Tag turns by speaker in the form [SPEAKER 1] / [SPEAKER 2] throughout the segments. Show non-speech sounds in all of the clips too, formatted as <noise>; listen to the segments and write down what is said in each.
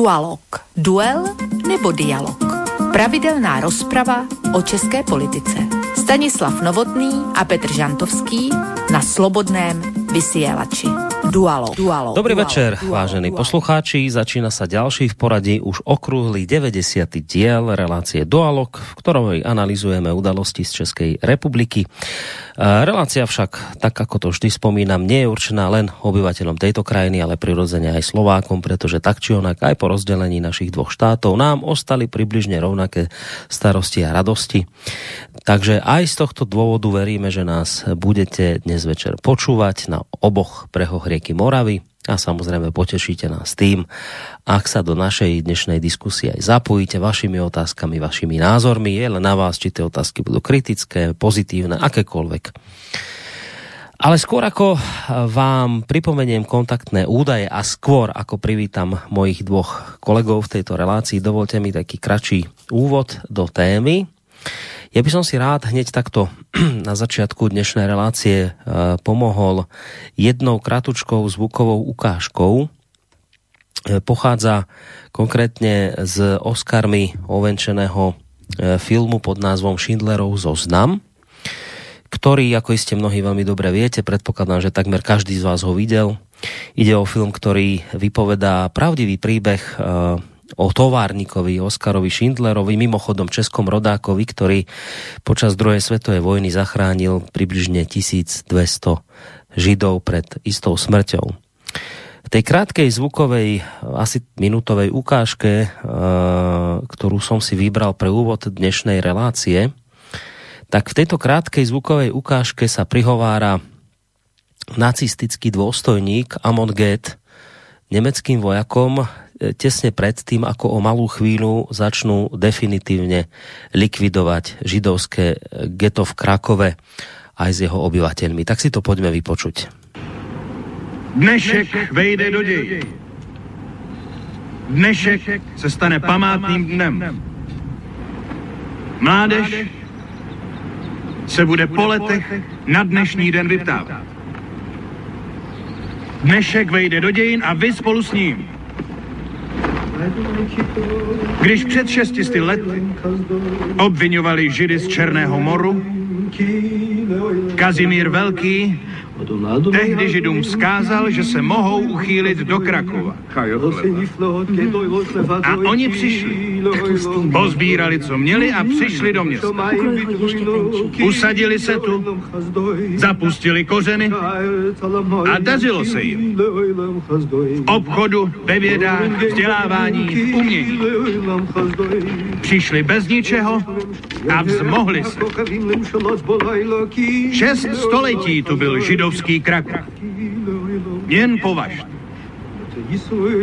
[SPEAKER 1] Dualog. Duel nebo dialog. Pravidelná rozprava o české politice. Stanislav Novotný a Petr Žantovský na Slobodném vysielači. Dualo.
[SPEAKER 2] Dualo. Dobrý Dualo. večer, Dualo. vážení Dualo. poslucháči. Začína sa ďalší v poradí už okrúhly 90. diel relácie Dualog, v ktorom analizujeme udalosti z Českej republiky. Relácia však, tak ako to vždy spomínam, nie je určená len obyvateľom tejto krajiny, ale prirodzene aj Slovákom, pretože tak či onak aj po rozdelení našich dvoch štátov nám ostali približne rovnaké starosti a radosti. Takže aj z tohto dôvodu veríme, že nás budete dnes večer počúvať na oboch brehoch rieky Moravy a samozrejme potešíte nás tým, ak sa do našej dnešnej diskusie aj zapojíte vašimi otázkami, vašimi názormi. Je len na vás, či tie otázky budú kritické, pozitívne, akékoľvek. Ale skôr ako vám pripomeniem kontaktné údaje a skôr ako privítam mojich dvoch kolegov v tejto relácii, dovolte mi taký kratší úvod do témy. Ja by som si rád hneď takto <clears throat> na začiatku dnešnej relácie eh, pomohol jednou kratučkou zvukovou ukážkou. Eh, pochádza konkrétne z Oscarmi ovenčeného eh, filmu pod názvom Schindlerov zoznam, ktorý, ako iste mnohí veľmi dobre viete, predpokladám, že takmer každý z vás ho videl. Ide o film, ktorý vypovedá pravdivý príbeh o továrnikovi Oskarovi Schindlerovi, mimochodom českom rodákovi, ktorý počas druhej svetovej vojny zachránil približne 1200 Židov pred istou smrťou. V tej krátkej zvukovej, asi minutovej ukážke, eh, ktorú som si vybral pre úvod dnešnej relácie, tak v tejto krátkej zvukovej ukážke sa prihovára nacistický dôstojník Amon Get nemeckým vojakom tesne pred tým, ako o malú chvíľu začnú definitívne likvidovať židovské geto v Krakove aj s jeho obyvateľmi. Tak si to poďme vypočuť.
[SPEAKER 3] Dnešek vejde do děj. Dnešek se stane památným dnem. Mládež se bude po letech na dnešní den vyptávat. Dnešek vejde do dějin a vy spolu s ním. Když před šestisty lety obvinovali Židy z Černého moru, Kazimír Velký Tehdy Židům vzkázal, že se mohou uchýlit do Krakova. A oni přišli. Pozbírali, co měli a přišli do města. Usadili se tu, zapustili kořeny a dařilo se jim. Obchodu, ve vědách, vzdělávání, umění. Přišli bez ničeho a vzmohli se. Šest století tu byl židov židovský Krakov. Jen považte.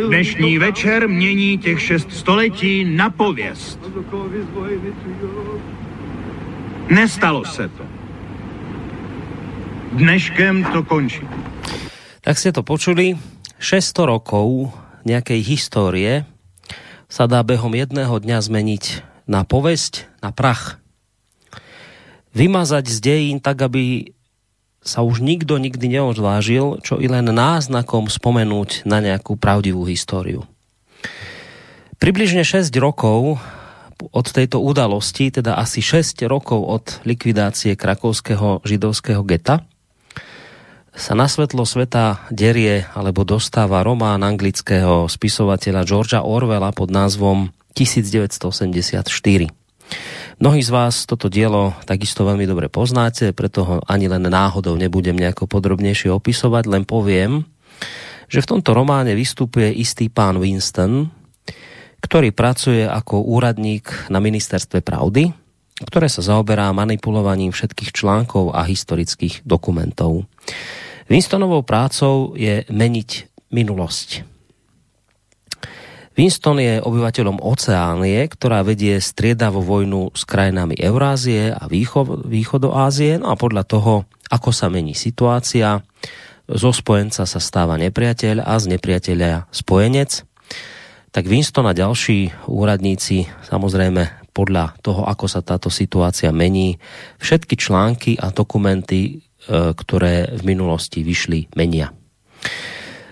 [SPEAKER 3] Dnešní večer mění těch šest století na pověst. Nestalo se to. Dneškem to končí.
[SPEAKER 2] Tak ste to počuli. 600 rokov nejakej histórie sa dá behom jedného dňa zmeniť na povesť, na prach. Vymazať z dejín tak, aby sa už nikdo nikdy neodvážil, čo i len náznakom spomenúť na nejakú pravdivú históriu. Približne 6 rokov od tejto udalosti, teda asi 6 rokov od likvidácie krakovského židovského geta, sa na svetlo sveta derie alebo dostáva román anglického spisovateľa Georgia Orwella pod názvom 1984. Mnohí z vás toto dielo takisto veľmi dobre poznáte, preto ho ani len náhodou nebudem nejako podrobnejšie opisovať, len poviem, že v tomto románe vystupuje istý pán Winston, ktorý pracuje ako úradník na ministerstve pravdy, ktoré sa zaoberá manipulovaním všetkých článkov a historických dokumentov. Winstonovou prácou je meniť minulosť Winston je obyvateľom Oceánie, ktorá vedie striedavú vojnu s krajinami Eurázie a výcho, východoázie. No a podľa toho, ako sa mení situácia, zo spojenca sa stáva nepriateľ a z nepriateľa spojenec. Tak Winston a ďalší úradníci samozrejme podľa toho, ako sa táto situácia mení, všetky články a dokumenty, e, ktoré v minulosti vyšli, menia.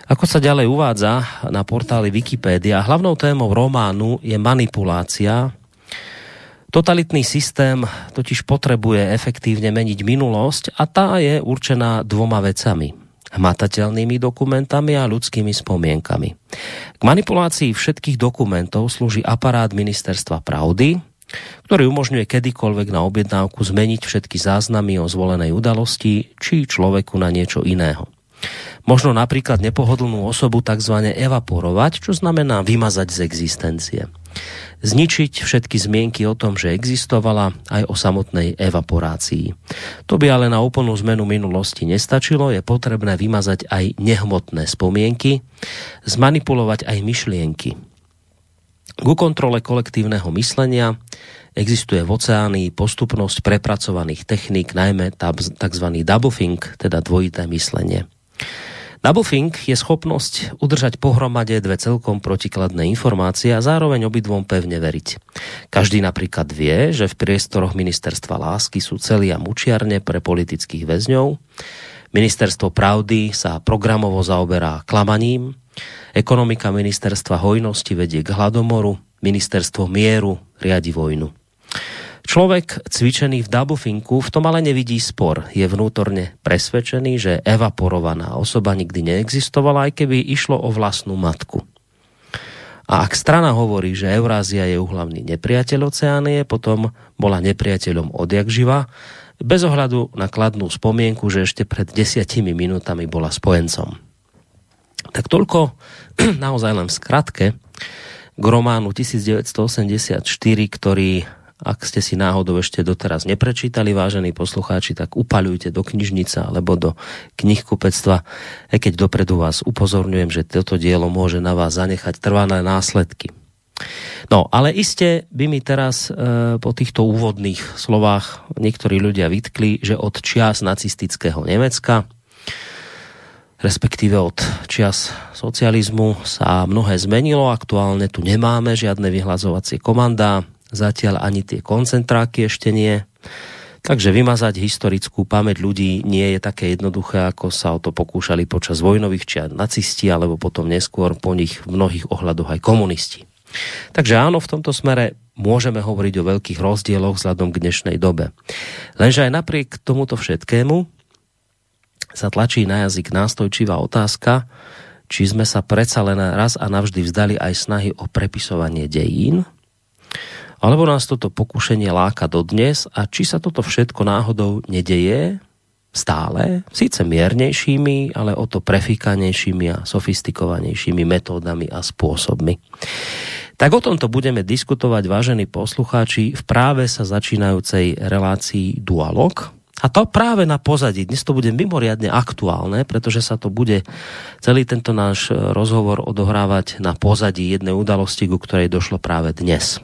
[SPEAKER 2] Ako sa ďalej uvádza na portáli Wikipedia, hlavnou témou románu je manipulácia. Totalitný systém totiž potrebuje efektívne meniť minulosť a tá je určená dvoma vecami. Hmatateľnými dokumentami a ľudskými spomienkami. K manipulácii všetkých dokumentov slúži aparát Ministerstva pravdy, ktorý umožňuje kedykoľvek na objednávku zmeniť všetky záznamy o zvolenej udalosti či človeku na niečo iného. Možno napríklad nepohodlnú osobu tzv. evaporovať, čo znamená vymazať z existencie. Zničiť všetky zmienky o tom, že existovala aj o samotnej evaporácii. To by ale na úplnú zmenu minulosti nestačilo, je potrebné vymazať aj nehmotné spomienky, zmanipulovať aj myšlienky. Ku kontrole kolektívneho myslenia existuje v oceáni postupnosť prepracovaných techník, najmä tzv. double think, teda dvojité myslenie. Doublethink je schopnosť udržať pohromade dve celkom protikladné informácie a zároveň obidvom pevne veriť. Každý napríklad vie, že v priestoroch ministerstva lásky sú celí a mučiarne pre politických väzňov, ministerstvo pravdy sa programovo zaoberá klamaním, ekonomika ministerstva hojnosti vedie k hladomoru, ministerstvo mieru riadi vojnu. Človek cvičený v doublethinku v tom ale nevidí spor. Je vnútorne presvedčený, že evaporovaná osoba nikdy neexistovala, aj keby išlo o vlastnú matku. A ak strana hovorí, že Eurázia je uhlavný nepriateľ Oceánie, potom bola nepriateľom odjak živa, bez ohľadu na kladnú spomienku, že ešte pred desiatimi minútami bola spojencom. Tak toľko <clears throat> naozaj len v skratke k románu 1984, ktorý ak ste si náhodou ešte doteraz neprečítali, vážení poslucháči, tak upaľujte do knižnice alebo do knihkupectva, aj keď dopredu vás upozorňujem, že toto dielo môže na vás zanechať trvané následky. No, ale iste by mi teraz e, po týchto úvodných slovách niektorí ľudia vytkli, že od čias nacistického Nemecka, respektíve od čias socializmu sa mnohé zmenilo. Aktuálne tu nemáme žiadne vyhlazovacie komanda, Zatiaľ ani tie koncentráky ešte nie. Takže vymazať historickú pamäť ľudí nie je také jednoduché, ako sa o to pokúšali počas vojnových či nacisti, alebo potom neskôr po nich v mnohých ohľadoch aj komunisti. Takže áno, v tomto smere môžeme hovoriť o veľkých rozdieloch vzhľadom k dnešnej dobe. Lenže aj napriek tomuto všetkému sa tlačí na jazyk nástojčivá otázka, či sme sa predsa len raz a navždy vzdali aj snahy o prepisovanie dejín, alebo nás toto pokušenie láka dodnes a či sa toto všetko náhodou nedeje stále, síce miernejšími, ale o to prefíkanejšími a sofistikovanejšími metódami a spôsobmi. Tak o tomto budeme diskutovať, vážení poslucháči, v práve sa začínajúcej relácii Dualog. A to práve na pozadí. Dnes to bude mimoriadne aktuálne, pretože sa to bude celý tento náš rozhovor odohrávať na pozadí jednej udalosti, ku ktorej došlo práve dnes.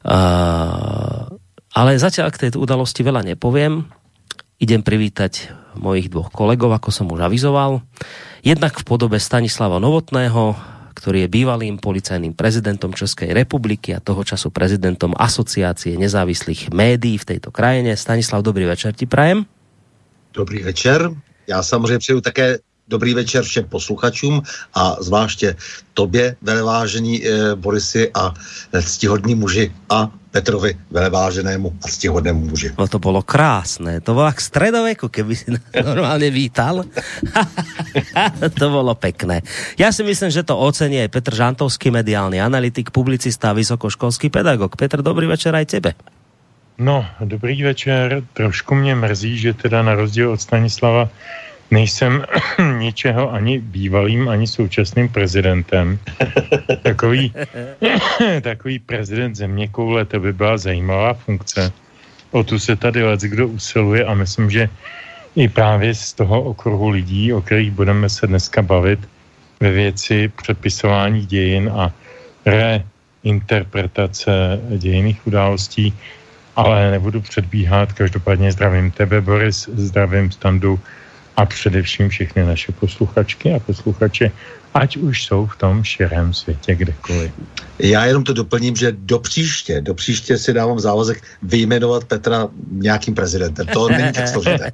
[SPEAKER 2] Uh, ale zatiaľ k tejto udalosti veľa nepoviem. Idem privítať mojich dvoch kolegov, ako som už avizoval. Jednak v podobe Stanislava Novotného, ktorý je bývalým policajným prezidentom Českej republiky a toho času prezidentom Asociácie nezávislých médií v tejto krajine. Stanislav, dobrý večer ti prajem.
[SPEAKER 4] Dobrý večer. Já samozřejmě přeju také Dobrý večer všem posluchačům a zvláště tobě, velevážení e, Borisy a ctihodní muži a Petrovi veleváženému a ctihodnému muži.
[SPEAKER 2] No to bylo krásné, to bylo jak stredoveku, keby si <laughs> normálně vítal. <laughs> to bylo pekné. Já si myslím, že to ocení aj Petr Žantovský, mediální analytik, publicista a vysokoškolský pedagog. Petr, dobrý večer aj tebe.
[SPEAKER 5] No, dobrý večer. Trošku mě mrzí, že teda na rozdíl od Stanislava nejsem <clears throat> ničeho ani bývalým, ani současným prezidentem. <laughs> Takový, <clears throat> takový prezident země koule, to by byla zajímavá funkce. O tu se tady let kdo usiluje a myslím, že i právě z toho okruhu lidí, o kterých budeme se dneska bavit ve věci přepisování dějin a reinterpretace dějiných událostí, ale nebudu předbíhat. Každopádně zdravím tebe, Boris, zdravím Standu, a především všechny naše posluchačky a posluchače, ať už jsou v tom širém světě kdekoliv.
[SPEAKER 4] Já jenom to doplním, že do příště, do příště si dávám závazek vyjmenovat Petra nějakým prezidentem. To není tak složité.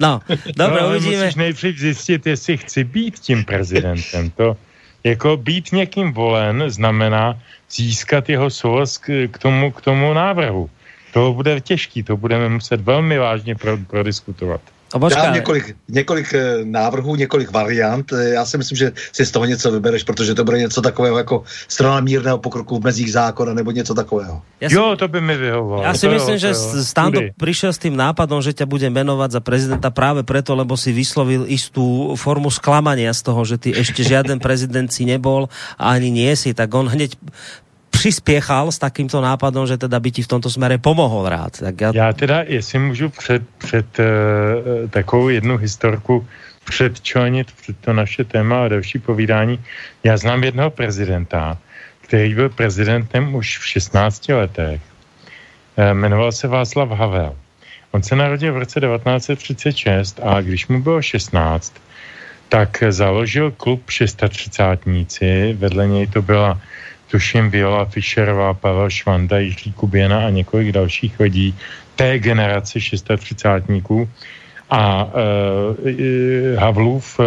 [SPEAKER 2] no, dobře, no, uvidíme.
[SPEAKER 5] Musíš nejdřív zjistit, jestli chci být tím prezidentem. To, jako být někým volen znamená získat jeho souhlas k, k, tomu, k tomu návrhu. To bude těžký, to budeme muset velmi vážně pro, prodiskutovat.
[SPEAKER 4] Dám několik, několik eh, návrhů, několik variant. Eh, já si myslím, že si z toho něco vybereš, protože to bude něco takového jako strana mírného pokroku v mezích zákona nebo něco takového.
[SPEAKER 5] Ja jo, to by mi vyhovovalo.
[SPEAKER 2] Já si myslím, že Stando přišel s tím nápadom, že tě bude jmenovat za prezidenta právě proto, lebo si vyslovil istou formu sklamania z toho, že ty ještě žiaden prezident si nebol a ani nie si, tak on hneď přispěchal s takýmto nápadem, že teda by ti v tomto smere pomohl rád. Tak
[SPEAKER 5] já... já teda, jestli můžu před, před uh, takovou jednu historku předčlenit před to naše téma a další povídání. Já znám jednoho prezidenta, který byl prezidentem už v 16 letech. E, jmenoval se Václav Havel. On se narodil v roce 1936 a když mu bylo 16, tak založil klub 630 vedle něj to byla tuším Viola Fischerová, Pavel Švanda, Jiří Kuběna a několik dalších lidí té generace 630 a uh, Havlův uh,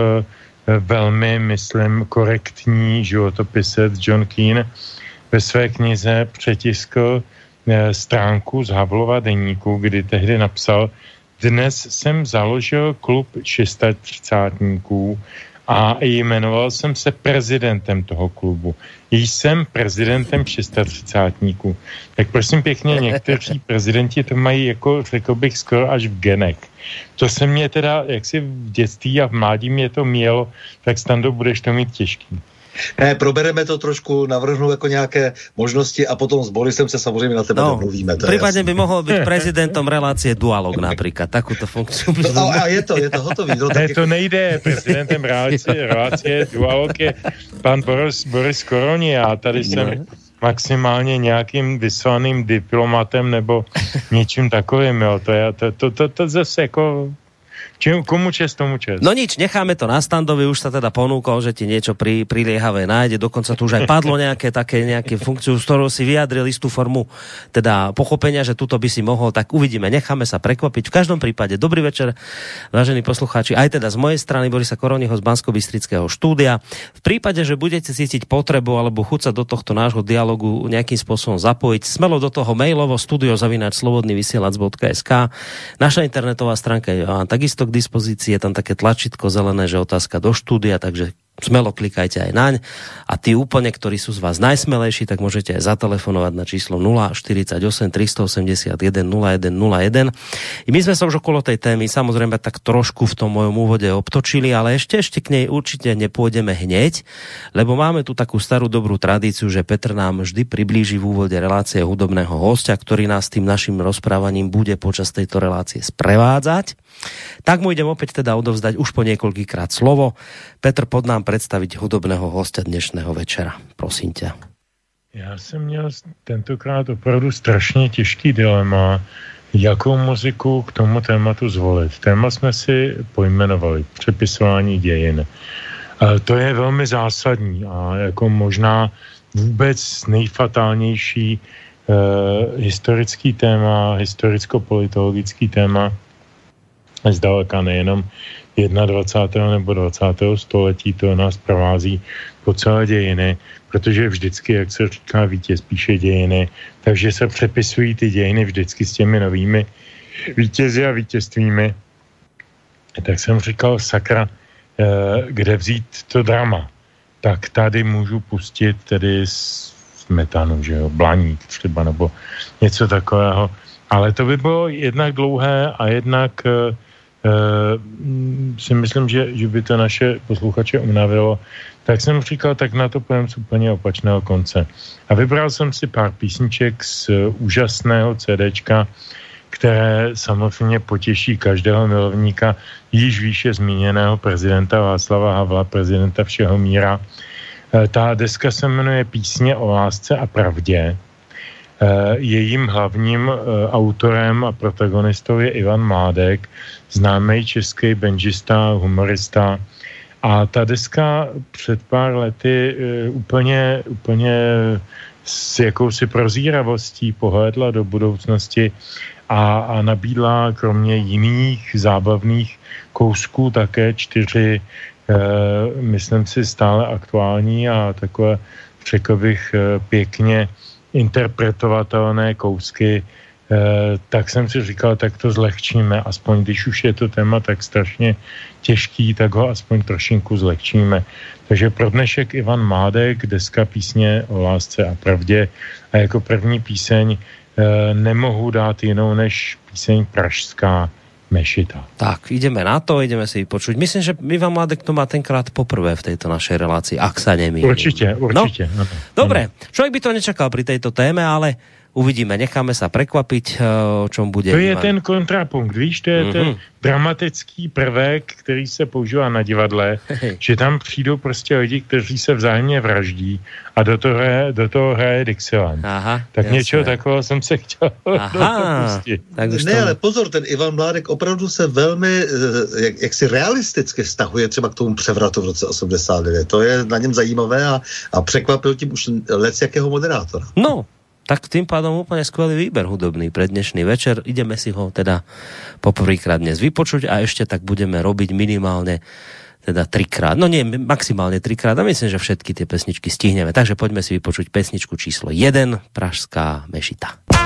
[SPEAKER 5] velmi, myslím, korektní životopisec John Keane ve své knize přetiskl uh, stránku z Havlova deníku, kdy tehdy napsal, dnes jsem založil klub 630 a jmenoval jsem se prezidentem toho klubu. Jsem prezidentem 630. Tak prosím pěkně, někteří <laughs> prezidenti to mají jako, řekl bych, skoro až v genech. To se mě teda, jak si v dětství a v mládí mě to mělo, tak stando budeš to mít těžký.
[SPEAKER 4] Ne, probereme to trošku, navrhnu jako nějaké možnosti a potom s Borisem se samozřejmě na tebe no, domluvíme.
[SPEAKER 2] Případně by mohl být <laughs> prezidentom relácie Dualog například, takovou funkci.
[SPEAKER 4] No, a je to, je to hotový. No,
[SPEAKER 5] ne, to nejde, prezidentem relácie, <laughs> relácie Dualog je pan Boris, Boris Koroni a tady jsem maximálně nějakým vyslaným diplomatem nebo něčím takovým, jo. To, je, to, to, to, to zase jako Čím, komu čest, tomu čest.
[SPEAKER 2] No nič, necháme to na standovi, už sa teda ponúkol, že ti niečo pri, priliehavé nájde, dokonca tu už aj padlo nejaké také nejaké funkciu, z ktorou si vyjadril istú formu teda pochopenia, že tuto by si mohol, tak uvidíme, necháme sa prekvapiť. V každom prípade, dobrý večer, vážení poslucháči, aj teda z mojej strany Borisa Koroniho z bansko štúdia. V prípade, že budete cítiť potrebu alebo chuť do tohto nášho dialogu nejakým spôsobom zapojiť, smelo do toho mailovo studiozavináč slobodnyvysielac.sk Naša internetová stránka je takisto k dispozícii, je tam také tlačítko zelené, že otázka do štúdia, takže smelo klikajte aj naň. A tí úplne, ktorí sú z vás najsmelejší, tak môžete aj zatelefonovať na číslo 048 381 0101. I my sme sa už okolo tej témy samozrejme tak trošku v tom mojom úvode obtočili, ale ešte, ešte k nej určite nepôjdeme hneď, lebo máme tu takú starú dobrú tradíciu, že Petr nám vždy priblíži v úvode relácie hudobného hostia, ktorý nás tým našim rozprávaním bude počas tejto relácie sprevádzať. Tak mu idem opäť teda odovzdať už po niekoľkýkrát slovo. Petr, pod nám představit hudobného hosta dnešného večera. Prosím tě.
[SPEAKER 5] Já jsem měl tentokrát opravdu strašně těžký dilema, jakou muziku k tomu tématu zvolit. Téma jsme si pojmenovali, přepisování dějin. To je velmi zásadní a jako možná vůbec nejfatálnější eh, historický téma, historicko-politologický téma, zdaleka nejenom 21. nebo 20. století, to nás provází po celé dějiny, protože vždycky, jak se říká, vítěz píše dějiny, takže se přepisují ty dějiny vždycky s těmi novými vítězi a vítězstvími. Tak jsem říkal, sakra, eh, kde vzít to drama? Tak tady můžu pustit tedy smetanu, že jo, blaník třeba, nebo něco takového. Ale to by bylo jednak dlouhé a jednak Uh, si myslím, že, že by to naše posluchače unavilo, tak jsem říkal, tak na to půjdem z úplně opačného konce. A vybral jsem si pár písniček z úžasného CDčka, které samozřejmě potěší každého milovníka již výše zmíněného prezidenta Václava Havla, prezidenta všeho míra. Uh, ta deska se jmenuje Písně o lásce a pravdě. Jejím hlavním autorem a protagonistou je Ivan Mládek, známý český benžista, humorista. A ta deska před pár lety úplně, úplně s jakousi prozíravostí pohledla do budoucnosti a, a nabídla kromě jiných zábavných kousků také čtyři, myslím si, stále aktuální a takové, řekl bych, pěkně interpretovatelné kousky, e, tak jsem si říkal, tak to zlehčíme, aspoň když už je to téma tak strašně těžký, tak ho aspoň trošinku zlehčíme. Takže pro dnešek Ivan Mádek, deska písně o lásce a pravdě. A jako první píseň e, nemohu dát jinou než píseň Pražská mešita.
[SPEAKER 2] Tak, ideme na to, ideme si vypočuť. Myslím, že Ivan Mladek to má tenkrát poprvé v tejto našej relácii, ak sa nemýlim.
[SPEAKER 5] Určite, určite.
[SPEAKER 2] No, dobre, človek by to nečakal pri tejto téme, ale Uvidíme, necháme sa prekvapiť, eh, o čom bude.
[SPEAKER 5] To je Ivan. ten kontrapunkt, víš, to je mm-hmm. ten mhm. dramatický prvek, který se používá na divadle, hey. že tam přijdou prostě lidi, kteří se vzájemně vraždí a do toho hraje, do toho hraje Dixieland. Aha, tak jasné. něčeho takového jsem se chtěl <laughs> Aha,
[SPEAKER 4] tak Ne, to... ale pozor, ten Ivan Mládek opravdu se velmi, eh, jak, jak si realisticky stahuje třeba k tomu převratu v roce 89. To je na něm zajímavé a, a překvapil tím už lec jakého moderátora.
[SPEAKER 2] No, tak tým pádom úplne skvelý výber hudobný pre dnešný večer. Ideme si ho teda poprvýkrát dnes vypočuť a ešte tak budeme robiť minimálne teda trikrát, no nie, maximálne trikrát a myslím, že všetky tie pesničky stihneme. Takže poďme si vypočuť pesničku číslo 1, Pražská mešita.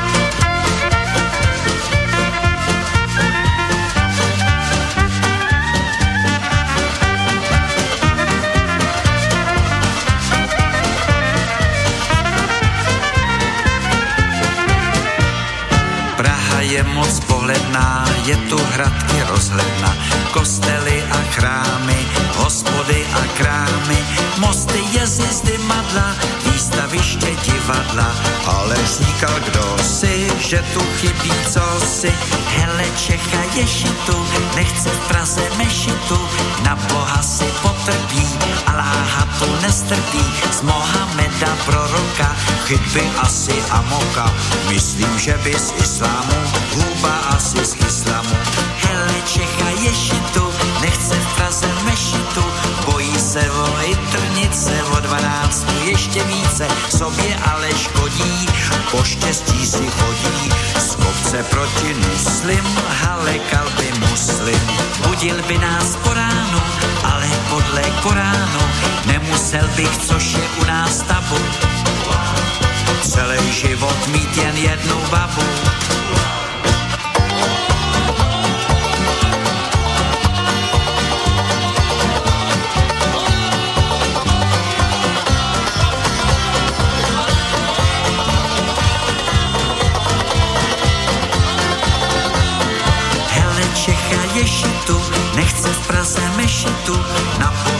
[SPEAKER 6] Je moc pohledná, je tu hradky rozhledna, kostely a chrámy, hospody a krámy, mosty, jezdy, madla, výstaviště divadla, ale říkal kdo si, že tu chybí co si, hele Čecha ješitu, nechce v Praze mešitu, na Boha si potrpí, a láha tu nestrpí, z Mohameda proroka, chytby asi amoka, myslím, že by z islámu, hůba asi z islamu, hele Čecha ješitu, nechce v Praze mešitu, bojí se o trnice, o dvanáctku ještě více, sobě ale škodí, po štěstí si chodí, z kopce proti muslim, hale kalby muslim, budil by nás po ránu, ale podle Koránu, nemusel bych, což je u nás tabu, celý život mít jen jednu babu,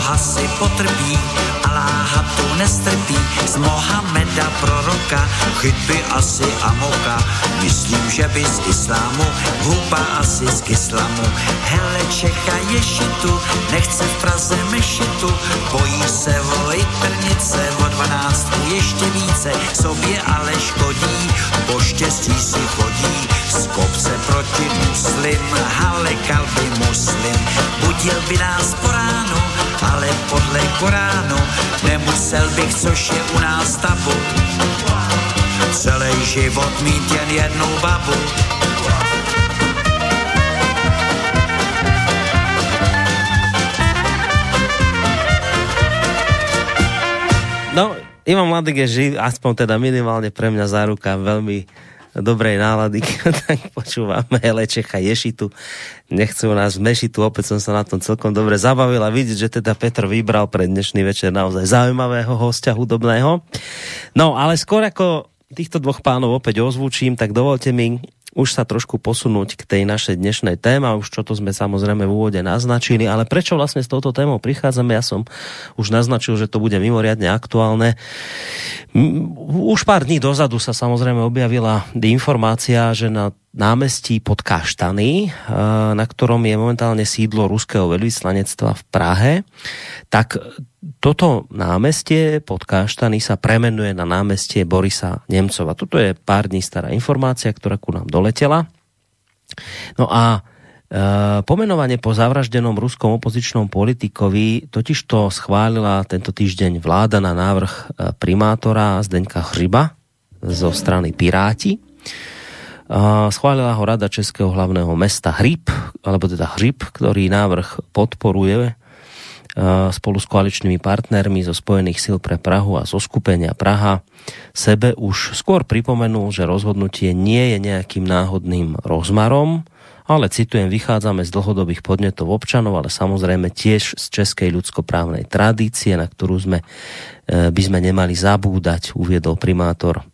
[SPEAKER 6] Boha si potrpí a láha tu nestrpí. Z Mohameda proroka, chytby asi amoka, myslím, že by z islámu, hlupa asi z islamu. Hele Čecha ješitu, nechce v Praze mešitu, bojí se o trnice, o dvanáctku ještě více, sobě ale škodí, po štěstí si chodí, z kopce proti muslim, hale kalby muslim, budil by nás po ránu, ale podle Koránu nemusel bych, což je u nás tabu. Celý život mít jen jednou babu.
[SPEAKER 2] No, Ivan Mladek je živ, aspoň teda minimálne pre mňa záruka veľmi dobrej nálady, <laughs> tak počúvame Hele Čecha Ješitu. Nechcú nás v Mešitu, opäť som sa na tom celkom dobre zabavil a vidieť, že teda Petr vybral pre dnešný večer naozaj zaujímavého hostia hudobného. No, ale skôr ako týchto dvoch pánov opäť ozvučím, tak dovolte mi už sa trošku posunúť k tej našej dnešnej téme, už čo to sme samozrejme v úvode naznačili, ale prečo vlastne s touto témou prichádzame, ja som už naznačil, že to bude mimoriadne aktuálne. Už pár dní dozadu sa samozrejme objavila informácia, že na námestí pod Kaštany, eh, na ktorom je momentálne sídlo ruského veľvyslanectva v Prahe, tak toto námestie pod Káštany sa premenuje na námestie Borisa Nemcova. Toto je pár dní stará informácia, ktorá ku nám doletela. No a e, pomenovanie po zavraždenom ruskom opozičnom politikovi totiž to schválila tento týždeň vláda na návrh e, primátora Zdeňka Hřiba zo strany Piráti. E, schválila ho Rada Českého hlavného mesta Hryb, alebo teda Hryb, ktorý návrh podporuje spolu s koaličnými partnermi zo Spojených sil pre Prahu a zo skupenia Praha sebe už skôr pripomenul, že rozhodnutie nie je nejakým náhodným rozmarom, ale citujem, vychádzame z dlhodobých podnetov občanov, ale samozrejme tiež z českej ľudskoprávnej tradície, na ktorú sme, e, by sme nemali zabúdať, uviedol primátor.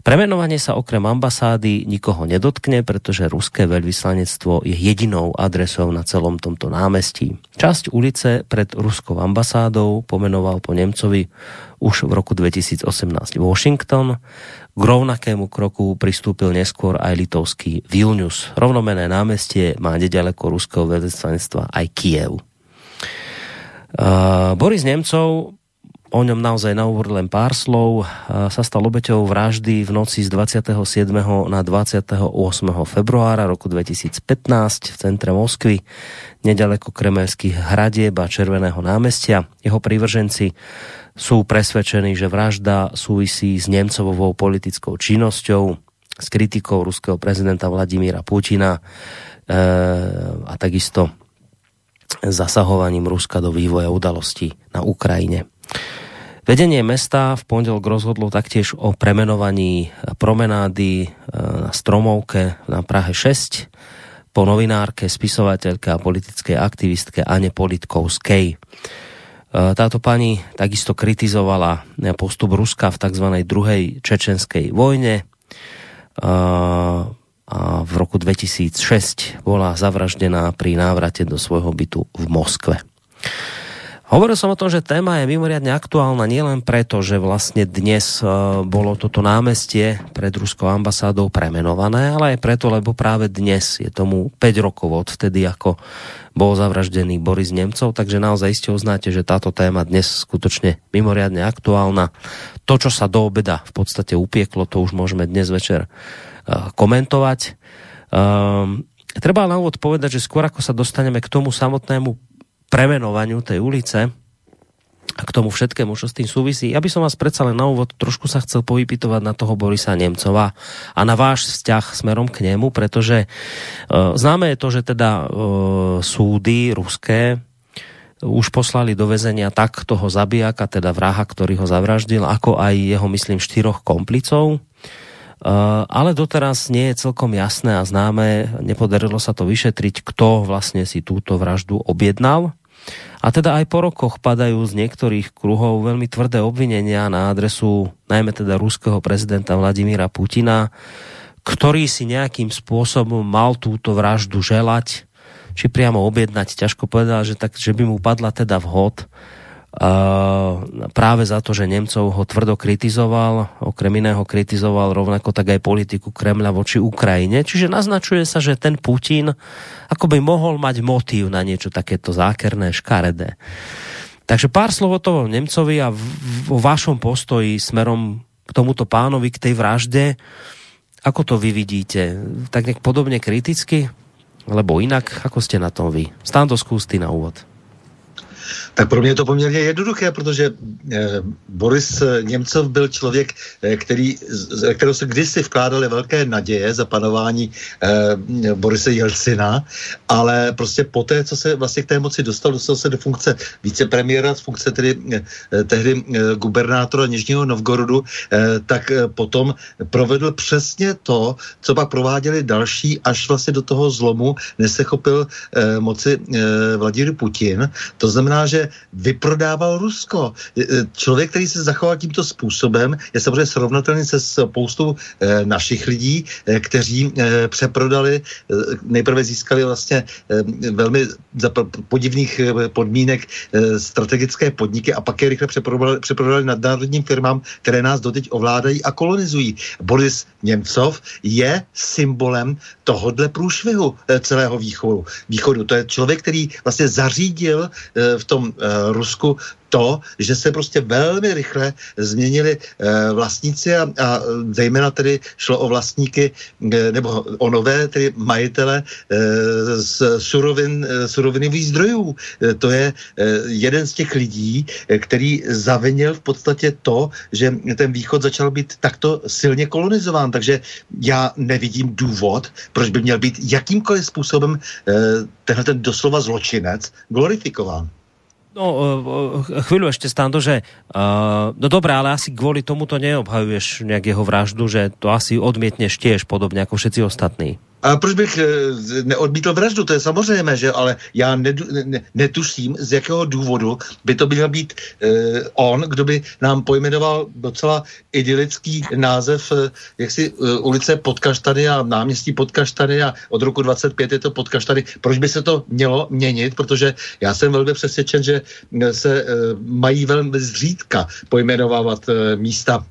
[SPEAKER 2] Premenovanie sa okrem ambasády nikoho nedotkne, pretože ruské veľvyslanectvo je jedinou adresou na celom tomto námestí. Časť ulice pred ruskou ambasádou pomenoval po Nemcovi už v roku 2018 Washington. K rovnakému kroku pristúpil neskôr aj litovský Vilnius. Rovnomené námestie má nedaleko ruského veľvyslanectva aj Kiev. Uh, Boris Nemcov o ňom naozaj na úvod len pár slov. Sa stal obeťou vraždy v noci z 27. na 28. februára roku 2015 v centre Moskvy, nedaleko kremelských hradieb a Červeného námestia. Jeho prívrženci sú presvedčení, že vražda súvisí s Nemcovou politickou činnosťou, s kritikou ruského prezidenta Vladimíra Putina e, a takisto zasahovaním Ruska do vývoja udalostí na Ukrajine. Vedenie mesta v pondelok rozhodlo taktiež o premenovaní promenády e, na Stromovke na Prahe 6 po novinárke, spisovateľke a politickej aktivistke Ane Politkovskej. E, táto pani takisto kritizovala postup Ruska v tzv. druhej čečenskej vojne a v roku 2006 bola zavraždená pri návrate do svojho bytu v Moskve. Hovoril som o tom, že téma je mimoriadne aktuálna nielen preto, že vlastne dnes e, bolo toto námestie pred ruskou ambasádou premenované, ale aj preto, lebo práve dnes je tomu 5 rokov od vtedy, ako bol zavraždený Boris Nemcov, takže naozaj iste uznáte, že táto téma dnes skutočne mimoriadne aktuálna. To, čo sa do obeda v podstate upieklo, to už môžeme dnes večer e, komentovať. Um, treba na úvod povedať, že skôr ako sa dostaneme k tomu samotnému premenovaniu tej ulice a k tomu všetkému, čo s tým súvisí. Ja by som vás predsa len na úvod trošku sa chcel povypitovať na toho Borisa Nemcova a na váš vzťah smerom k nemu, pretože uh, známe je to, že teda uh, súdy ruské už poslali do vezenia tak toho zabijaka, teda vraha, ktorý ho zavraždil, ako aj jeho, myslím, štyroch komplicov. Uh, ale doteraz nie je celkom jasné a známe, nepodarilo sa to vyšetriť, kto vlastne si túto vraždu objednal. A teda aj po rokoch padajú z niektorých kruhov veľmi tvrdé obvinenia na adresu najmä teda ruského prezidenta Vladimíra Putina, ktorý si nejakým spôsobom mal túto vraždu želať, či priamo objednať, ťažko povedal, že, tak, že by mu padla teda vhod práve za to, že Nemcov ho tvrdo kritizoval, okrem iného kritizoval rovnako tak aj politiku Kremľa voči Ukrajine. Čiže naznačuje sa, že ten Putin ako by mohol mať motív na niečo takéto zákerné, škaredé. Takže pár slov o toho Nemcovi a o vašom postoji smerom k tomuto pánovi, k tej vražde. Ako to vy vidíte? Tak nejak podobne kriticky? Lebo inak, ako ste na tom vy? Stán to skústy na úvod.
[SPEAKER 4] Tak pro mě je to poměrně jednoduché, protože eh, Boris Němcov byl člověk, eh, který, z kterého se kdysi vkládaly velké naděje za panování eh, Borise Jelcina, ale prostě poté, co se vlastně k té moci dostal, dostal se do funkce vicepremiéra, z funkce tedy tehdy gubernátora Nižního Novgorodu, tak potom provedl přesně to, co pak prováděli další, až vlastně do toho zlomu nesechopil moci Vladimír Putin. To znamená, že vyprodával Rusko. Člověk, který se zachoval tímto způsobem, je samozřejmě srovnatelný se spoustou eh, našich lidí, eh, kteří přeprodali, nejprve získali vlastně velmi za podivných podmínek strategické podniky a pak je rychle přeprodali, přeprodali nadnárodním firmám, které nás doteď ovládají a kolonizují. Boris Němcov je symbolem tohodle průšvihu celého východu. východu. To je člověk, který vlastně zařídil v tom Rusku to, že se prostě velmi rychle změnili e, vlastníci a, a zejména tedy šlo o vlastníky e, nebo o nové tedy majitele e, z surovin, surovinových zdrojů. To je jeden z těch lidí, který zavinil v podstatě to, že ten východ začal být takto silně kolonizován. Takže já nevidím důvod, proč by měl být jakýmkoliv způsobem tenhle ten doslova zločinec glorifikován.
[SPEAKER 2] No, eh, chvíľu ešte stándo, že uh, no dobré, ale asi kvôli tomu to neobhajuješ nejak jeho vraždu, že to asi odmietneš tiež podobne ako všetci ostatní.
[SPEAKER 4] A proč bych eh, neodmítl vraždu, to je samozřejmé, že ale já nedu, ne, netuším, z jakého důvodu by to měl být eh, on, kdo by nám pojmenoval docela idylický název eh, jaksi eh, ulice Podkaštany a náměstí Podkaštany a od roku 25 je to Podkaštany. Proč by se to mělo měnit? Protože já jsem velmi přesvědčen, že se eh, mají velmi zřídka pojmenovávat eh, místa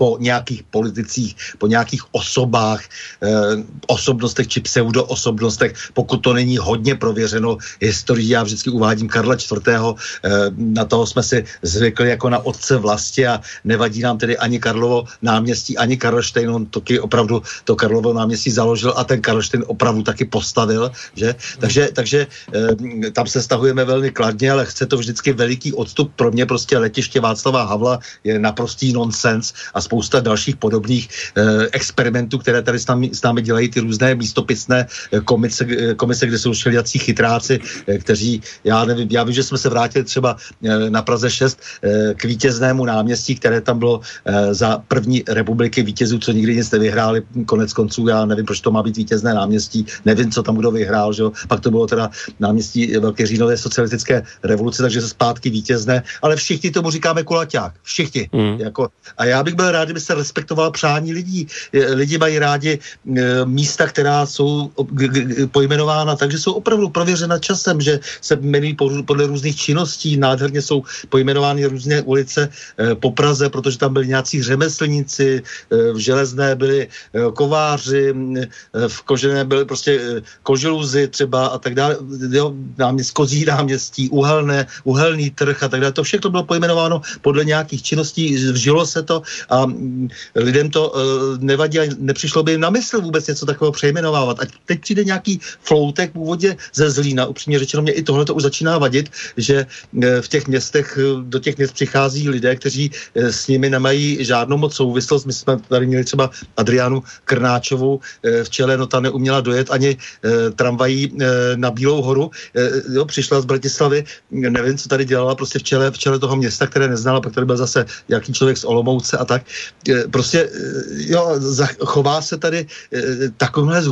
[SPEAKER 4] po nějakých politicích, po nějakých osobách, eh, osobnostech či pseudoosobnostech, pokud to není hodně prověřeno historií. Já vždycky uvádím Karla IV. Eh, na toho jsme si zvykli jako na otce vlasti a nevadí nám tedy ani Karlovo náměstí, ani Karlštejn. On taky opravdu to Karlovo náměstí založil a ten Karlštejn opravdu taky postavil. Že? Takže, takže eh, tam se stahujeme velmi kladně, ale chce to vždycky veliký odstup. Pro mě prostě letiště Václava Havla je naprostý nonsens a spousta dalších podobných eh, experimentů, které tady s námi, s námi dělají ty různé místopisné eh, komise, eh, komise, kde jsou všelijací chytráci, kteří, já nevím, já vím, že jsme se vrátili třeba na Praze 6 eh, k vítěznému náměstí, které tam bylo za první republiky vítězů, co nikdy nic nevyhráli, konec konců, já nevím, proč to má být vítězné náměstí, nevím, co tam kdo vyhrál, že jo? pak to bylo teda náměstí Velké říjnové socialistické revoluce, takže se zpátky vítězné, ale všichni tomu říkáme kulaťák, všichni. Mm. Jako, a já bych byl rád, kdyby se respektoval přání lidí. Lidi mají rádi e, místa, která jsou pojmenována, takže jsou opravdu prověřena časem, že se jmenují podle různých činností. Nádherně jsou pojmenovány různé ulice e, po Praze, protože tam byli nějací řemeslníci, e, v železné byli kováři, v kožené byly prostě koželuzy třeba a tak dále. Jo, náměst, kozí náměstí, uhelné, uhelný trh a tak dále. To všechno bylo pojmenováno podle nějakých činností, vžilo se to a lidem to uh, nevadí a nepřišlo by jim na mysl vůbec něco takového přejmenovávat. A teď přijde nějaký floutek původně ze Zlína. Upřímně řečeno, mě i tohle to už začíná vadit, že uh, v těch městech, uh, do těch měst přichází lidé, kteří s nimi nemají žádnou moc souvislost. My jsme tady měli třeba Adriánu Krnáčovou v čele, no ta neuměla dojet ani tramvají na Bílou horu. Jo, přišla z Bratislavy, nevím, co tady dělala, prostě v čele, v čele toho města, které neznala, pak tady byl zase nějaký člověk z Olomouce a tak. Eh, prostě eh, jo, chová se tady eh, takovýmhle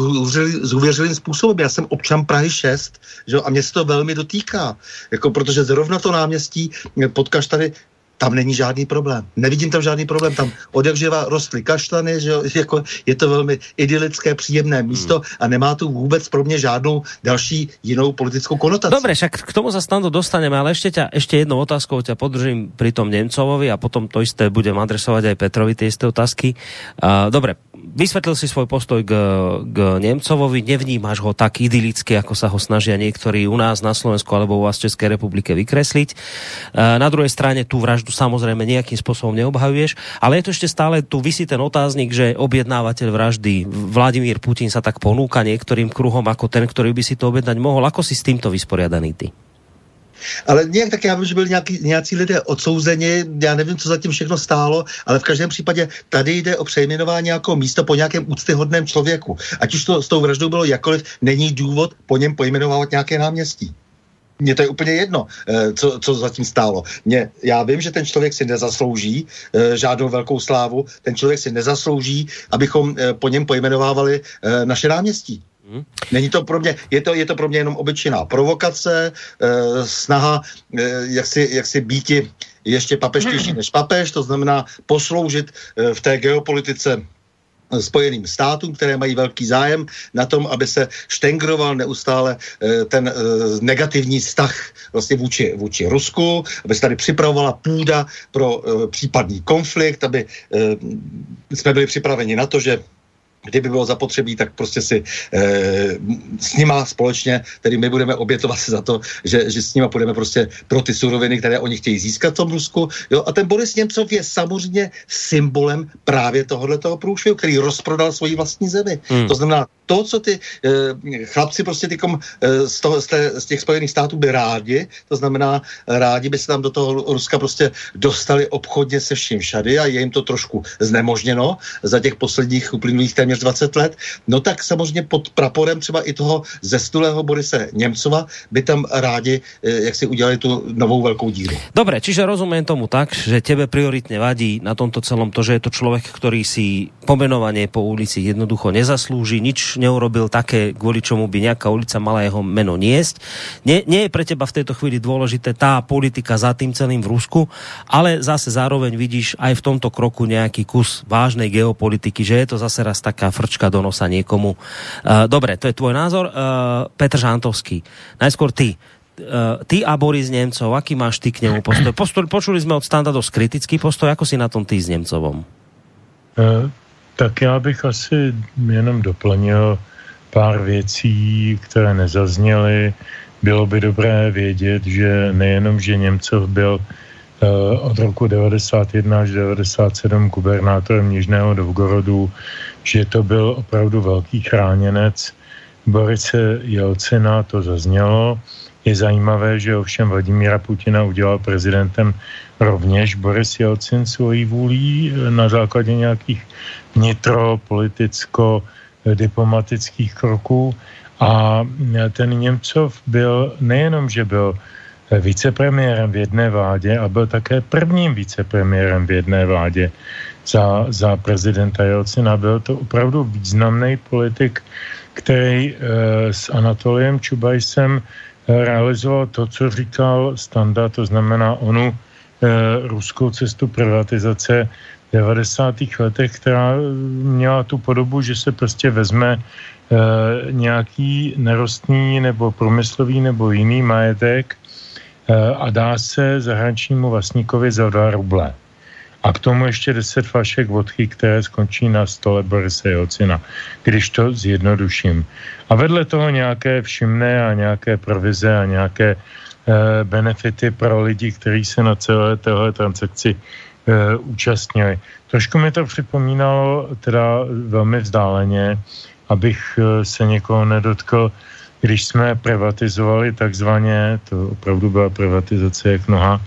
[SPEAKER 4] zhuvěřilým způsobem. Já jsem občan Prahy 6 že, a mě se to velmi dotýká, jako, protože zrovna to náměstí pod Kaštany tam není žádný problém. Nevidím tam žádný problém. Tam od jakživa rostly kaštany, že <laughs> jako je to velmi idylické, příjemné místo hmm. a nemá tu vůbec pro mě žádnou další jinou politickou konotaci.
[SPEAKER 2] Dobre, však k tomu sa stando dostaneme, ale ešte, ťa, ešte jednou otázkou ťa podržím pri tom Nemcovovi a potom to isté budem adresovať aj Petrovi tie isté otázky. Uh, dobre, vysvetlil si svoj postoj k, k Nemcovovi, nevnímaš ho tak idylicky, ako sa ho snažia niektorí u nás na Slovensku alebo u vás v Českej republike vykresliť. Uh, na druhej strane tú vraždu vraždu samozrejme nejakým spôsobom neobhajuješ, ale je to ešte stále, tu vysí ten otáznik, že objednávateľ vraždy Vladimír Putin sa tak ponúka niektorým kruhom ako ten, ktorý by si to objednať mohol. Ako si s týmto vysporiadaný ty?
[SPEAKER 4] Ale nějak tak já vím, že byli nějaký, nějací lidé odsouzeni, já nevím, co zatím všechno stálo, ale v každém případě tady jde o přejmenování nějakého místa po nějakém úctyhodném člověku. Ať už to s tou vraždou bylo jakoliv, není důvod po něm pojmenovat nějaké náměstí mně to je úplně jedno, eh, co, co zatím stálo. Mě, já vím, že ten člověk si nezaslouží eh, žádnou velkou slávu, ten člověk si nezaslouží, abychom eh, po něm pojmenovávali naše náměstí. Hmm. Není to pro mě, je to, je to pro mě jenom obyčejná provokace, snaha, jak si, jak si býti ještě papeštější <clears throat> než papež, to znamená posloužit v té geopolitice Spojeným státům, které mají velký zájem na tom, aby se štengroval neustále eh, ten eh, negativní vztah vlastně vůči, vůči Rusku, aby se tady připravovala půda pro eh, případný konflikt, aby jsme byli připraveni na to, že kdyby bylo zapotřebí, tak prostě si e, s nima společně, tedy my budeme obětovat za to, že, že s nima půjdeme prostě pro ty suroviny, které oni chtějí získat v tom Rusku. Jo? A ten Boris Němcov je samozřejmě symbolem právě tohoto průšvihu, který rozprodal svoji vlastní zemi. Hmm. To znamená, to, co ty e, chlapci prostě tykom, e, z, toho, z, té, z těch Spojených států by rádi, to znamená, rádi by se tam do toho Ruska prostě dostali obchodně se vším všady a je jim to trošku znemožněno za těch posledních uplynulých téměř 20 let, no tak samozřejmě pod praporem třeba i toho zestulého Borise Němcova by tam rádi, e, jak si udělali tu novou velkou díru.
[SPEAKER 2] Dobre, čiže rozumím tomu tak, že tebe prioritně vadí na tomto celom to, že je to člověk, který si pomenovanie po ulici jednoducho nezaslúži, nič neurobil také, kvôli čomu by nejaká ulica mala jeho meno niesť. Nie, nie je pre teba v tejto chvíli dôležité tá politika za tým celým v Rusku, ale zase zároveň vidíš aj v tomto kroku nejaký kus vážnej geopolitiky, že je to zase raz taká frčka do nosa niekomu. Uh, dobre, to je tvoj názor. Uh, Petr Žantovský, najskôr ty uh, ty a Boris Nemcov, aký máš ty k nemu postoj? postoj počuli sme od Standa dosť kritický postoj, ako si na tom ty s Nemcovom?
[SPEAKER 5] Uh, tak já bych asi jenom doplnil pár věcí, které nezazněly. Bylo by dobré vědět, že nejenom, že Němcov byl od roku 91 až 97 gubernátorem Nižného Novgorodu, že to byl opravdu velký chráněnec Borice Jelcina, to zaznělo. Je zajímavé, že ovšem Vladimíra Putina udělal prezidentem rovněž Boris Jelcin svojí vůlí na základě nějakých vnitropoliticko-diplomatických kroků. A ten Němcov byl nejenom, že byl vicepremiérem v jedné vládě a byl také prvním vicepremiérem v jedné vládě za, za prezidenta Jelcina. Byl to opravdu významný politik, který e, s Anatoliem Čubajsem realizoval to, co říkal Standa, to znamená onu Eh, ruskou cestu privatizace v 90. letech, která měla tu podobu, že se prostě vezme eh, nějaký nerostný nebo průmyslový nebo jiný majetek eh, a dá se zahraničnímu vlastníkovi za 2 ruble. A k tomu ještě 10 flašek vodky, které skončí na stole Borise Jocina, když to zjednoduším. A vedle toho nějaké všimné a nějaké provize a nějaké Eh, benefity pro lidi, kteří se na celé téhle transakci eh, účastnili. Trošku mi to připomínalo teda velmi vzdáleně, abych eh, se někoho nedotkl, když jsme privatizovali takzvaně, to opravdu byla privatizace jak noha,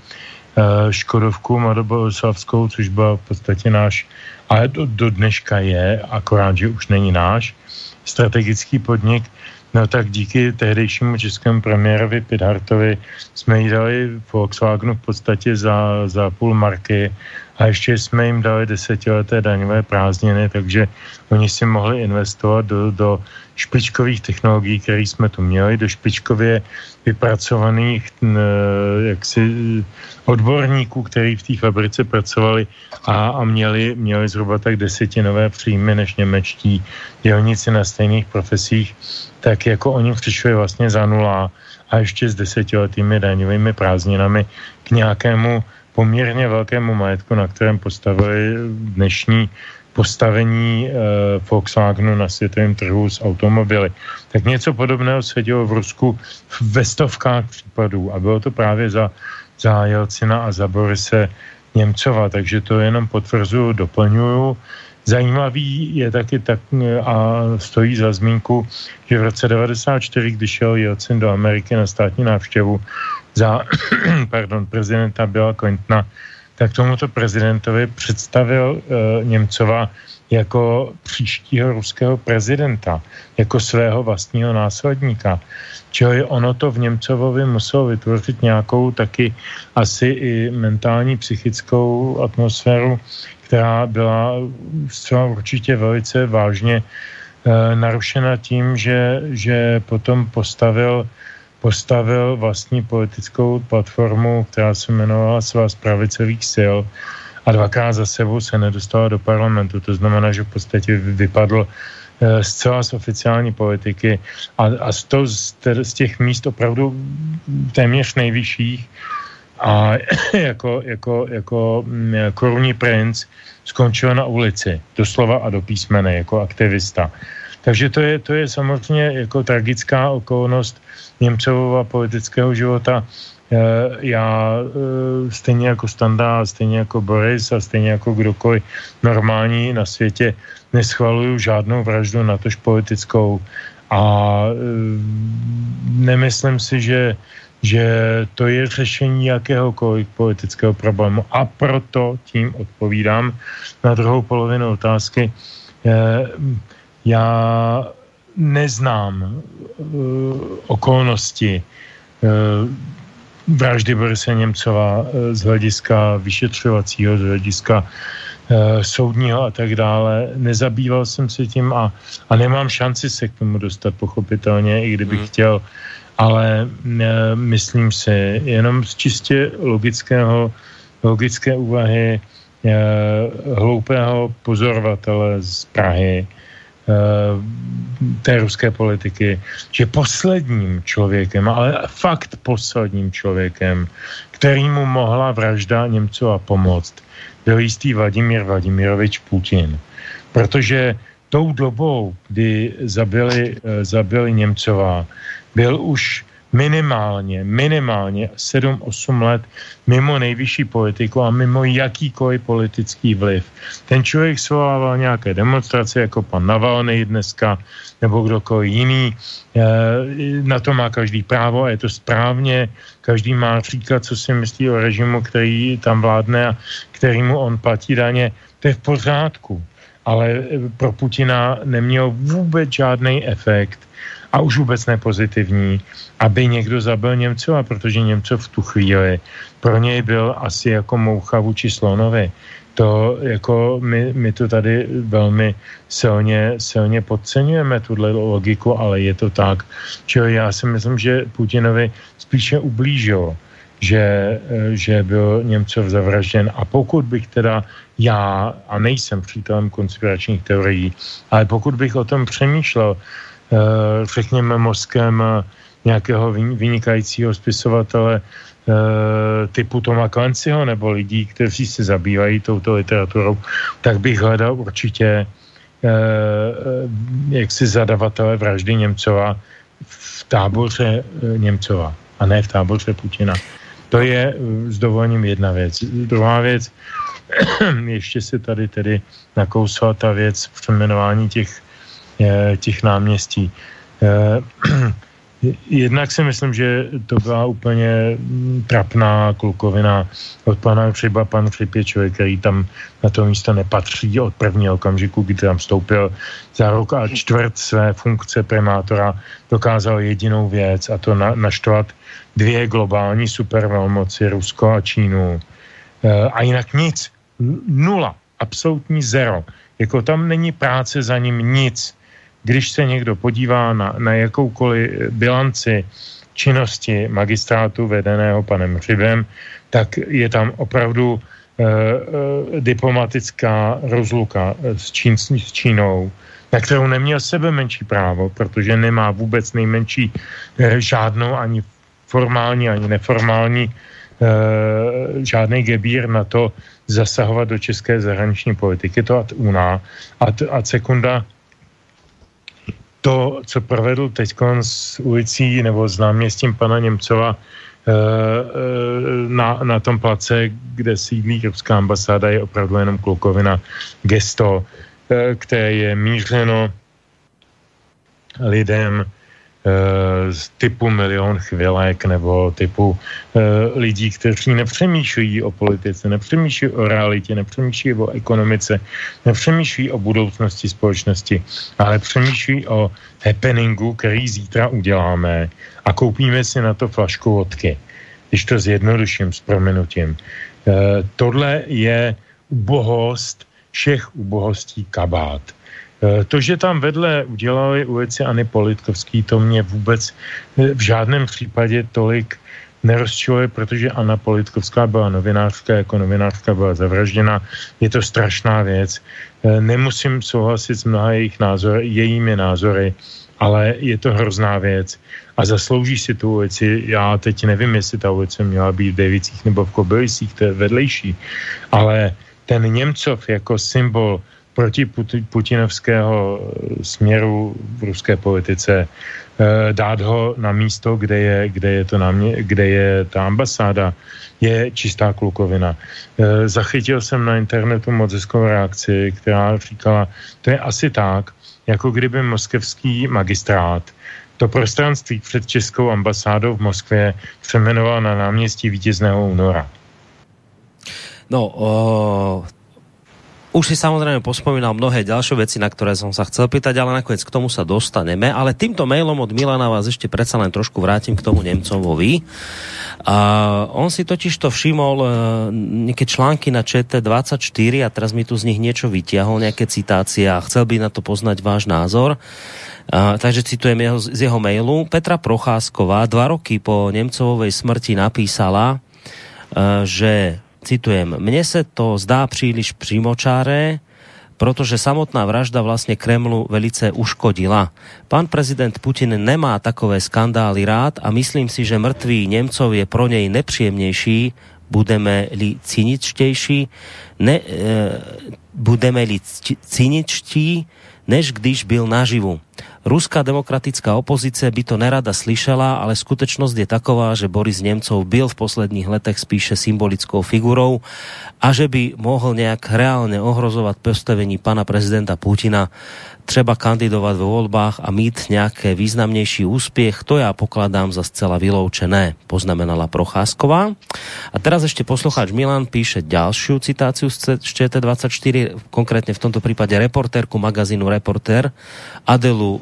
[SPEAKER 5] Škodovku Madoboslavskou, což byl v podstatě náš, ale do, do dneška je, akorát, že už není náš, strategický podnik, No tak díky tehdejšímu českému premiérovi Pidhartovi jsme jí dali Volkswagenu v podstatě za, za půl marky a ještě jsme jim dali desetileté daňové prázdniny, takže oni si mohli investovat do, do špičkových technologií, které jsme tu měli, do špičkově vypracovaných jaksi odborníků, kteří v té fabrice pracovali a, a měli, měli zhruba tak desetinové příjmy než němečtí dělníci na stejných profesích, tak jako oni přišli vlastně za nula a ještě s desetiletými daňovými prázdninami k nějakému poměrně velkému majetku, na kterém postavili dnešní postavení e, Volkswagenu na světovém trhu s automobily. Tak něco podobného se dělo v Rusku ve stovkách případů a bylo to právě za, za Jelcina a za Borise Němcova, takže to jenom potvrzuju, doplňuju. Zajímavý je taky tak a stojí za zmínku, že v roce 94, když šel Jelcin do Ameriky na státní návštěvu za <clears throat> pardon, prezidenta Billa Clintona, tak tomuto prezidentovi představil uh, Němcova jako příštího ruského prezidenta, jako svého vlastního následníka. Čili ono to v Němcovovi muselo vytvořit nějakou taky asi i mentální, psychickou atmosféru, která byla zcela určitě velice vážně e, narušena tím, že, že potom postavil postavil vlastní politickou platformu, která se jmenovala Svaz pravicových sil a dvakrát za sebou se nedostala do parlamentu. To znamená, že v podstatě vypadl eh, zcela z oficiální politiky a, a z, to, z, těch míst opravdu téměř nejvyšších a <clears throat> jako, jako, jako mm, korunní princ skončil na ulici, doslova a do písmene, jako aktivista. Takže to je, to je samozřejmě jako tragická okolnost Němcovova politického života. Eh, já eh, stejně jako Standa, stejně jako Boris a stejně jako kdokoliv normální na světě neschvaluju žádnou vraždu, natož politickou. A eh, nemyslím si, že že to je řešení jakéhokoliv politického problému. A proto tím odpovídám na druhou polovinu otázky. Já neznám okolnosti vraždy Borise Němcova eh, z hlediska vyšetřovacího, z hlediska uh, soudního a tak dále. Nezabýval jsem se tím a, a nemám šanci se k tomu dostat pochopitelně, i kdybych hmm. chtěl, ale uh, myslím si, jenom z čistě logického, logické úvahy uh, hloupého pozorovatele z Prahy, Eh, té ruské politiky, že posledním člověkem, ale fakt posledním člověkem, kterýmu mohla vražda Němcova pomoct, byl jistý Vladimír Vladimirovič Putin. Protože tou dobou, kdy zabili, eh, zabili Němcova, byl už minimálně, minimálně 7-8 let mimo nejvyšší politiku a mimo jakýkoliv politický vliv. Ten člověk svolával nějaké demonstrace, jako pan Navalny dneska, nebo kdokoliv jiný. Eh, na to má každý právo a je to správně. Každý má říkat, co si myslí o režimu, který tam vládne a kterýmu on platí daně. To je v pořádku. Ale pro Putina neměl vůbec žádný efekt a už vůbec nepozitivní, aby někdo zabil Němcova, protože Němcov v tu chvíli pro něj byl asi jako moucha vůči slonovi. To jako my, my to tady velmi silně, silně podceňujeme, tuhle logiku, ale je to tak. Čili já si myslím, že Putinovi spíše ublížil, že, že byl Němcov zavražděn. A pokud bych teda já, a nejsem přítelem konspiračních teorií, ale pokud bych o tom přemýšlel, Eh, řekněme, mozkem eh, nějakého vynikajícího spisovatele eh, typu Toma Clancyho nebo lidí, kteří se zabývají touto literaturou, tak bych hledal určitě jaksi zadavatele vraždy Němcova v táboře Němcova a ne v táboře Putina. To je s dovolením jedna věc. Druhá věc, <clears throat> ještě se tady tedy nakousla ta věc přeměnování těch těch náměstí. Eh, <clears throat> jednak si myslím, že to byla úplně trapná klukovina od pana Třeba. Pan Přip je člověk, který tam na to místo nepatří od prvního okamžiku, kdy tam vstoupil za rok a čtvrt své funkce primátora, dokázal jedinou věc a to na, naštvat dvě globální supervelmoci, Rusko a Čínu. E, a jinak nic. Nula. Absolutní zero. Jako tam není práce za ním nic když se někdo podívá na, na jakoukoliv bilanci činnosti magistrátu vedeného panem Hřibem, tak je tam opravdu e, e, diplomatická rozluka s, Čín, s Čínou, na kterou neměl sebe menší právo, protože nemá vůbec nejmenší e, žádnou ani formální, ani neformální e, žádný gebír na to zasahovat do české zahraniční politiky. To ad una. A, a sekunda, to, co provedl teď s ulicí nebo s náměstím pana Němcova eh, eh, na, na tom place, kde sídlí Ruská ambasáda, je opravdu jenom klukovina gesto, eh, které je mířeno lidem, z typu milion chvilek nebo typu uh, lidí, kteří nepřemýšlejí o politice, nepřemýšlejí o realitě, nepřemýšlejí o ekonomice, nepřemýšlejí o budoucnosti společnosti, ale přemýšlejí o happeningu, který zítra uděláme a koupíme si na to flašku vodky, když to zjednoduším s prominutím. Uh, tohle je ubohost všech ubohostí kabát Eh, to, že tam vedle udělali ulici Ani Politkovský, to mě vůbec eh, v žádném případě tolik nerozčiluje, protože Anna Politkovská byla novinářka, jako novinářka byla zavražděna. Je to strašná věc. Eh, nemusím souhlasit s mnoha jejich názory, jejími názory, ale je to hrozná věc a zaslouží si tu ulici. Já teď nevím, jestli ta ulice měla být v Devicích nebo v Kobylisích, to je vedlejší, ale ten Němcov jako symbol proti putinovského směru v ruské politice, eh, dát ho na místo, kde je, kde je, to na mě, kde je ta ambasáda, je čistá klukovina. Eh, zachytil jsem na internetu moc hezkou reakci, která říkala, to je asi tak, jako kdyby moskevský magistrát to prostranství před Českou ambasádou v Moskvě přemenoval na náměstí vítězného února.
[SPEAKER 2] No, o, už si samozrejme pospomínal mnohé ďalšie veci, na ktoré som sa chcel pýtať, ale nakoniec k tomu sa dostaneme. Ale týmto mailom od Milana vás ešte predsa len trošku vrátim k tomu Nemcovovi. A on si totiž to všimol e, nejaké články na ČT24 a teraz mi tu z nich niečo vytiahol, nejaké citácie a chcel by na to poznať váš názor. A, takže citujem jeho, z jeho mailu. Petra Procházková dva roky po Nemcovovej smrti napísala, e, že citujem, mne se to zdá příliš přímočáré, protože samotná vražda vlastně Kremlu velice uškodila. Pan prezident Putin nemá takové skandály rád a myslím si, že mrtvý Němcov je pro něj nepříjemnější, budeme-li cyničtější, ne, e, budeme-li cyničtí, než když byl naživu. Ruská demokratická opozice by to nerada slyšela, ale skutečnost je taková, že Boris Nemcov byl v posledních letech spíše symbolickou figurou a že by mohl nějak reálně ohrozovat postavení pana prezidenta Putina třeba kandidovat ve volbách a mít nějaké významnější úspěch, to já pokladám za zcela vyloučené, poznamenala Procházková. A teraz ještě posluchač Milan píše ďalšiu citáciu z ČT24, konkrétně v tomto případě reportérku magazínu Reporter Adelu uh,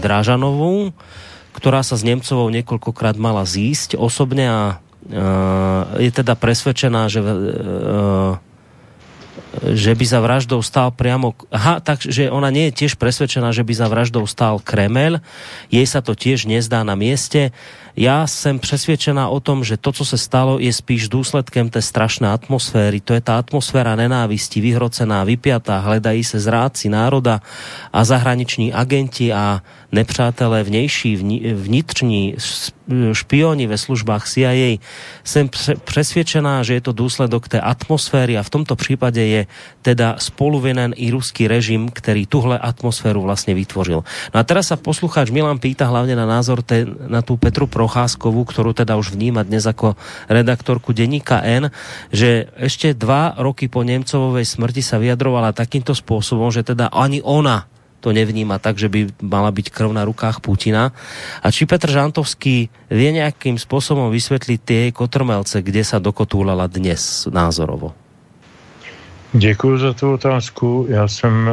[SPEAKER 2] Drážanovou, ktorá sa s Nemcovou niekoľkokrát mala zísť osobne a uh, je teda presvedčená, že uh, že by za vraždou stál priamo... Aha, takže ona nie je tiež presvedčená, že by za vraždou stál Kremel. Jej sa to tiež nezdá na mieste. Já jsem přesvědčená o tom, že to, co se stalo, je spíš důsledkem té strašné atmosféry. To je ta atmosféra nenávisti, vyhrocená, vypjatá, hledají se zrádci národa a zahraniční agenti a nepřátelé vnější, vnitřní, špioni ve službách CIA. Jsem přesvědčená, že je to důsledok té atmosféry a v tomto případě je teda spoluvinen i ruský režim, který tuhle atmosféru vlastně vytvořil. No a teraz sa poslucháč Milan pýta hlavně na názor te, na tu Petru Pro Procházkovú, ktorú teda už vníma dnes ako redaktorku denníka N, že ešte dva roky po Nemcovovej smrti sa vyjadrovala takýmto spôsobom, že teda ani ona to nevníma tak, že by mala byť krv na rukách Putina. A či Petr Žantovský vie nejakým spôsobom vysvetliť tie kotrmelce, kde sa dokotúlala dnes názorovo?
[SPEAKER 5] Děkuji za tu otázku. Já jsem e,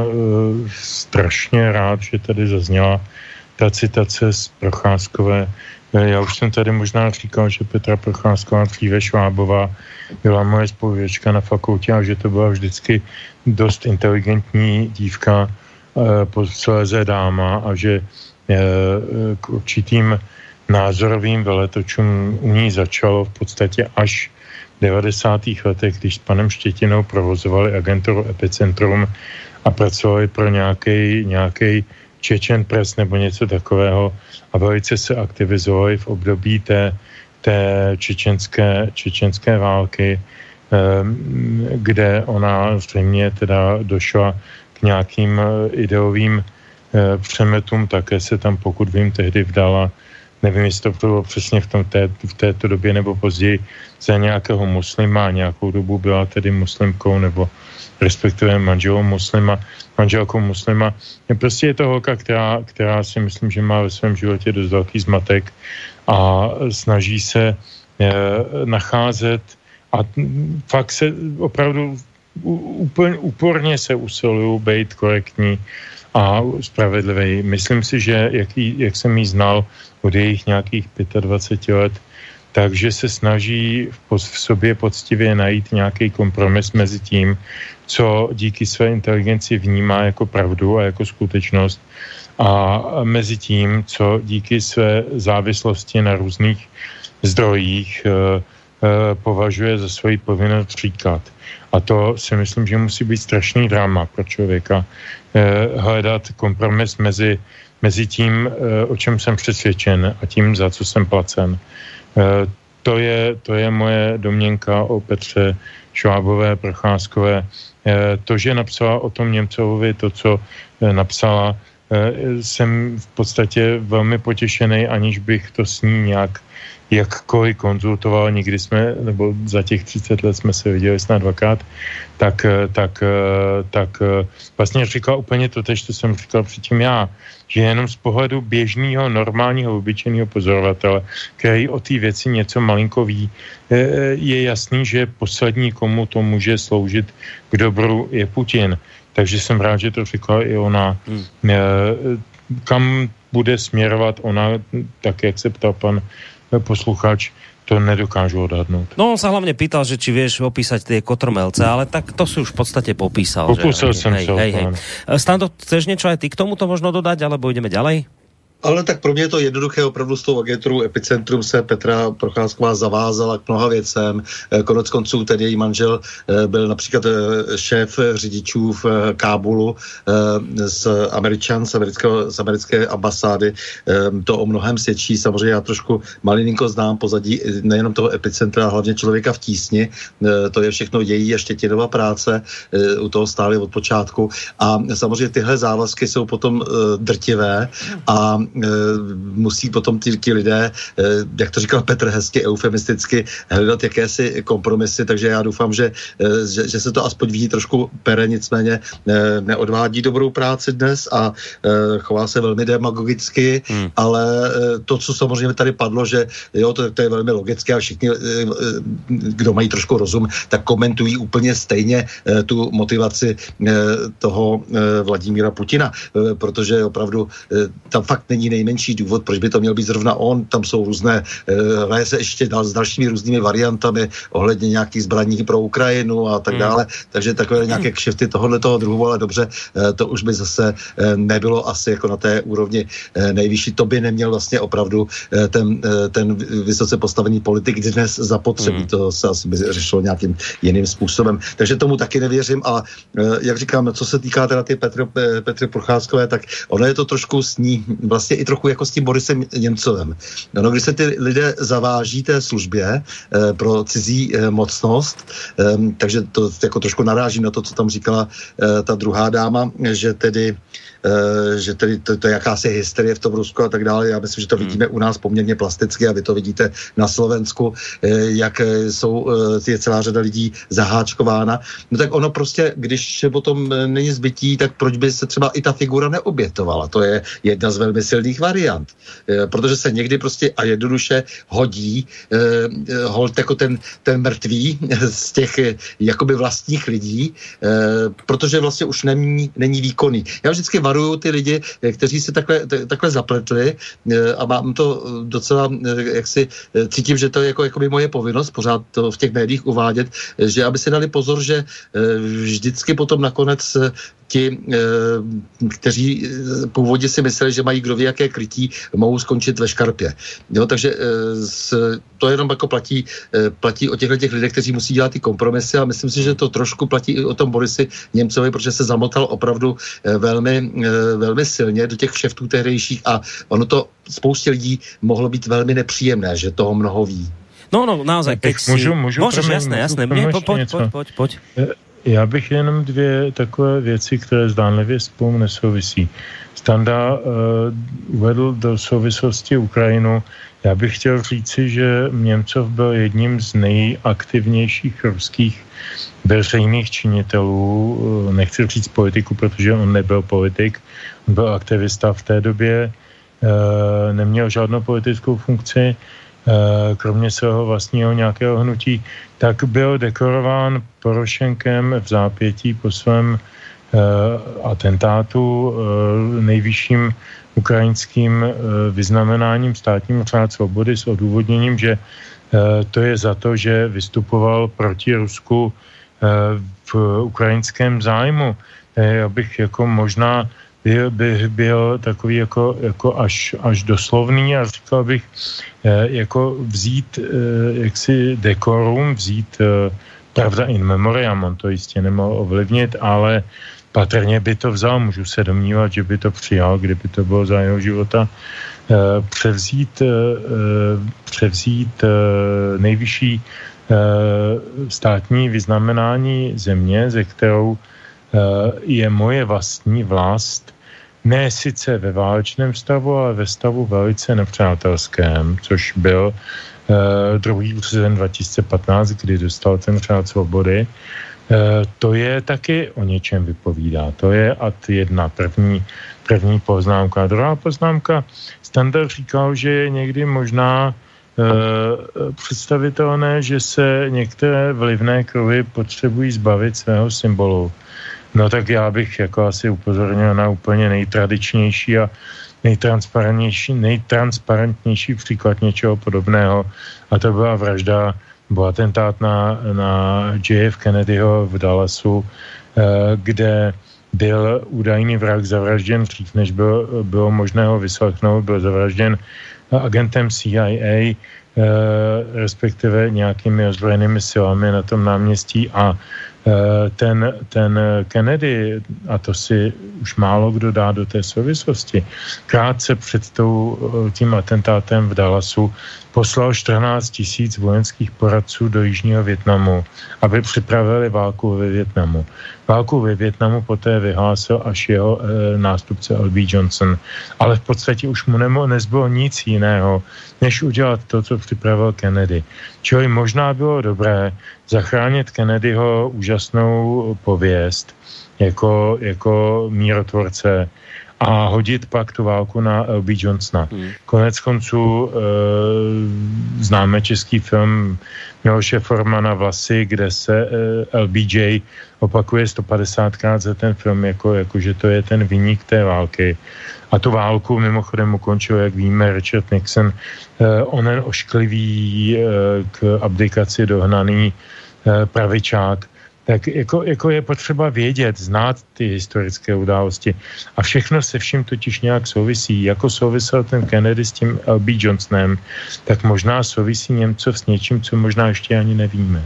[SPEAKER 5] strašně rád, že tady zazněla ta citace z Procházkové, Eh, já už jsem tady možná říkal, že Petra Procházková dříve Švábová byla moje spoluvěčka na fakultě a že to byla vždycky dost inteligentní dívka, posléze dáma a že eh, k určitým názorovým veletočům u ní začalo v podstatě až v 90. letech, když s panem Štětinou provozovali agenturu Epicentrum a pracovali pro nějaký Čečen Press nebo něco takového a velice se aktivizovali v období té, té čečenské, čečenské války, ehm, kde ona zřejmě teda došla nějakým eh, ideovým eh, přemetům, také se tam, pokud vím, tehdy vdala, nevím, jestli to bylo přesně v, tom té, v této době nebo později, za nějakého muslima, nějakou dobu byla tedy muslimkou nebo respektive manželou muslima, manželkou muslima. Prostě je to holka, která, která si myslím, že má ve svém životě dost velký zmatek a snaží se e, nacházet a fakt se opravdu úplně úporně se usilují být korektní a spravedlivý. Myslím si, že jak, jí, jak jsem jí znal od jejich nějakých 25 let, takže se snaží v, v sobě poctivě najít nějaký kompromis mezi tím, co díky své inteligenci vnímá jako pravdu a jako skutečnost a mezi tím, co díky své závislosti na různých zdrojích e, e, považuje za svoji povinnost říkat. A to si myslím, že musí být strašný drama pro člověka. E, hledat kompromis mezi mezi tím, o čem jsem přesvědčen a tím, za co jsem placen. To je, to je moje domněnka o Petře Švábové, Procházkové. To, že napsala o tom Němcovovi to, co napsala, jsem v podstatě velmi potěšený, aniž bych to s ní nějak jakkoliv konzultoval, nikdy jsme, nebo za těch 30 let jsme se viděli snad dvakrát, tak, tak, tak vlastně říkal úplně to tež, co jsem říkal předtím já, že jenom z pohledu běžného, normálního, obyčejného pozorovatele, který o té věci něco malinko ví, je jasný, že poslední, komu to může sloužit k dobru, je Putin. Takže jsem rád, že to říkala i ona. Hmm. Kam bude směrovat ona, tak jak se ptal pan posluchač, to nedokážu odhadnout.
[SPEAKER 2] No on sa hlavne pýtal, že či vieš opísať tie kotrmelce, ale tak to si už v podstate popísal.
[SPEAKER 5] Popísal som hej, sa. Hej, hej.
[SPEAKER 2] Stando, chceš niečo aj ty k tomuto možno dodať, alebo ideme ďalej?
[SPEAKER 4] Ale tak pro mě je to jednoduché, opravdu s tou agenturou Epicentrum se Petra Procházková zavázala k mnoha věcem. Eh, konec konců tedy její manžel eh, byl například eh, šéf řidičů v Kábulu z Američan, z, amerického, z americké ambasády. To o mnohem svědčí. Samozřejmě já trošku malinko znám pozadí nejenom toho Epicentra, hlavně člověka v tísni. To je všechno její ještě štětinová práce. U toho stáli od počátku. A samozřejmě tyhle závazky jsou potom drtivé a musí potom ty, ti lidé, eh, jak to říkal Petr hezky, eufemisticky, hledat jakési kompromisy, takže já doufám, že, eh, že, že se to aspoň vidí trošku pere, nicméně neodvádí dobrou práci dnes a chová se velmi demagogicky, hmm. ale to, co samozřejmě tady padlo, že jo, to, to je velmi logické a všichni, kdo mají trošku rozum, tak komentují úplně stejně tu motivaci toho Vladimíra Putina, protože opravdu tam fakt není není nejmenší důvod, proč by to měl být zrovna on. Tam jsou různé, eh, se ještě dál s dalšími různými variantami ohledně nějakých zbraní pro Ukrajinu a tak hmm. dále. Takže takové nějaké kšefty tohohle toho druhu, ale dobře, eh, to už by zase eh, nebylo asi jako na té úrovni nejvyšší. To by neměl vlastně opravdu ten, ten vysoce postavený politik dnes zapotřebí. Hmm. To se asi by řešilo nějakým jiným způsobem. Takže tomu taky nevěřím a jak říkám, co se týká teda ty Petry, Petry Procházkové, tak ono je to trošku s ní vlastně vlastně i trochu jako s tím Borisem Němcovem. No, no když se ty lidé zaváží té službě e, pro cizí e, mocnost, e, takže to jako trošku naráží na to, co tam říkala e, ta druhá dáma, že tedy že tedy to, to je jakási hysterie v tom Rusku a tak dále. Já myslím, že to hmm. vidíme u nás poměrně plasticky a vy to vidíte na Slovensku, eh, jak eh, jsou, je celá řada lidí zaháčkována. No tak ono prostě, když potom není zbytí, tak proč by se třeba i ta figura neobětovala? To je jedna z velmi silných variant. Protože se někdy prostě a jednoduše hodí hold jako ten, ten mrtvý <laughs> z těch jakoby vlastních lidí, protože vlastně už není, není výkonný. Já vždycky varuju ty lidi, eh, kteří se takhle, takhle zapletli eh, a mám to docela, eh, jak si cítím, že to je jako, jako by moje povinnost pořád to v těch médiích uvádět, že aby si dali pozor, že vždycky potom nakonec ti, kteří původně si mysleli, že mají kdo ví jaké krytí, mohou skončit ve škarpě. Jo, takže to jenom jako platí, platí o těchto těch lidech, kteří musí dělat ty kompromisy a myslím si, že to trošku platí i o tom Borisi Němcovi, protože se zamotal opravdu velmi Eh, velmi silně do těch kšeftů tehdejších a ono to spoustě lidí mohlo být velmi nepříjemné, že toho mnoho ví.
[SPEAKER 2] No, no, naozaj, keď si...
[SPEAKER 5] Můžu, můžu
[SPEAKER 2] Můžeš, jasné, jasné. Mě, po, pojď, pojď, pojď, pojď.
[SPEAKER 5] Já bych jenom dvě takové věci, které zdánlivě spolu nesouvisí. Standa uh, uvedl do souvislosti Ukrajinu. Já bych chtěl říci, že Němcov byl jedním z nejaktivnějších ruských veřejných činitelů, eh, nechci říct politiku, protože on nebyl politik, on byl aktivista v té době, eh, neměl žádnou politickou funkci, kromě svého vlastního nějakého hnutí, tak byl dekorován Porošenkem v zápětí po svém atentátu nejvyšším ukrajinským vyznamenáním státním řád svobody s odůvodněním, že to je za to, že vystupoval proti Rusku v ukrajinském zájmu. Já bych jako možná byl, bych byl takový jako, jako až, až doslovný a říkal bych eh, jako vzít eh, jaksi dekorum, vzít eh, pravda in memoriam, on to jistě nemohl ovlivnit, ale patrně by to vzal, můžu se domnívat, že by to přijal, kdyby to bylo za jeho života, převzít, převzít nejvyšší státní vyznamenání země, ze kterou je moje vlastní vlast, ne sice ve válečném stavu, ale ve stavu velice nepřátelském, což byl uh, druhý březen 2015, kdy dostal ten řád svobody. Uh, to je taky o něčem vypovídá. To je ad jedna první, první poznámka. Druhá poznámka, Standard říkal, že je někdy možná uh, představitelné, že se některé vlivné kruhy potřebují zbavit svého symbolu No tak já bych jako asi upozornil na úplně nejtradičnější a nejtransparentnější, nejtransparentnější příklad něčeho podobného. A to byla vražda, byl atentát na, na JF Kennedyho v Dallasu, eh, kde byl údajný vrah zavražděn dřív, než byl, bylo možné ho vyslechnout, byl zavražděn agentem CIA, eh, respektive nějakými ozbrojenými silami na tom náměstí a ten, ten Kennedy, a to si už málo kdo dá do té souvislosti, krátce před tou, eh, tím atentátem v Dallasu poslal 14 tisíc vojenských poradců do Jižního Větnamu, aby připravili válku ve Větnamu. Válku ve Větnamu poté vyhlásil až jeho e, nástupce L.B. Johnson, ale v podstatě už mu nemo, nezbylo nic jiného, než udělat to, co připravil Kennedy. Čili možná bylo dobré zachránit Kennedyho úžasnou pověst jako, jako mírotvorce, a hodit pak tu válku na L.B. Johnsona. Hmm. Konec konců e, známe český film Miloše Formana Vlasy, kde se e, eh, LBJ opakuje 150krát za ten film, jako, jako že to je ten vyník té války. A tu válku mimochodem ukončil, jak víme, Richard Nixon, e, onen ošklivý e, k abdikaci dohnaný e, pravičák, tak jako, jako je potřeba vědět, znát ty historické události. A všechno se vším totiž nějak souvisí. Jako souvisel ten Kennedy s tím L.B. Johnsonem, tak možná souvisí Němcov s něčím, co možná ještě ani nevíme.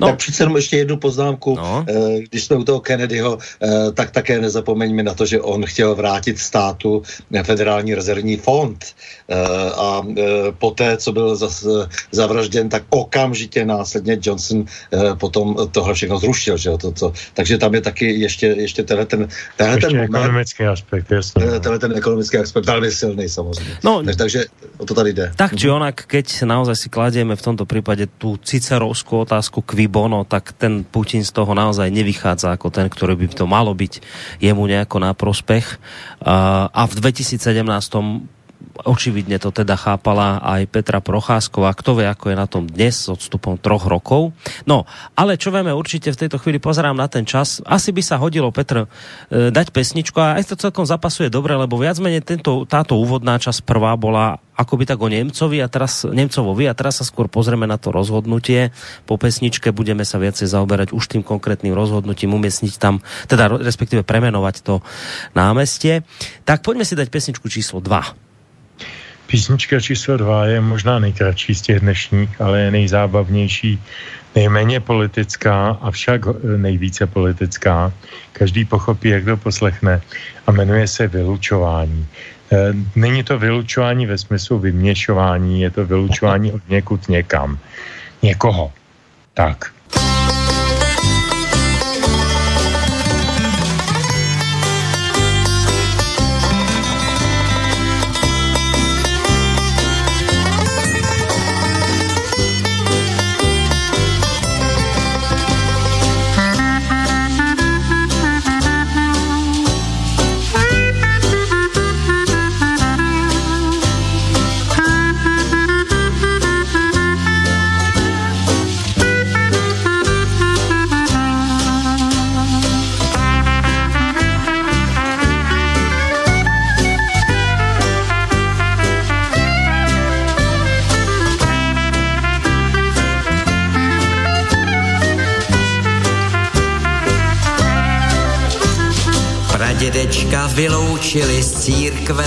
[SPEAKER 4] No. Tak přece jenom ještě jednu poznámku. No. Eh, když jsme u toho Kennedyho, eh, tak také nezapomeňme na to, že on chtěl vrátit státu federální rezervní fond. Eh, a poté, co byl zavražděn, tak okamžitě následně Johnson potom tohle všechno zrušil. Že? To, to, takže tam je taky ještě, ještě tenhle ten, tenhle
[SPEAKER 5] ještě ten moment, ekonomický aspekt, jasně.
[SPEAKER 4] No. Tenhle ten ekonomický aspekt velmi silný samozřejmě. No, takže, takže o to tady jde.
[SPEAKER 2] Tak či onak, keď naozaj si kladieme v tomto případě tu cicerovskou otázku qui bono, tak ten Putin z toho naozaj nevychádza ako ten, ktorý by to malo byť jemu nejako na prospech. A v 2017 očividne to teda chápala aj Petra Procházková. Kto vie, ako je na tom dnes s odstupom troch rokov. No, ale čo vieme určite v tejto chvíli, pozerám na ten čas, asi by sa hodilo, Petr, e, dať pesničku a aj to celkom zapasuje dobre, lebo viac menej tento, táto úvodná časť prvá bola akoby tak o Nemcovi a teraz, Nemcovovi a teraz sa skôr pozrieme na to rozhodnutie. Po pesničke budeme sa viacej zaoberať už tým konkrétnym rozhodnutím umiestniť tam, teda respektíve premenovať to námestie. Tak poďme si dať pesničku číslo 2.
[SPEAKER 5] Písnička číslo dva je možná nejkratší z těch dnešních, ale je nejzábavnější, nejméně politická, avšak nejvíce politická. Každý pochopí, jak to poslechne a jmenuje se vylučování. E, není to vylučování ve smyslu vyměšování, je to vylučování od někud někam. Někoho. Tak.
[SPEAKER 6] Dědečka vyloučili z církve,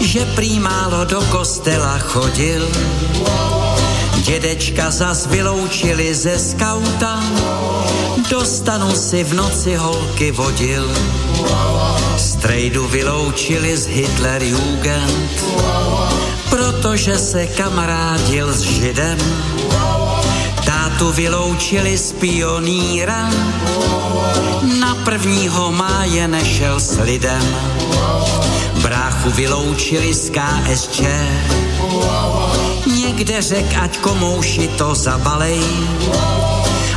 [SPEAKER 6] že prý málo do kostela chodil. Dědečka zas vyloučili ze skauta, dostanu si v noci holky vodil. Strejdu vyloučili z Hitler Jugend, protože se kamarádil s Židem. Tátu vyloučili z pioníra, na prvního máje nešel s lidem. Bráchu vyloučili z KSČ, někde řek, ať komouši to zabalej.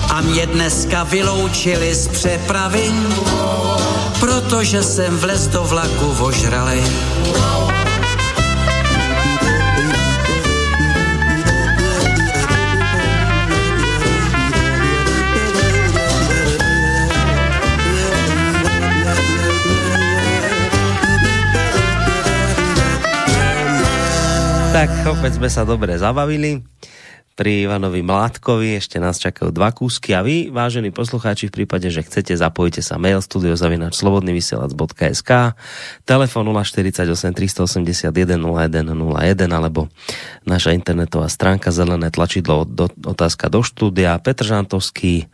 [SPEAKER 6] A mě dneska vyloučili z přepravy, protože jsem vlez do vlaku vožralej.
[SPEAKER 2] Tak opäť sme sa dobre zabavili pri Ivanovi Mládkovi. Ešte nás čakajú dva kúsky. A vy, vážení poslucháči, v prípade, že chcete, zapojite sa mail studiozavinač.slobodnyvysielac.sk telefon 048 381 0101 alebo naša internetová stránka zelené tlačidlo do, otázka do štúdia Petr Žantovský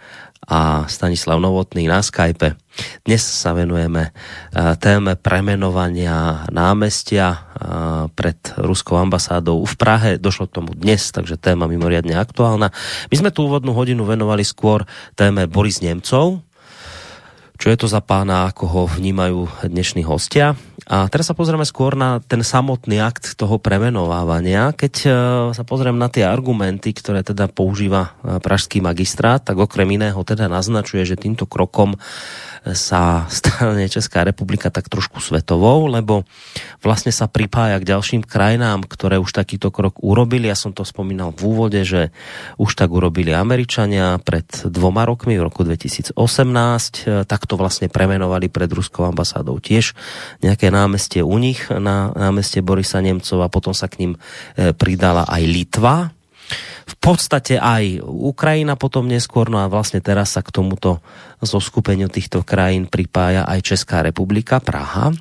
[SPEAKER 2] a Stanislav Novotný na Skype. Dnes sa venujeme e, téme premenovania námestia e, pred ruskou ambasádou v Prahe. Došlo k tomu dnes, takže téma mimoriadne aktuálna. My sme tú úvodnú hodinu venovali skôr téme Boris Nemcov, čo je to za pána, ako ho vnímajú dnešní hostia. A teraz sa pozrieme skôr na ten samotný akt toho premenovávania. Keď e, sa pozriem na tie argumenty, ktoré teda používa e, pražský magistrát, tak okrem iného teda naznačuje, že týmto krokom sa <laughs> stane Česká republika tak trošku svetovou, lebo vlastne sa pripája k ďalším krajinám, ktoré už takýto krok urobili. Ja som to spomínal v úvode, že už tak urobili Američania pred dvoma rokmi v roku 2018. Takto vlastne premenovali pred ruskou ambasádou tiež nejaké námestie u nich na námestie Borisa Nemcova, potom sa k ním e, pridala aj Litva, v podstate aj Ukrajina potom neskôr, no a vlastne teraz sa k tomuto zoskupeniu týchto krajín pripája aj Česká republika, Praha.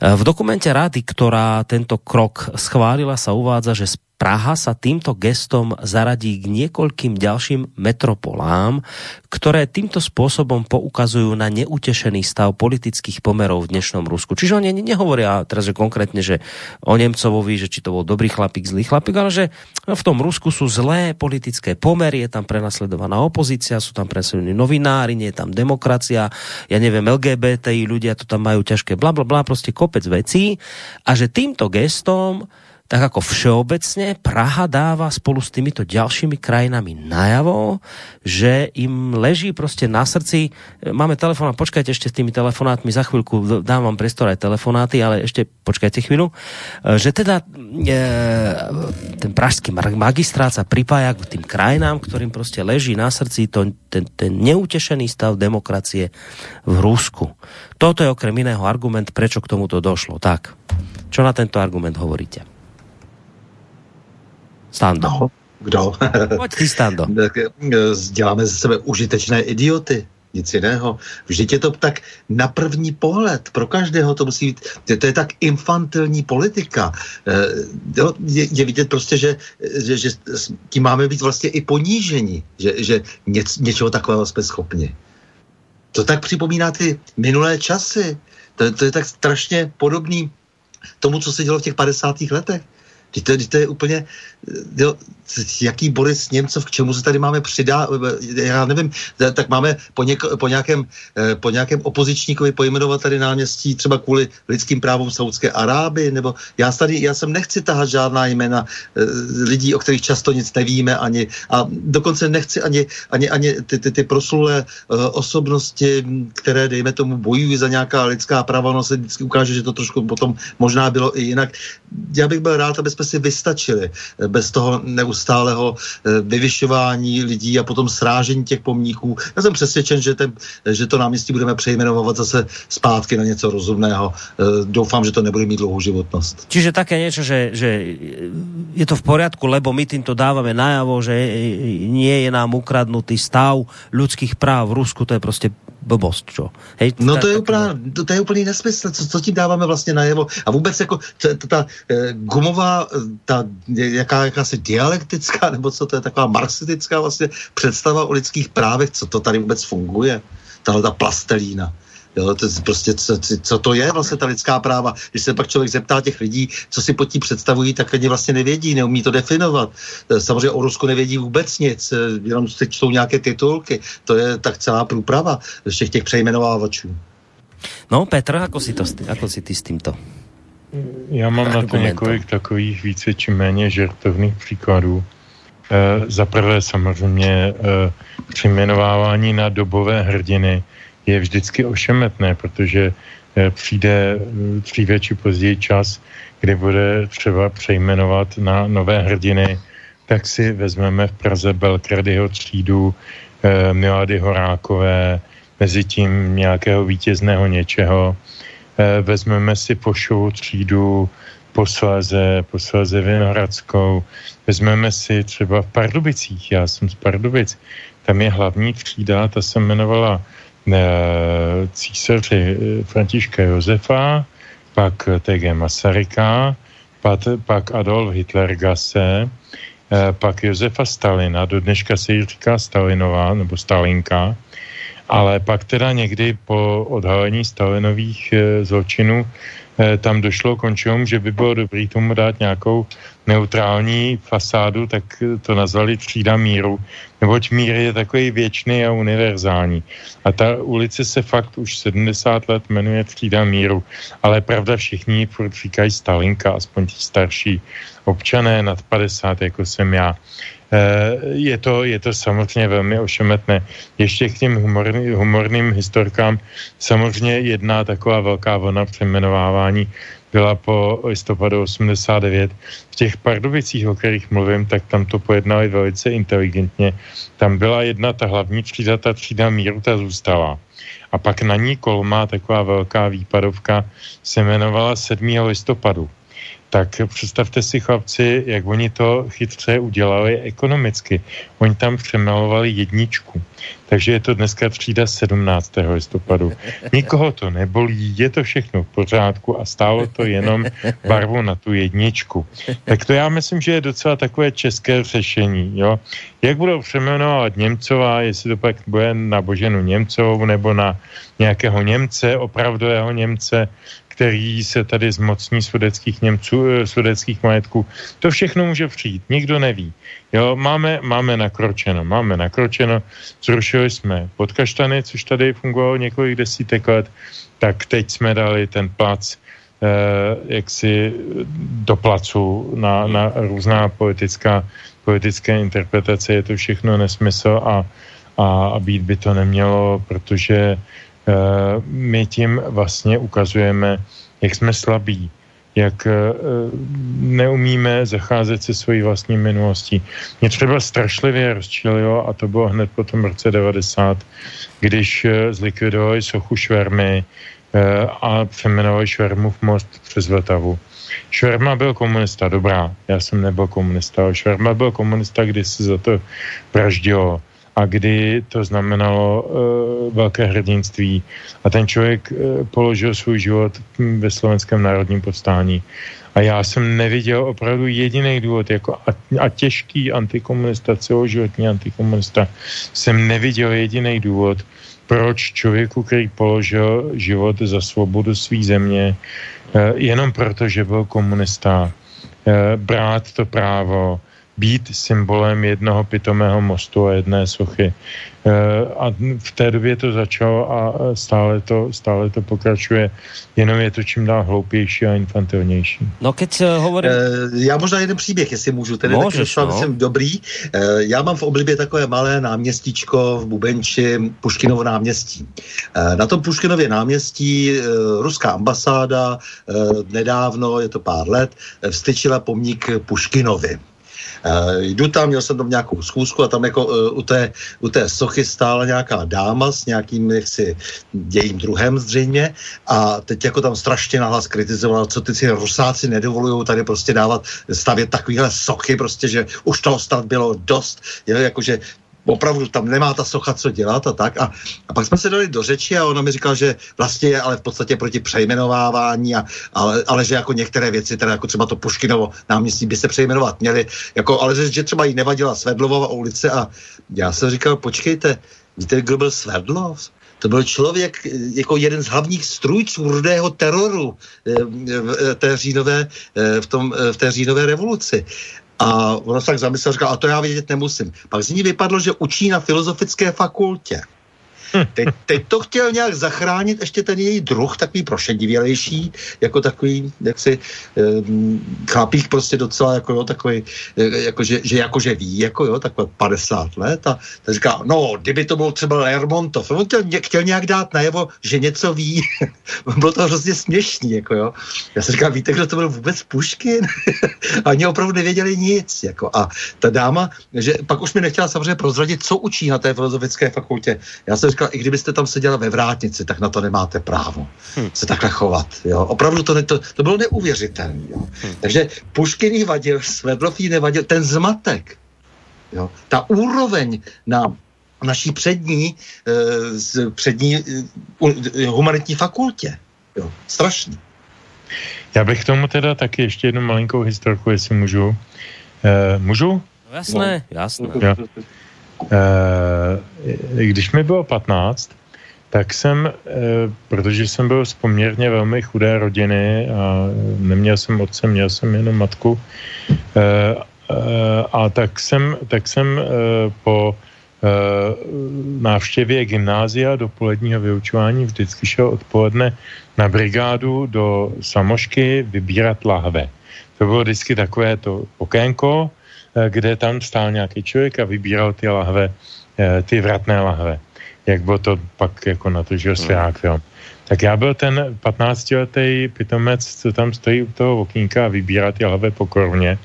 [SPEAKER 2] V dokumente rady, ktorá tento krok schválila, sa uvádza, že Praha sa týmto gestom zaradí k niekoľkým ďalším metropolám, ktoré týmto spôsobom poukazujú na neutešený stav politických pomerov v dnešnom Rusku. Čiže oni nehovoria teraz, že konkrétne, že o Nemcovovi, že či to bol dobrý chlapík, zlý chlapík, ale že v tom Rusku sú zlé politické pomery, je tam prenasledovaná opozícia, sú tam prenasledovaní novinári, nie je tam demokracia, ja neviem, LGBTI ľudia to tam majú ťažké, bla bla bla, proste kopec vecí a že týmto gestom tak ako všeobecne Praha dáva spolu s týmito ďalšími krajinami najavo, že im leží prostě na srdci, máme telefonát, počkajte ešte s tými telefonátmi, za chvíľku dám vám prestor aj telefonáty, ale ešte počkajte chvíľu, že teda e, ten pražský magistrát sa pripája k tým krajinám, ktorým prostě leží na srdci to, ten, ten neutešený stav demokracie v Rusku. Toto je okrem iného argument, prečo k tomuto došlo. Tak, čo na tento argument hovoríte? Stando. No,
[SPEAKER 4] kdo?
[SPEAKER 2] Pojď ty, Stando. <laughs>
[SPEAKER 4] Děláme ze sebe užitečné idioty nic jiného. Vždyť je to tak na první pohled, pro každého to musí být, to, to je tak infantilní politika. E, je, je vidět prostě, že, že, že tím máme být vlastně i ponížení, že, že něc, něčeho takového jsme schopni. To tak připomíná ty minulé časy. To, to je tak strašně podobný tomu, co se dělo v těch 50. letech. Teď to, to je úplně, jo, jaký Boris Němcov, k čemu se tady máme přidat, já nevím, tak máme po, něk, po, nějakém, eh, po nějakém opozičníkovi pojmenovat tady náměstí třeba kvůli lidským právům Saudské Aráby, nebo já tady, já jsem nechci tahat žádná jména eh, lidí, o kterých často nic nevíme ani, a dokonce nechci ani, ani, ani ty, ty, ty proslulé osobnosti, které, dejme tomu, bojují za nějaká lidská práva, ono se vždycky ukáže, že to trošku potom možná bylo i jinak. Já bych byl rád, aby jsme si vystačili bez toho neustálého eh, vyvyšování lidí a potom srážení těch pomníků. Já jsem přesvědčen, že, ten, že to náměstí budeme přejmenovat zase zpátky na něco rozumného. Eh, doufám, že to nebude mít dlouhou životnost.
[SPEAKER 2] Čiže také něco, že, že je to v poriadku, lebo my týmto dávame najavo, že nie je nám ukradnutý stav ľudských práv v Rusku, to je prostě blbost, čo?
[SPEAKER 4] Hej, no to je, úplná, to, to je úplný nesmysl, co, co tím dáváme vlastně najevo. A vůbec jako ta, ta, ta gumová, ta jaká, jakási dialektická, nebo co to je, taková marxistická vlastně představa o lidských právech, co to tady vůbec funguje, tahle ta plastelína. Jo, to prostě, co, co to je vlastně ta lidská práva? Když se pak člověk zeptá těch lidí, co si pod tím představují, tak oni vlastně nevědí, neumí to definovat. E, samozřejmě o Rusku nevědí vůbec nic, e, jenom si čtou nějaké titulky. To je tak celá průprava všech těch přejmenovávačů.
[SPEAKER 2] No Petr, ako si, to, ako si ty s tímto?
[SPEAKER 5] Já mám na to několik takových více či méně žertovných příkladů. E, za prvé samozřejmě e, přejmenovávání na dobové hrdiny, je vždycky ošemetné, protože eh, přijde eh, dříve či později čas, kdy bude třeba přejmenovat na nové hrdiny, tak si vezmeme v Praze Belkradyho třídu, eh, Milady Horákové, mezi tím nějakého vítězného něčeho. Eh, vezmeme si Pošovu třídu, posléze, posléze Vinohradskou, vezmeme si třeba v Pardubicích, já jsem z Pardubic, tam je hlavní třída, ta se jmenovala císaře eh, Františka Josefa, pak T.G. Masaryka, pak, pak Adolf Hitlergase, eh, pak Josefa Stalina, do dneška se jí říká Stalinová nebo Stalinka, ale pak teda někdy po odhalení Stalinových eh, zločinů tam došlo k končům, že by bylo dobré tomu dát nějakou neutrální fasádu, tak to nazvali třída míru, neboť mír je takový věčný a univerzální. A ta ulice se fakt už 70 let jmenuje třída míru, ale pravda všichni furt říkají Stalinka, aspoň ti starší občané nad 50, jako jsem já. Eh, je to, je to samozřejmě velmi ošemetné. Ještě k těm humorný, humorným historkám samozřejmě jedna taková velká vlna přeměnovávání byla po listopadu 89. V těch Pardubicích, o kterých mluvím, tak tam to pojednali velice inteligentně. Tam byla jedna ta hlavní třída, ta třída míru, ta zůstala. A pak na ní kolma, taková velká výpadovka, se jmenovala 7. listopadu tak představte si chlapci, jak oni to chytře udělali ekonomicky. Oni tam přemalovali jedničku. Takže je to dneska třída 17. listopadu. Nikoho to nebolí, je to všechno v pořádku a stálo to jenom barvu na tu jedničku. Tak to já myslím, že je docela takové české řešení. Jo? Jak budou přeměnovat Němcová, jestli to pak bude na Boženu Němcovou nebo na nějakého Němce, opravdového Němce, který se tady zmocní sudeckých Němců, eh, sudeckých majetků. To všechno může přijít, nikdo neví. Jo, máme, máme nakročeno, máme nakročeno, zrušili jsme podkaštany, což tady fungovalo několik desítek let, tak teď jsme dali ten plac eh, jaksi do placu na, na různá politická, politické interpretace, je to všechno nesmysl a, a, a být by to nemělo, protože my tím vlastně ukazujeme, jak jsme slabí, jak eh, neumíme zacházet se svojí vlastní minulostí. Mě třeba strašlivě rozčililo, a to bylo hned po tom roce 90, když eh, zlikvidovali sochu Švermy a přeměnovali Švermův most přes Vltavu. Šverma byl komunista, dobrá, já jsem nebyl komunista, ale Šverma byl komunista, když se za to vraždilo a kdy to znamenalo uh, velké hrdinství. A ten člověk uh, položil svůj život ve slovenském národním povstání. A já jsem neviděl opravdu jediný důvod, jako a, a těžký antikomunista, celoživotní antikomunista, jsem neviděl jediný důvod, proč člověku, který položil život za svobodu své země, uh, jenom proto, že byl komunista, brát to právo, být symbolem jednoho pitomého mostu a jedné sochy. Eh, a v té době to začalo a stále to, stále to pokračuje, jenom je to čím dál hloupější a infantilnější.
[SPEAKER 2] No keď eh, hovorím...
[SPEAKER 4] Eh, já možná jeden příběh, jestli můžu, ten Můžeš, je taky no. dobrý. Já mám v oblibě takové malé náměstíčko v Bubenči, Puškinovo náměstí. Na tom Puškinově náměstí ruská ambasáda nedávno, je to pár let, vstyčila pomník Puškinovi. Uh, jdu tam, měl jsem tam nějakou schůzku a tam jako uh, u, té, u té sochy stála nějaká dáma s nějakým jaksi jejím druhem zřejmě. A teď jako tam strašně nahlas kritizovala, co ty si rusáci nedovolují tady prostě dávat, stavět takovýhle sochy prostě, že už toho snad bylo dost, je, jakože opravdu tam nemá ta socha co dělat a tak. A, a pak jsme se dali do řeči a ona mi říkala, že vlastně je ale v podstatě proti přejmenovávání, a, ale, ale, že jako některé věci, teda jako třeba to Puškinovo náměstí by se přejmenovat měly, jako, ale že, že třeba jí nevadila Svedlovova ulice a já jsem říkal, počkejte, víte, kdo byl Svedlov? To byl člověk jako jeden z hlavních strůjců rudého teroru eh, v té říjnové, eh, v, tom, v té říjnové revoluci. A ona se tak zamyslel, říkala, a to já vědět nemusím. Pak z ní vypadlo, že učí na filozofické fakultě. Teď, teď to chtěl nějak zachránit ještě ten její druh, takový prošedivělejší, jako takový, jak si um, chlapík prostě docela, jako jo, takový, jako, že, že jakože ví, jako jo, takové 50 let a tak říká, no, kdyby to byl třeba Lermontov, on chtěl, chtěl nějak dát najevo, že něco ví, <laughs> bylo to hrozně směšný, jako jo. Já jsem říkal, víte, kdo to byl vůbec Puškin? <laughs> a oni opravdu nevěděli nic, jako a ta dáma, že pak už mi nechtěla samozřejmě prozradit, co učí na té filozofické fakultě. Já jsem říkal, říkal, i kdybyste tam seděla ve vrátnici, tak na to nemáte právo hmm. se takhle chovat. Jo? Opravdu to, ne, to, to bylo neuvěřitelné. Hmm. Takže Puškin jí vadil, Svedlov jí nevadil, ten zmatek, jo? ta úroveň na naší přední, eh, přední eh, humanitní fakultě. Jo? Strašný.
[SPEAKER 5] Já bych k tomu teda taky ještě jednu malinkou historku, jestli můžu. Eh, můžu?
[SPEAKER 2] No jasné, no. jasné.
[SPEAKER 5] Jo. Eh, když mi bylo 15, tak jsem, eh, protože jsem byl z poměrně velmi chudé rodiny a neměl jsem otce, měl jsem jenom matku, eh, a tak jsem, tak jsem po návštěvě gymnázia dopoledního vyučování vždycky šel odpoledne na brigádu do Samošky vybírat lahve. To bylo vždycky takové to okénko, kde tam stál nějaký člověk a vybíral ty lahve, eh, ty vratné lahve. Jak bylo to pak jako na to, že hmm. film. Tak já byl ten 15-letý pitomec, co tam stojí u toho okýnka a vybírá ty lahve po koruně.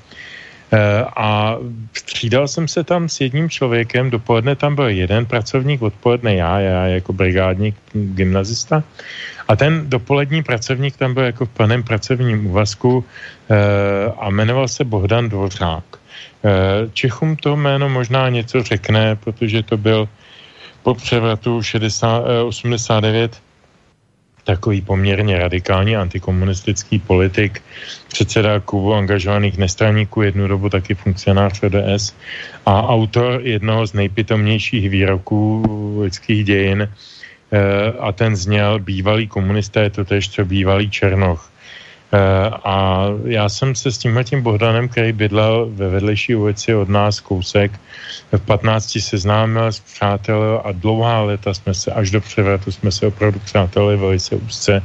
[SPEAKER 5] Eh, a střídal jsem se tam s jedním člověkem, dopoledne tam byl jeden pracovník, odpoledne já, já jako brigádník, gymnazista. A ten dopolední pracovník tam byl jako v plném pracovním úvazku a jmenoval se Bohdan Dvořák. Eh, Čechům to jméno možná něco řekne, protože to byl po převratu 60, 89 eh, takový poměrně radikální antikomunistický politik, předseda klubu angažovaných nestraníků, jednu dobu taky funkcionář ODS a autor jednoho z nejpitomnějších výroků lidských dějin eh, a ten zněl bývalý komunisté, to tež co bývalý Černoch. Eh, a já jsem se s tímhle tím Bohdanem, který bydlel ve vedlejší ulici od nás kousek, v 15 seznámil s přáteli a dlouhá léta jsme se, až do převratu jsme se opravdu přáteli velice úzce.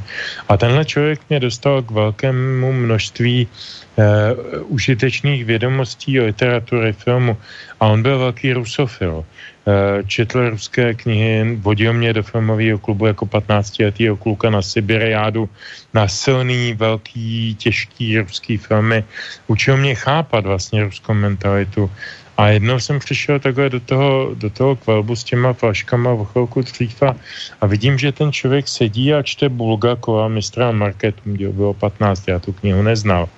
[SPEAKER 5] A tenhle člověk mě dostal k velkému množství uh, užitečných vědomostí o literatury, filmu. A on byl velký rusofil. Eh, četl ruské knihy, vodil mě do filmového klubu jako 15-letýho kluka na Sibiriádu, na silný, velký, těžký ruský filmy. Učil mě chápat vlastně ruskou mentalitu. A jednou jsem přišel takhle do toho, do toho kvelbu s těma flaškama v chvilku dříva a vidím, že ten člověk sedí a čte Bulgakova, mistra marketu, bylo 15, já tu knihu neznal.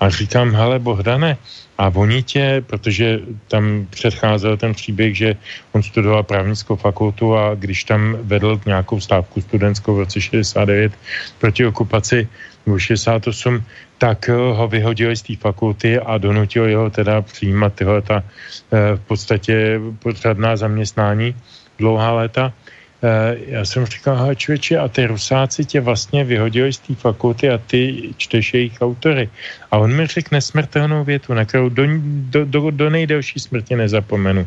[SPEAKER 5] A říkám, hele Bohdane, a oni tě, protože tam předcházel ten příběh, že on studoval právnickou fakultu a když tam vedl nějakou stávku studentskou v roce 69 proti okupaci v 68, tak ho vyhodili z té fakulty a donutil jeho teda přijímat tyhle ta eh, v podstatě potřebná zaměstnání dlouhá léta. Eh, já jsem říkal, aha, a ty rusáci tě vlastně vyhodili z té fakulty a ty čteš jejich autory. A on mi řekl nesmrtelnou větu, na kterou do, do, do, do nejdelší smrti nezapomenu.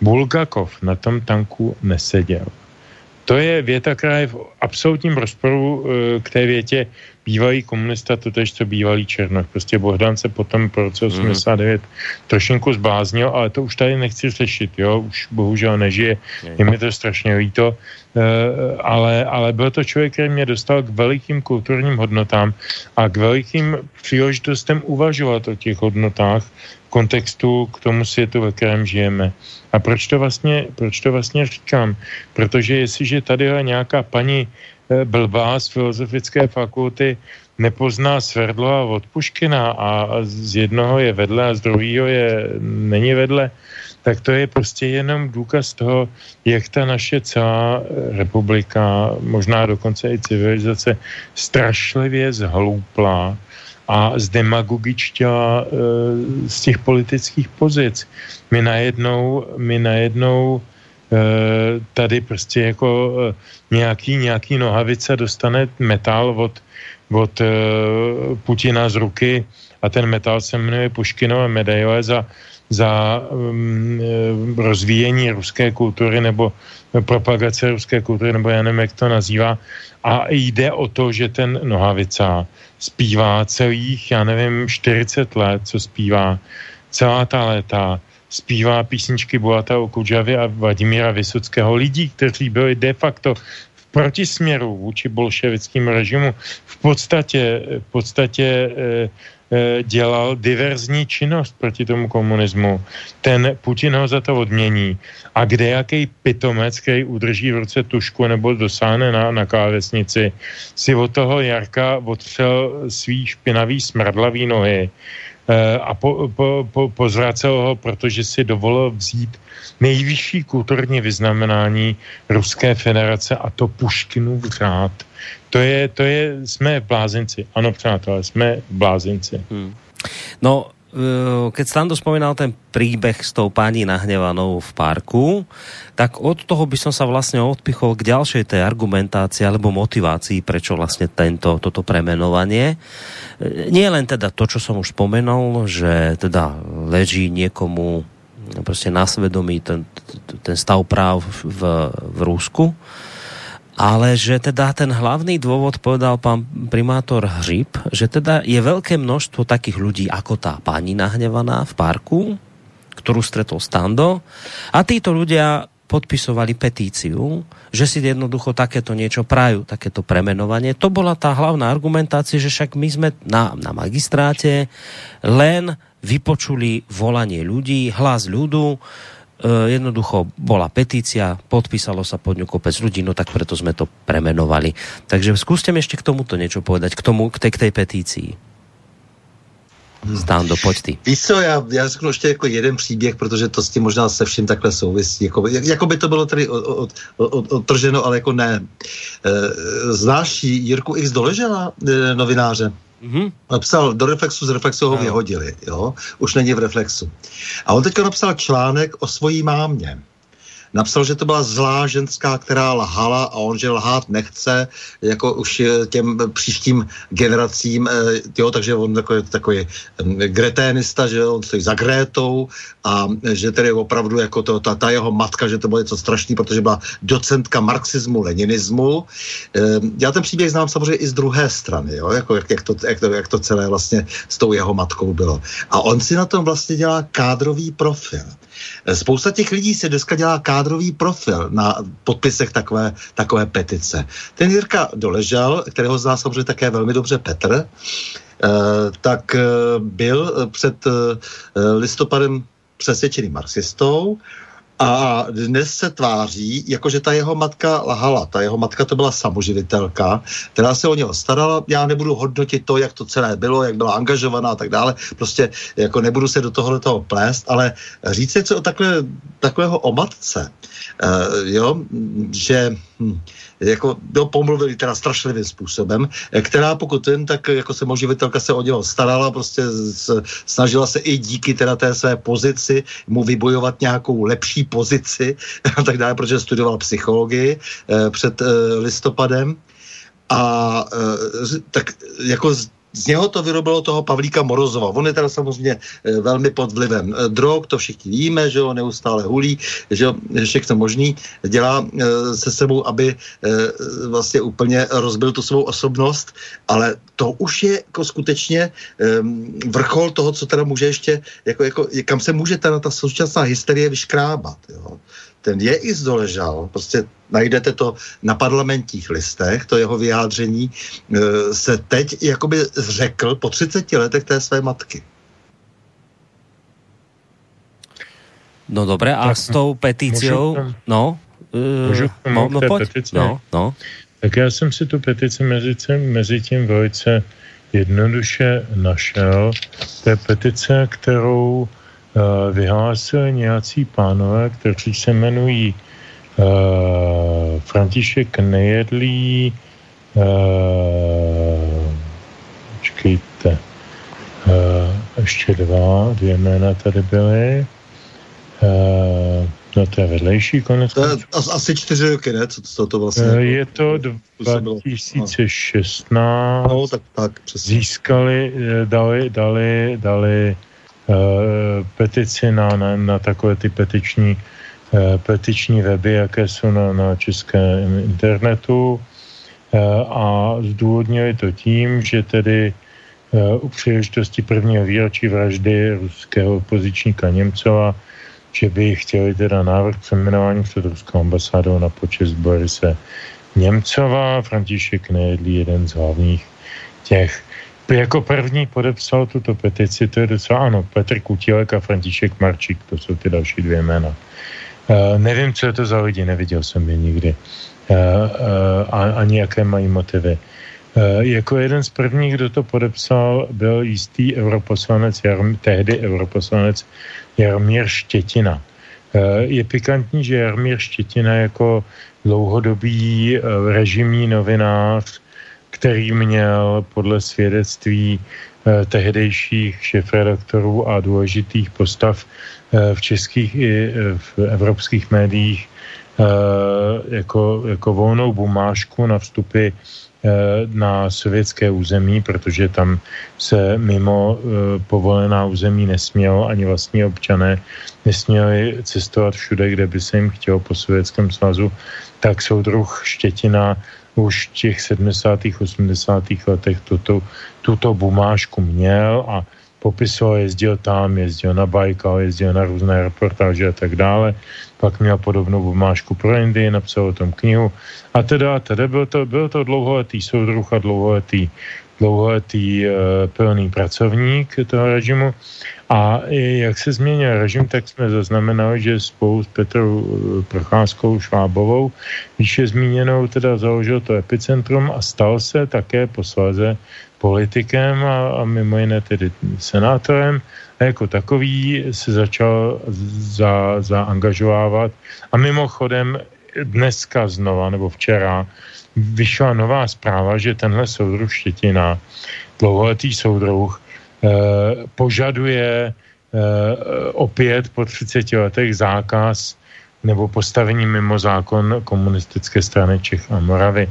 [SPEAKER 5] Bulgakov na tom tanku neseděl. To je věta, která je v absolutním rozporu eh, k té větě bývalý komunista, to tež co bývalý Černoch. Prostě Bohdan se potom po roce 89 mm. trošinku zbláznil, ale to už tady nechci řešit, jo, už bohužel nežije, je mi to strašně líto, e, ale, ale byl to člověk, který mě dostal k velikým kulturním hodnotám a k velikým příležitostem uvažovat o těch hodnotách kontextu k tomu světu, ve kterém žijeme. A proč to vlastně, proč to vlastně říkám? Protože jestliže tady je nějaká paní Eh, blbá z filozofické fakulty nepozná Sverdlova od Puškina a z jednoho je vedle a z druhého je není vedle, tak to je prostě jenom důkaz toho, jak ta naše celá republika, možná dokonce i civilizace, strašlivě zhloupla a zdemagogičtěla e, z těch politických pozic. My najednou, my najednou e, tady prostě jako e, nějaký, nějaký nohavice dostane metal od, od Putina z ruky a ten metal se jmenuje Puškinové medaile za, za um, rozvíjení ruské kultury nebo propagace ruské kultury, nebo já nevím, jak to nazývá. A jde o to, že ten Nohavica zpívá celých, já nevím, 40 let, co zpívá, celá ta léta, zpívá písničky Boata Okudžavy a Vladimíra Vysockého, lidí, kteří byli de facto v protisměru vůči bolševickým režimu, v podstatě, v podstatě eh, Eh, dělal diverzní činnost proti tomu komunismu. Ten Putin ho za to odmění. A kde jaký pitomec, který udrží v ruce tušku nebo dosáhne na, na klávesnici, si od toho Jarka otřel svý špinavý smradlavý nohy Eh, a po, po, po, pozvracel ho, protože si dovolil vzít nejvyšší kulturní vyznamenání Ruské federace a to Puškinův řád. To je, to je, jsme v blázinci. Ano, přátelé, jsme v blázinci. Hmm.
[SPEAKER 2] No, Eh, keď Stando spomínal ten príbeh s tou pani nahnevanou v parku, tak od toho by som sa vlastne odpichol k ďalšej tej argumentácii alebo motivácii, prečo vlastne tento, toto premenovanie. Eh, nie len teda to, čo som už spomenul, že teda leží niekomu prostě na svedomí ten, ten stav práv v, v Rusku, ale že teda ten hlavný dôvod povedal pán primátor Hřib, že teda je veľké množstvo takých ľudí ako tá pani nahnevaná v parku, ktorú stretol Stando a títo ľudia podpisovali petíciu, že si jednoducho takéto niečo prajú, takéto premenovanie. To bola tá hlavná argumentácia, že však my sme na, na magistráte len vypočuli volanie ľudí, hlas ľudu, jednoducho bola petícia, podpísalo sa pod ňu kopec ľudí, no tak preto sme to premenovali. Takže skúste mi ešte k tomuto niečo povedať, k tomu, k tej, k tej petícii. Stándo, pojď ty.
[SPEAKER 4] Víš co, já, já řeknu ještě jako jeden příběh, protože to s tím možná se vším takhle souvisí. Jako, jako by to bylo tady odtrženo, ale jako ne. E, znáš Jirku X Doležela, e, novináře? Mm-hmm. Napsal do Reflexu, z Reflexu ho vyhodili, jo? Už není v Reflexu. A on teďka napsal článek o svojí mámě napsal, že to byla zlá ženská, která lhala a on, že lhát nechce, jako už těm příštím generacím, eh, jo, takže on takový, takový mm, greténista, že on stojí za Grétou a že tedy opravdu jako to, ta, ta jeho matka, že to bylo něco strašný, protože byla docentka marxismu, leninismu. Eh, já ten příběh znám samozřejmě i z druhé strany, jo, jako jak, jak, to, jak, to, jak to celé vlastně s tou jeho matkou bylo. A on si na tom vlastně dělá kádrový profil. Spousta těch lidí se dneska dělá kádrový profil na podpisech takové, takové petice. Ten Jirka Doležal, kterého zná samozřejmě také velmi dobře Petr, eh, tak eh, byl před eh, listopadem přesvědčený marxistou a dnes se tváří, jako že ta jeho matka lahala. Ta jeho matka to byla samoživitelka, která se o něho starala. Já nebudu hodnotit to, jak to celé bylo, jak byla angažovaná a tak dále. Prostě jako nebudu se do tohohle toho plést, ale říct něco o takhle, takového o matce, uh, jo, že hm, jako byl pomluvili teda strašlivým způsobem, která pokud jen, tak jako se moživitelka se o něho starala, prostě s, snažila se i díky teda té své pozici mu vybojovat nějakou lepší pozici <laughs> a tak dále, protože studoval psychologii eh, před eh, listopadem. A eh, tak jako z něho to vyrobilo toho Pavlíka Morozova. On je teda samozřejmě e, velmi pod vlivem e, drog, to všichni víme, že ho neustále hulí, že všechno možný dělá e, se sebou, aby vlastně úplně rozbil tu svou osobnost, ale to už je jako skutečně vrchol toho, co teda může ještě, jako, jako, kam se může teda ta současná hysterie vyškrábat. Jo ten je i zdoležal, prostě najdete to na parlamentních listech, to jeho vyjádření, e, se teď jakoby řekl po 30 letech té své matky.
[SPEAKER 2] No dobré, a s tou petíciou, no,
[SPEAKER 5] můžu uh, no, no, pojď. No, no. Tak já jsem si tu petici mezi, mezi tím velice jednoduše našel. To je petice, kterou vyhlásili nějací pánové, kteří se jmenují František Nejedlý, počkejte, ještě dva, dvě jména tady byly. No to je vedlejší konec.
[SPEAKER 4] To je asi čtyři roky, ne? Co, co to vlastně?
[SPEAKER 5] Je to 2016.
[SPEAKER 4] No, tak, tak, přesně.
[SPEAKER 5] Získali, dali, dali, dali uh, petici na, na, na takové ty petiční, uh, petiční weby, jaké jsou na, na českém internetu uh, a zdůvodnili to tím, že tedy u příležitosti prvního výročí vraždy ruského opozičníka Němcova že by chtěli teda návrh přeměnování před ruskou ambasádou na počest Borise Němcova. František Nejedlý, jeden z hlavních těch. Jako první podepsal tuto petici, to je docela, ano, Petr Kutilek a František Marčík, to jsou ty další dvě jména. Uh, nevím, co je to za lidi, neviděl jsem je nikdy. Uh, uh, ani jaké mají motivy. Uh, jako jeden z prvních, kdo to podepsal, byl jistý europoslanec, tehdy europoslanec Jarmír Štětina. Eh, je pikantní, že Jarmír Štětina jako dlouhodobý eh, režimní novinář, který měl podle svědectví eh, tehdejších šefredaktorů a důležitých postav v českých i v evropských médiích jako, jako volnou bumášku na vstupy Eh, na sovětské území, protože tam se mimo eh, povolená území nesmělo, ani vlastní občané nesměli cestovat všude, kde by se jim chtělo po Sovětském svazu, tak soudruh Štětina už v těch 70. 80. letech tuto, tuto bumášku měl a popisoval, jezdil tam, jezdil na Bajkal, jezdil na různé reportáže a tak dále. Pak měl podobnou bumášku pro Indii, napsal o tom knihu. A teda, teda byl to, byl to dlouholetý soudruh a dlouholetý, dlouholetý uh, plný pracovník toho režimu. A jak se změnil režim, tak jsme zaznamenali, že spolu s Petrou eh, Procházkou Švábovou, výše zmíněnou, teda založil to epicentrum a stal se také posléze politikem a, a mimo jiné tedy senátorem a jako takový se začal za, zaangažovávat a mimochodem dneska znova nebo včera vyšla nová zpráva, že tenhle soudruh Štětina, dlouholetý soudruh, eh, požaduje eh, opět po 30 letech zákaz nebo postavení mimo zákon komunistické strany Čech a Moravy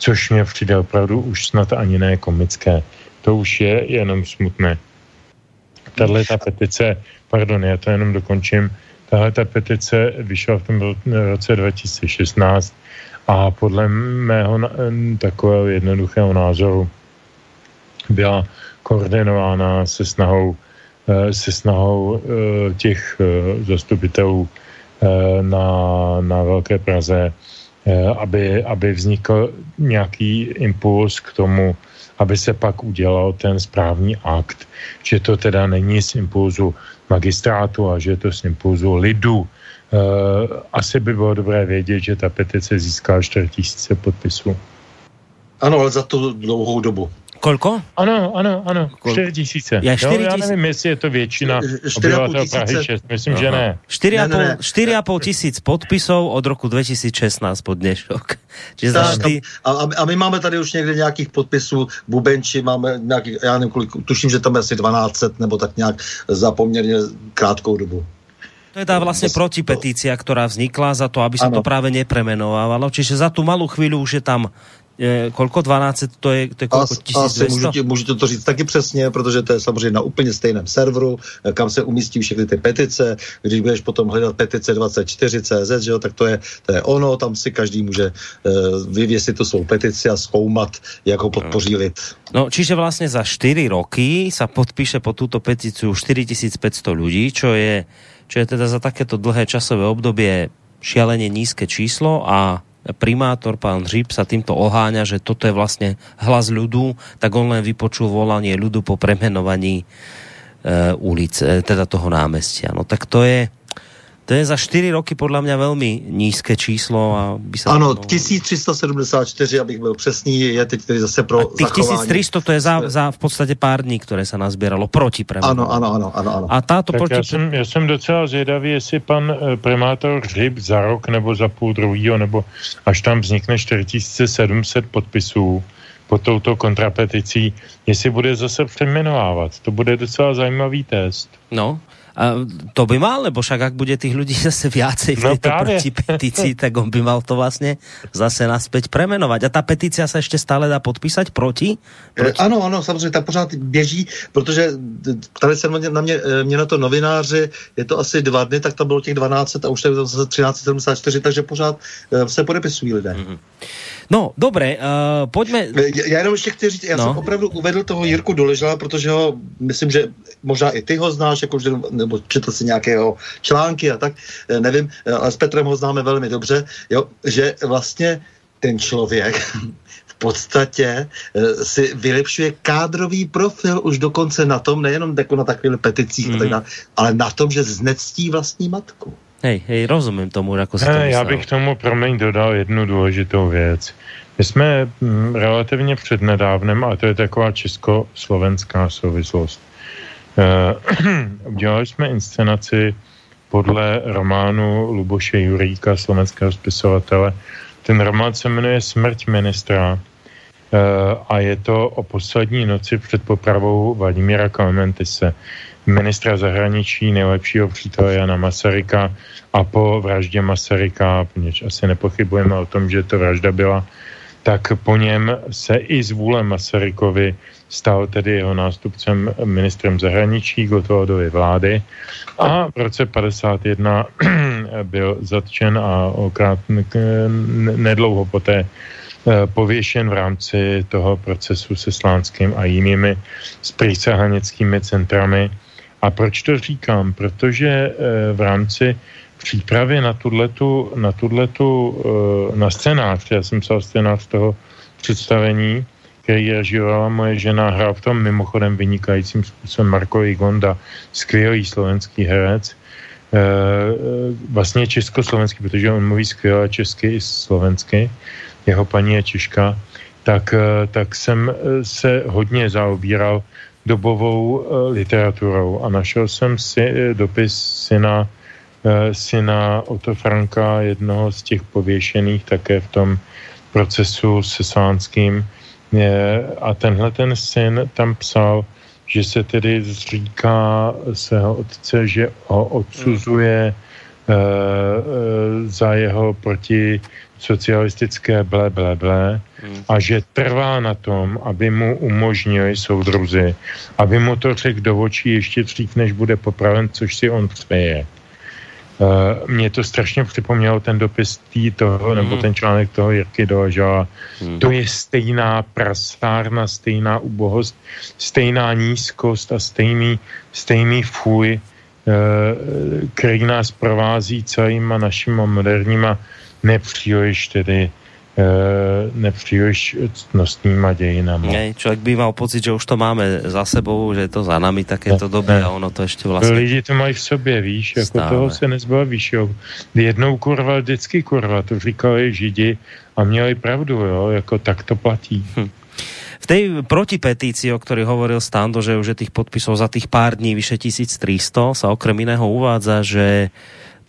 [SPEAKER 5] což mě přijde opravdu už snad ani ne komické. To už je jenom smutné. Tahle ta petice, pardon, já to jenom dokončím, tahle ta petice vyšla v tom roce 2016 a podle mého takového jednoduchého názoru byla koordinována se snahou, eh, se snahou eh, těch eh, zastupitelů na, na Velké Praze aby, aby vznikl nějaký impuls k tomu, aby se pak udělal ten správný akt, že to teda není z impulzu magistrátu a že je to z impulzu lidu. E, asi by bylo dobré vědět, že ta petice získá 4000 podpisů.
[SPEAKER 4] Ano, ale za tu dlouhou dobu.
[SPEAKER 2] Kolko?
[SPEAKER 5] Ano, ano, ano, 4 tisíce.
[SPEAKER 2] Ja, 4
[SPEAKER 5] jo, já nevím, jestli je to většina obyvatel Prahy 6, myslím, Aha. že ne.
[SPEAKER 2] 4,5 tisíc podpisov od roku 2016 pod dnešok. <laughs> Čiže za šty...
[SPEAKER 4] a, a, my máme tady už někde nějakých podpisů, Bubenči máme nějakých, já nevím kolik, tuším, že tam je asi 12 nebo tak nějak za poměrně krátkou dobu.
[SPEAKER 2] To je tá vlastne protipetícia, ktorá vznikla za to, aby sa to práve nepremenovávalo. Čiže za tú malú chvíľu už je tam je, kolko 12, to je, to je kolko, 1200? Asi
[SPEAKER 4] můžu, můžu to říct taky přesně, protože to je samozřejmě na úplně stejném serveru, kam se umístí všechny ty petice. Když budeš potom hledat petice 24 CZ, že jo, tak to je, to je ono, tam si každý může uh, vyvěsit tu svou petici a zkoumat, jak ho podpoří lid.
[SPEAKER 2] No, čiže vlastně za 4 roky sa podpíše po túto petíciu 4500 ľudí, čo je, čo je teda za takéto dlhé časové obdobie šialene nízke číslo a primátor pán Hřib sa týmto oháňa, že toto je vlastne hlas ľudu, tak on len vypočul volanie ľudu po premenovaní e, ulice, teda toho námestia. No tak to je, To je za 4 roky podle mě velmi nízké číslo. A by
[SPEAKER 4] se ano, mohlo... 1374, abych byl přesný, je teď tedy zase pro a
[SPEAKER 2] těch 1300 to je za, za v podstatě pár dní, které se nazbíralo proti
[SPEAKER 4] premenování. Ano, ano, ano, ano, ano.
[SPEAKER 5] A táto proti... já, jsem, já jsem docela zvědavý, jestli pan eh, primátor Hřib za rok nebo za půl druhýho, nebo až tam vznikne 4700 podpisů, pod touto kontrapeticí, jestli bude zase přemenovávat. To bude docela zajímavý test.
[SPEAKER 2] No, a to by mal, lebo však ak bude tých ľudí <laughs> zase viacej v no tejto proti petícii, tak on by mal to vlastně zase naspäť premenovať. A ta petícia sa ešte stále dá podpísať proti?
[SPEAKER 4] proti? Ano, ano, samozřejmě, tak pořád běží, protože tady se na mě, mě na to novináři, je to asi dva dny, tak to bylo těch 12 a už to je zase 1374, takže pořád se podepisují lidé. Mm-hmm.
[SPEAKER 2] No, dobré, uh, pojďme.
[SPEAKER 4] Já, já jenom ještě chci říct, já no. jsem opravdu uvedl toho Jirku Doležela, protože ho, myslím, že možná i ty ho znáš, jako, že, nebo četl si nějakého články a tak, eh, nevím, eh, ale s Petrem ho známe velmi dobře, jo, že vlastně ten člověk <laughs> v podstatě si vylepšuje kádrový profil už dokonce na tom, nejenom jako na takových peticích, mm-hmm. tak mhm. ale na tom, že znectí vlastní matku.
[SPEAKER 2] Hej, hej, rozumím tomu, jako
[SPEAKER 5] si to Já bych tomu, promiň, dodal jednu důležitou věc. My jsme hm, relativně přednedávnem, a to je taková česko-slovenská souvislost, <clears throat> udělali jsme inscenaci podle románu Luboše Juríka, slovenského spisovatele. Ten román se jmenuje Smrť ministra uh, a je to o poslední noci před popravou Vladimíra Klementise ministra zahraničí, nejlepšího přítele Jana Masaryka a po vraždě Masaryka, poněž asi nepochybujeme o tom, že to vražda byla, tak po něm se i z vůle Masarykovi stal tedy jeho nástupcem ministrem zahraničí Gotovadovy vlády a v roce 51 <clears throat> byl zatčen a okrát nedlouho poté eh, pověšen v rámci toho procesu se Slánským a jinými sprýcahanickými centrami a proč to říkám? Protože eh, v rámci přípravy na tuhletu, na tuhletu, eh, na scénář, já jsem psal scénář toho představení, který režírovala moje žena, hrál v tom mimochodem vynikajícím způsobem. Marko Igonda, skvělý slovenský herec, eh, vlastně československý, protože on mluví skvěle česky i slovensky, jeho paní je Češka, tak, tak jsem se hodně zaobíral dobovou literaturou a našel jsem si dopis syna, syna Otto Franka, jednoho z těch pověšených také v tom procesu se Sánským. Je, a tenhle ten syn tam psal, že se tedy zříká svého otce, že ho odsuzuje uh, za jeho proti socialistické ble, ble, ble hmm. a že trvá na tom, aby mu umožnili soudruzi, aby mu to řekl do očí ještě dřív, než bude popraven, což si on přeje. Uh, mě to strašně připomnělo ten dopis tý toho, nebo hmm. ten článek toho Jirky Doležala. Hmm. To je stejná prasárna, stejná ubohost, stejná nízkost a stejný, stejný fuj, uh, který nás provází celýma našima moderníma nepříliš tedy nepříliš ctnostnýma dějinama.
[SPEAKER 2] Ne, člověk by mal pocit, že už to máme za sebou, že je to za nami takéto ne, doby ne. a ono to ještě vlastně...
[SPEAKER 5] Lidi to mají v sobě, víš, jako Stále. toho se nezbavíš, jo. Jednou kurva, vždycky kurva, to říkali židi a měli pravdu, jo, jako tak to platí. Hm.
[SPEAKER 2] V tej protipetícii, o ktorej hovoril Stando, že už je tých podpisov za tých pár dní vyše 1300, sa okrem iného uvádza, že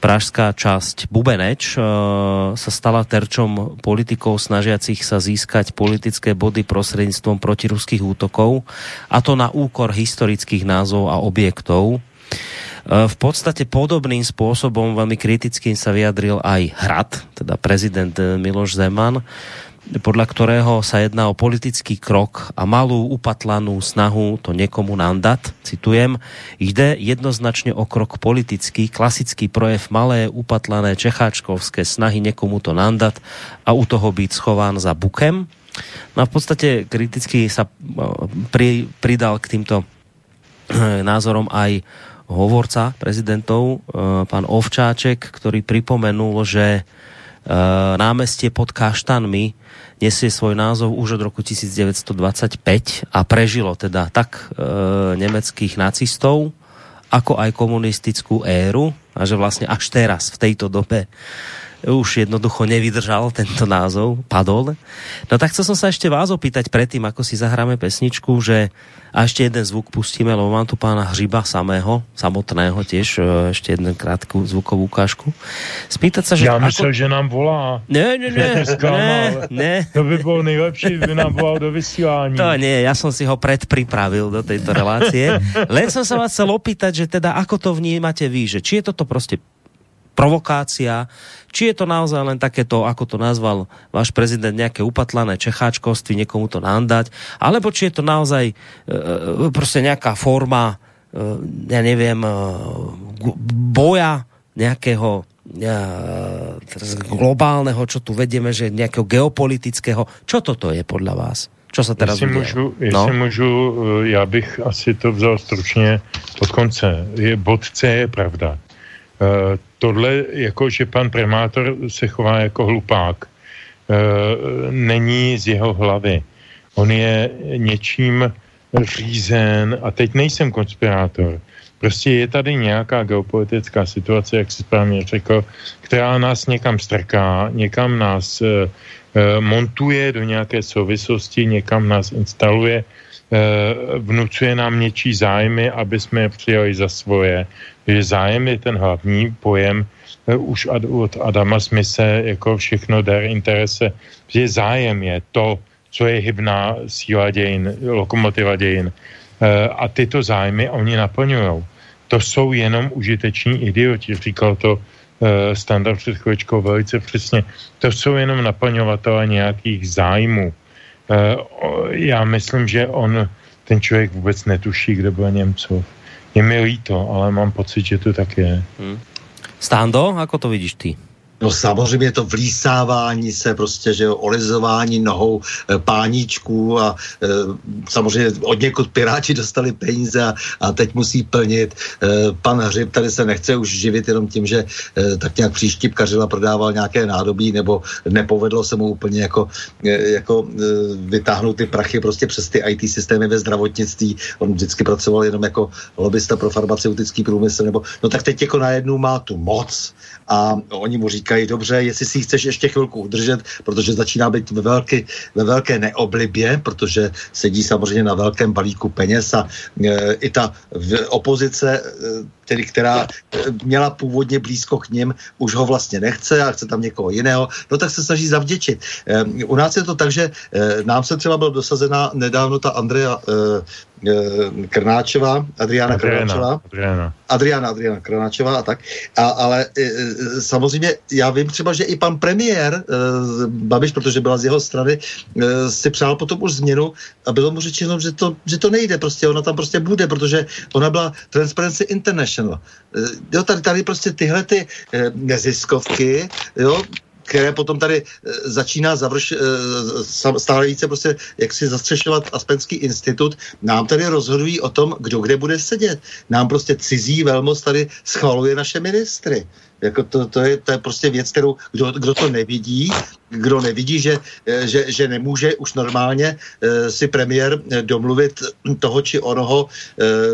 [SPEAKER 2] pražská časť Bubeneč uh, sa stala terčom politikov snažiacich sa získať politické body prostredníctvom protiruských útokov, a to na úkor historických názov a objektov. Uh, v podstate podobným spôsobom veľmi kritickým sa vyjadril aj Hrad, teda prezident Miloš Zeman, podľa ktorého sa jedná o politický krok a malú upatlanú snahu to někomu nandat, citujem, jde jednoznačně o krok politický, klasický projev malé upatlané čecháčkovské snahy někomu to nandat a u toho být schován za bukem. No a v podstatě kriticky sa pri, pridal k týmto eh, názorom aj hovorca prezidentov, eh, pán Ovčáček, ktorý pripomenul, že námestie pod Kaštanmi nesie svoj názov už od roku 1925 a prežilo teda tak e, nemeckých nacistov, ako aj komunistickú éru a že vlastne až teraz, v tejto dobe, už jednoducho nevydržal tento názov, padol. No tak chcel som sa ešte vás opýtať predtým, ako si zahráme pesničku, že a ešte jeden zvuk pustíme, lebo mám tu pána Hřiba samého, samotného tiež, e, ešte jeden krátku zvukovú ukážku. Spýtať sa, že...
[SPEAKER 5] Já myslel, ako... že nám volá.
[SPEAKER 2] Ne, ne, ne, <laughs> ne, ne.
[SPEAKER 5] To by bolo nejlepší, by nám volal do vysílání.
[SPEAKER 2] To nie, ja som si ho predpripravil do tejto relácie. Len som sa vás chcel opýtať, že teda ako to vnímate vy, že či je toto proste provokácia, či je to naozaj len takéto, ako to nazval váš prezident, nejaké upatlané čecháčkovství, niekomu to nandať, alebo či je to naozaj e, prostě nejaká forma, e, ja neviem, e, boja nejakého e, globálneho, čo tu vedeme, že nejakého geopolitického. Čo toto je podľa vás? Čo se teraz
[SPEAKER 5] jestli můžu, jestli no? můžu, e, já bych asi to vzal stručně od konce. Je, bod C je pravda. Tohle, jako že pan primátor se chová jako hlupák, e, není z jeho hlavy. On je něčím řízen, a teď nejsem konspirátor, prostě je tady nějaká geopolitická situace, jak si správně řekl, která nás někam strká, někam nás e, e, montuje do nějaké souvislosti, někam nás instaluje, vnucuje nám něčí zájmy, aby jsme je přijali za svoje že zájem je ten hlavní pojem eh, už od Adama Smise jako všechno der interese, že zájem je to, co je hybná síla dějin, lokomotiva dějin. Eh, a tyto zájmy oni naplňují. To jsou jenom užiteční idioti, říkal to eh, standard před chvíličkou velice přesně. To jsou jenom naplňovatele nějakých zájmů. Já myslím, že on, ten člověk vůbec netuší, kde byl Němcov. Je mi líto, ale mám pocit, že to tak je. Hmm.
[SPEAKER 2] Stando, ako to vidíš ty?
[SPEAKER 4] No samozřejmě to vlísávání se prostě, že jo, olizování nohou e, páníčků a e, samozřejmě od někud piráči dostali peníze a, a teď musí plnit. E, pan Hřib tady se nechce už živit jenom tím, že e, tak nějak příštipkařila prodával nějaké nádobí nebo nepovedlo se mu úplně jako, e, jako e, vytáhnout ty prachy prostě přes ty IT systémy ve zdravotnictví. On vždycky pracoval jenom jako lobbysta pro farmaceutický průmysl nebo, no tak teď jako najednou má tu moc a oni mu říkají, dobře, jestli si chceš ještě chvilku udržet, protože začíná být ve velké, ve velké neoblibě, protože sedí samozřejmě na velkém balíku peněz a e, i ta v, opozice, e, tedy která e, měla původně blízko k ním, už ho vlastně nechce a chce tam někoho jiného, no tak se snaží zavděčit. E, u nás je to tak, že e, nám se třeba byla dosazena nedávno ta Andrea Eh, Krnáčová, Adriana, Adriana Krnáčová. Adriana. Adriana, Adriana Krnáčová a tak. A, ale e, samozřejmě já vím třeba, že i pan premiér e, Babiš, protože byla z jeho strany, e, si přál potom už změnu a bylo mu řečeno, že to, že to nejde prostě, ona tam prostě bude, protože ona byla Transparency International. E, jo, tady, tady prostě tyhle ty e, neziskovky, jo, které potom tady eh, začíná završ, eh, stále více prostě jak si zastřešovat Aspenský institut, nám tady rozhodují o tom, kdo kde bude sedět. Nám prostě cizí velmoc tady schvaluje naše ministry. Jako to, to, je, to je prostě věc, kterou kdo, kdo to nevidí, kdo nevidí, že, eh, že, že nemůže už normálně eh, si premiér eh, domluvit toho či onoho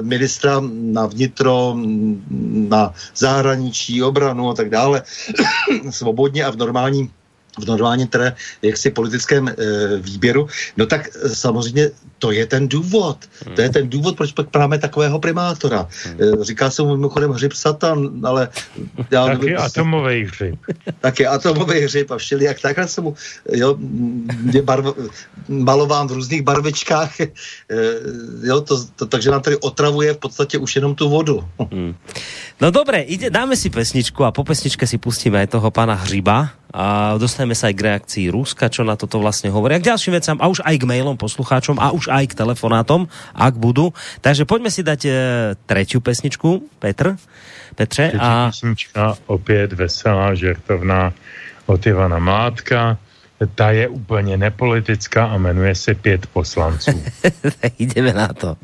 [SPEAKER 4] ministra na vnitro, na zahraničí, obranu a tak dále, <coughs> svobodně a v normálním v normálním teda jaksi politickém e, výběru, no tak samozřejmě to je ten důvod. Hmm. To je ten důvod, proč pak máme takového primátora. Hmm. E, říká se mu mimochodem hřib satan, ale...
[SPEAKER 5] Já taky nevím, atomový hřib.
[SPEAKER 4] Taky atomový hřib a všelijak takhle se mu jo, je barv, malován v různých barvičkách, e, jo, to, to, takže nám tady otravuje v podstatě už jenom tu vodu. Hmm.
[SPEAKER 2] No dobré, ide, dáme si pesničku a po pesničke si pustíme aj toho pána Hřiba a dostaneme sa aj k reakcii Ruska, čo na toto vlastne hovorí, a k ďalším vecám, a už aj k mailom poslucháčom, a už aj k telefonátom, ak budú. Takže poďme si dať e, tretiu pesničku, Petr. Petře.
[SPEAKER 5] Třetí a... pesnička, opět veselá, žertovná od Ivana Mátka. Ta je úplně nepolitická a jmenuje se Pět poslanců. <laughs>
[SPEAKER 2] Jdeme na to.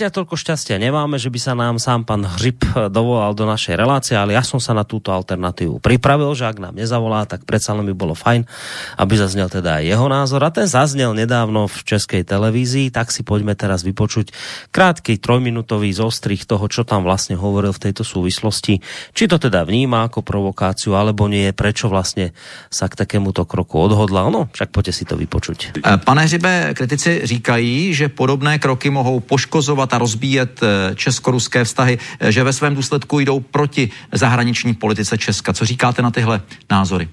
[SPEAKER 2] Zatiaľ toľko šťastia nemáme, že by sa nám sám pán Hřib dovolal do našej relácie, ale ja som sa na túto alternatívu pripravil, že ak nám nezavolá, tak predsa len by bolo fajn, aby zaznel teda aj jeho názor. A ten zaznel nedávno v českej televízii, tak si poďme teraz vypočuť krátky trojminútový zostrih toho, čo tam vlastne hovoril v tejto súvislosti. Či to teda vníma ako provokáciu, alebo nie, prečo vlastne sa k takémuto kroku odhodlal. No, však poďte si to vypočuť.
[SPEAKER 7] Eh, Pane Hřibe, kritici říkají, že podobné kroky mohou poškozovat a rozbíjet eh, česko-ruské vztahy, eh, že ve svém důsledku jdou proti zahraniční politice Česka. Co říkáte na tyhle názory?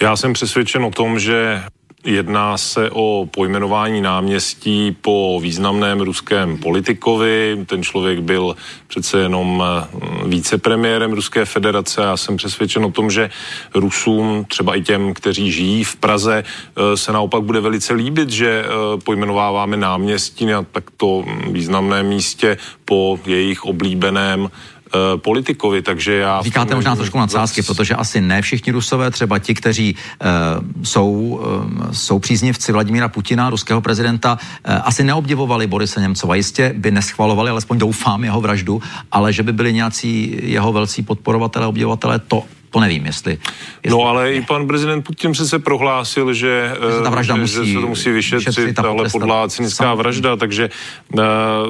[SPEAKER 8] Já jsem přesvědčen o tom, že Jedná se o pojmenování náměstí po významném ruském politikovi. Ten člověk byl přece jenom eh, vicepremiérem Ruské federace. Já jsem přesvědčen o tom, že Rusům, třeba i těm, kteří žijí v Praze, eh, se naopak bude velice líbit, že eh, pojmenováváme náměstí na takto významném místě po jejich oblíbeném politikovi, takže já...
[SPEAKER 7] Říkáte možná trošku nadsázky, protože asi ne všichni Rusové, třeba ti, kteří uh, jsou, uh, jsou příznivci Vladimíra Putina, ruského prezidenta, uh, asi neobdivovali Borise Němcova. Jistě by neschvalovali, alespoň doufám, jeho vraždu, ale že by byli nějací jeho velcí podporovatelé, obdivovatelé, to to nevím, jestli... jestli
[SPEAKER 8] No ale i pan prezident Putin přece prohlásil, že,
[SPEAKER 7] se ta vražda
[SPEAKER 8] že,
[SPEAKER 7] musí
[SPEAKER 8] že se to musí vyšetřit,
[SPEAKER 7] vyšetřit a
[SPEAKER 8] tahle
[SPEAKER 7] potrestat.
[SPEAKER 8] podlá cynická vražda, takže uh,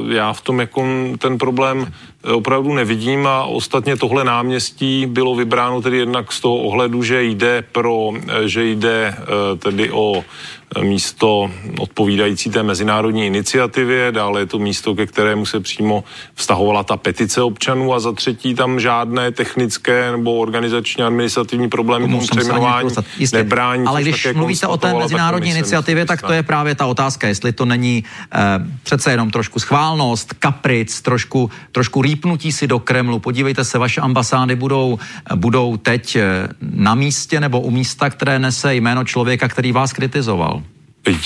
[SPEAKER 8] já v tom jako ten problém eh, opravdu nevidím a ostatně tohle náměstí bylo vybráno tedy jednak z toho ohledu, že jde pro, eh, že jde eh, tedy o eh, místo odpovídající té mezinárodní iniciativě, dále je to místo, ke kterému se přímo vztahovala ta petice občanů a za třetí tam žádné technické nebo organizační administrativní problémy
[SPEAKER 7] Tomu ani
[SPEAKER 8] přejmenování nebrání.
[SPEAKER 7] Ale když
[SPEAKER 8] také
[SPEAKER 7] mluvíte o té mezinárodní iniciativě, tak to je právě ta otázka, jestli to není eh, přece jenom trošku schválnost, kapric, trošku, trošku rýpnutí si do Kremlu. Podívejte se, vaše ambasády budou, budou teď eh, na místě nebo u místa, které nese jméno člověka, který vás kritizoval.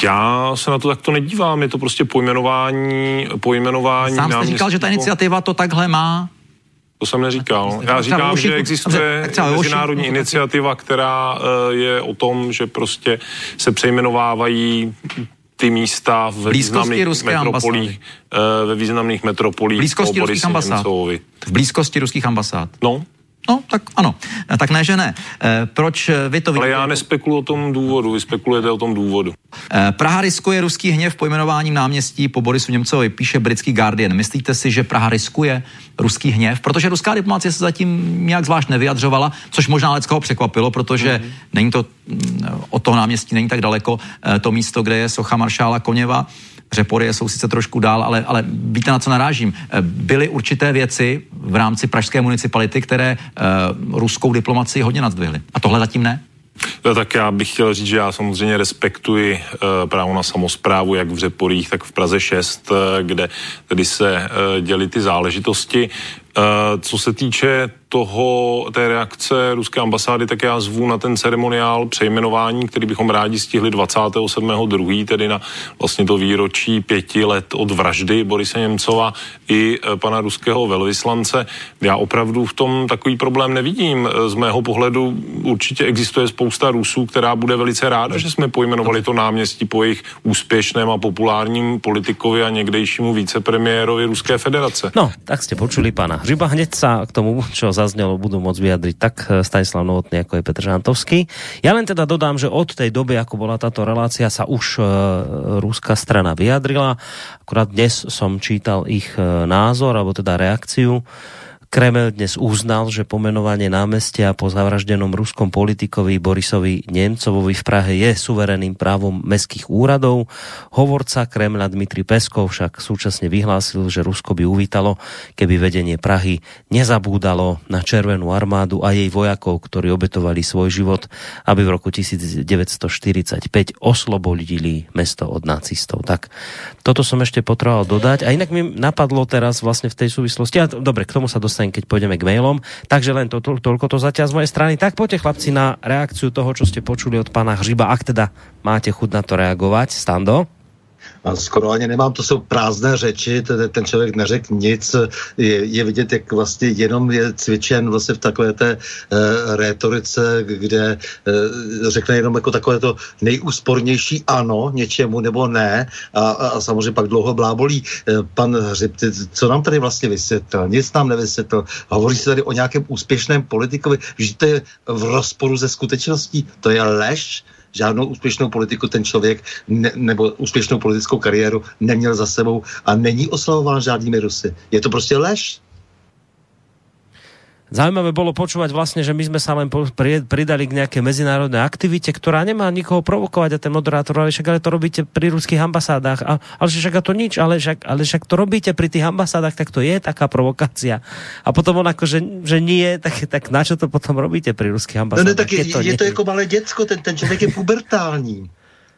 [SPEAKER 8] Já se na to takto nedívám, je to prostě pojmenování, pojmenování
[SPEAKER 7] Sám jste říkal, že ta iniciativa to takhle má.
[SPEAKER 8] To jsem neříkal. Já říkám, že existuje mezinárodní iniciativa, která eh, je o tom, že prostě se přejmenovávají ty místa v
[SPEAKER 7] Blízkosti ruské
[SPEAKER 8] metropolích, eh, ve významných metropolích
[SPEAKER 7] Blízkosti
[SPEAKER 8] po
[SPEAKER 7] ruských ambasád.
[SPEAKER 8] Němcovovi.
[SPEAKER 7] V blízkosti ruských ambasád.
[SPEAKER 8] No,
[SPEAKER 7] No, tak ano. Eh, Tak ne, že ne. Eh, Proč eh, vy to
[SPEAKER 8] ale
[SPEAKER 7] vidíte?
[SPEAKER 8] já nespekuluji o tom důvodu, vy spekulujete o tom důvodu.
[SPEAKER 7] Eh, Praha riskuje ruský hněv pojmenováním náměstí po Borisu Němcovi, píše britský Guardian. Myslíte si, že Praha riskuje ruský hněv? Protože ruská diplomacie se zatím nějak zvlášť nevyjadřovala, což možná Leckoho překvapilo, protože mm-hmm. není to mm, od toho náměstí není tak daleko to místo, kde je socha maršála Koněva. Řepory jsou sice trošku dál, ale, ale víte, na co narážím. Eh, Byly určité věci v rámci pražské municipality, které uh, ruskou diplomacii hodně nadzdvihly. A tohle zatím ne?
[SPEAKER 8] No, tak já bych chtěl říct, že já samozřejmě respektuji uh, právo na samozprávu, jak v Řeporích, tak v Praze 6, uh, kde tedy se uh, děly ty záležitosti. Uh, co se týče toho, té reakce ruské ambasády, tak já zvu na ten ceremoniál přejmenování, který bychom rádi stihli 27.2., tedy na vlastně to výročí pěti let od vraždy Borise Němcova i e, pana ruského velvyslance. Já opravdu v tom takový problém nevidím. E, z mého pohledu určitě existuje spousta Rusů, která bude velice ráda, že jsme pojmenovali to náměstí po jejich úspěšném a populárním politikovi a někdejšímu vicepremiérovi Ruské federace.
[SPEAKER 2] No, tak jste počuli pana Hřiba. Hneď sa k tomu, čo zaznelo, budú môcť vyjadriť tak eh, Stanislav Novotný, ako je Petr Žantovský. Ja len teda dodám, že od tej doby, ako bola táto relácia, sa už uh, ruská strana vyjadrila. Akurát dnes som čítal ich uh, názor, alebo teda reakciu. Kreml dnes uznal, že pomenovanie námestia po zavraždenom ruskom politikovi Borisovi Nemcovovi v Prahe je suverénnym právom mestských úradov. Hovorca Kremla Dmitri Peskov však súčasne vyhlásil, že Rusko by uvítalo, keby vedenie Prahy nezabúdalo na Červenú armádu a jej vojakov, ktorí obetovali svoj život, aby v roku 1945 oslobodili mesto od nacistov. Tak toto som ešte potreboval dodať. A inak mi napadlo teraz vlastne v tej súvislosti, a dobre, k tomu sa dostanem, keď pôjdeme k mailom. Takže len to, to, toľko to zatiaľ z mojej strany. Tak poďte chlapci na reakciu toho, čo ste počuli od pána Hřiba, ak teda máte chuť na to reagovať. Stando?
[SPEAKER 4] A skoro ani nemám, to jsou prázdné řeči, ten, člověk neřekl nic, je, je vidět, jak vlastně jenom je cvičen vlastně v takové té uh, rétorice, kde uh, řekne jenom jako takové to nejúspornější ano něčemu nebo ne a, a, a samozřejmě pak dlouho blábolí. Uh, pan Hřib, co nám tady vlastně vysvětlil? Nic nám nevysvětlil. Hovoří se tady o nějakém úspěšném politikovi, že to je v rozporu ze skutečností, to je lež, žádnou úspěšnou politiku ten člověk ne, nebo úspěšnou politickou kariéru neměl za sebou a není oslavován žádnými Rusy. Je to prostě lež.
[SPEAKER 2] Zaujímavé bolo počúvať vlastne, že my sme sa len pridali k nejakej medzinárodnej aktivite, ktorá nemá nikoho provokovať a ten moderátor, ale však ale to robíte pri ruských ambasádách. A, ale však to nič, ale však, ale však to robíte pri tých ambasádách, tak to je taká provokácia. A potom on ako, že, že nie, tak, tak na čo to potom robíte pri ruských ambasádách?
[SPEAKER 4] No, ne, tak je, je, to, je to jako malé děcko, ten, ten člověk je pubertální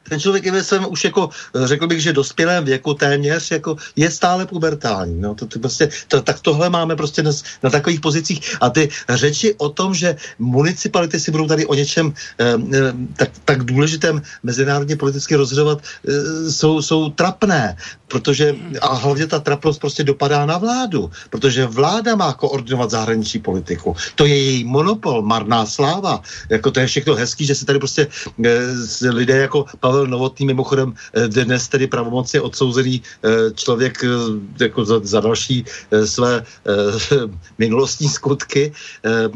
[SPEAKER 4] ten člověk je ve svém už jako, řekl bych, že dospělém věku téměř, jako je stále pubertální. No, to, to prostě, to, tak tohle máme prostě na, na takových pozicích. A ty řeči o tom, že municipality si budou tady o něčem eh, eh, tak, tak důležitém mezinárodně politicky rozhodovat, eh, jsou, jsou trapné, protože a hlavně ta trapnost prostě dopadá na vládu, protože vláda má koordinovat zahraniční politiku. To je její monopol, marná sláva. Jako to je všechno hezký, že se tady prostě eh, lidé jako Pavel Pavel Novotný, mimochodem eh, dnes tedy pravomocně odsouzený eh, člověk eh, jako za, za další své <laughs> minulostní skutky.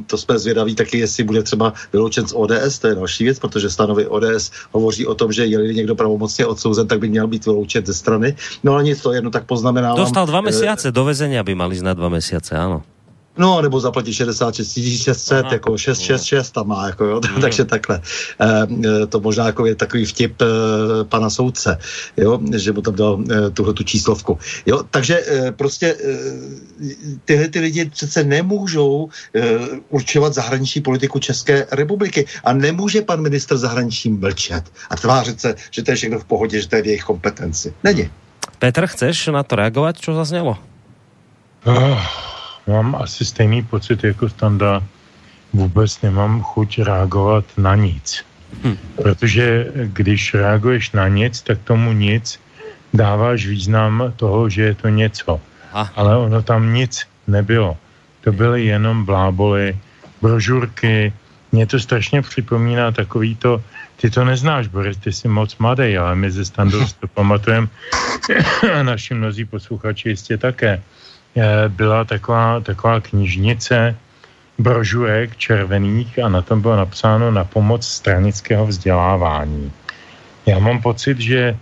[SPEAKER 4] To jsme zvědaví taky, jestli bude třeba vyloučen z ODS, to je další věc, protože stanovy ODS hovoří o tom, že je někdo pravomocně odsouzen, tak by měl být vyloučen ze strany. No ale nic, to jedno tak poznamenávám.
[SPEAKER 2] Dostal dva měsíce do vezení, aby mali znát dva měsíce, ano.
[SPEAKER 4] No, nebo zaplatí 66 600, Aha. jako 666 tam má, jako jo, <laughs> mm. takže takhle. E, to možná jako je takový vtip e, pana soudce, jo, že mu tam dal e, tuhle tu číslovku. Jo, takže e, prostě e, tyhle ty lidi přece nemůžou e, určovat zahraniční politiku České republiky a nemůže pan ministr zahraničí mlčet a tvářit se, že to je všechno v pohodě, že to je v jejich kompetenci. Není.
[SPEAKER 2] Petr, chceš na to reagovat, co zaznělo?
[SPEAKER 5] Mám asi stejný pocit jako Standa. Vůbec nemám chuť reagovat na nic. Hm. Protože když reaguješ na nic, tak tomu nic dáváš význam toho, že je to něco. Ale ono tam nic nebylo. To byly jenom bláboly, brožurky. Mě to strašně připomíná takový to, ty to neznáš, Boris, ty jsi moc mladý, ale my ze Standou to pamatujeme, <laughs> naši mnozí posluchači jistě také byla taková, taková knižnice brožurek červených a na tom bylo napsáno na pomoc stranického vzdělávání. Já mám pocit, že eh,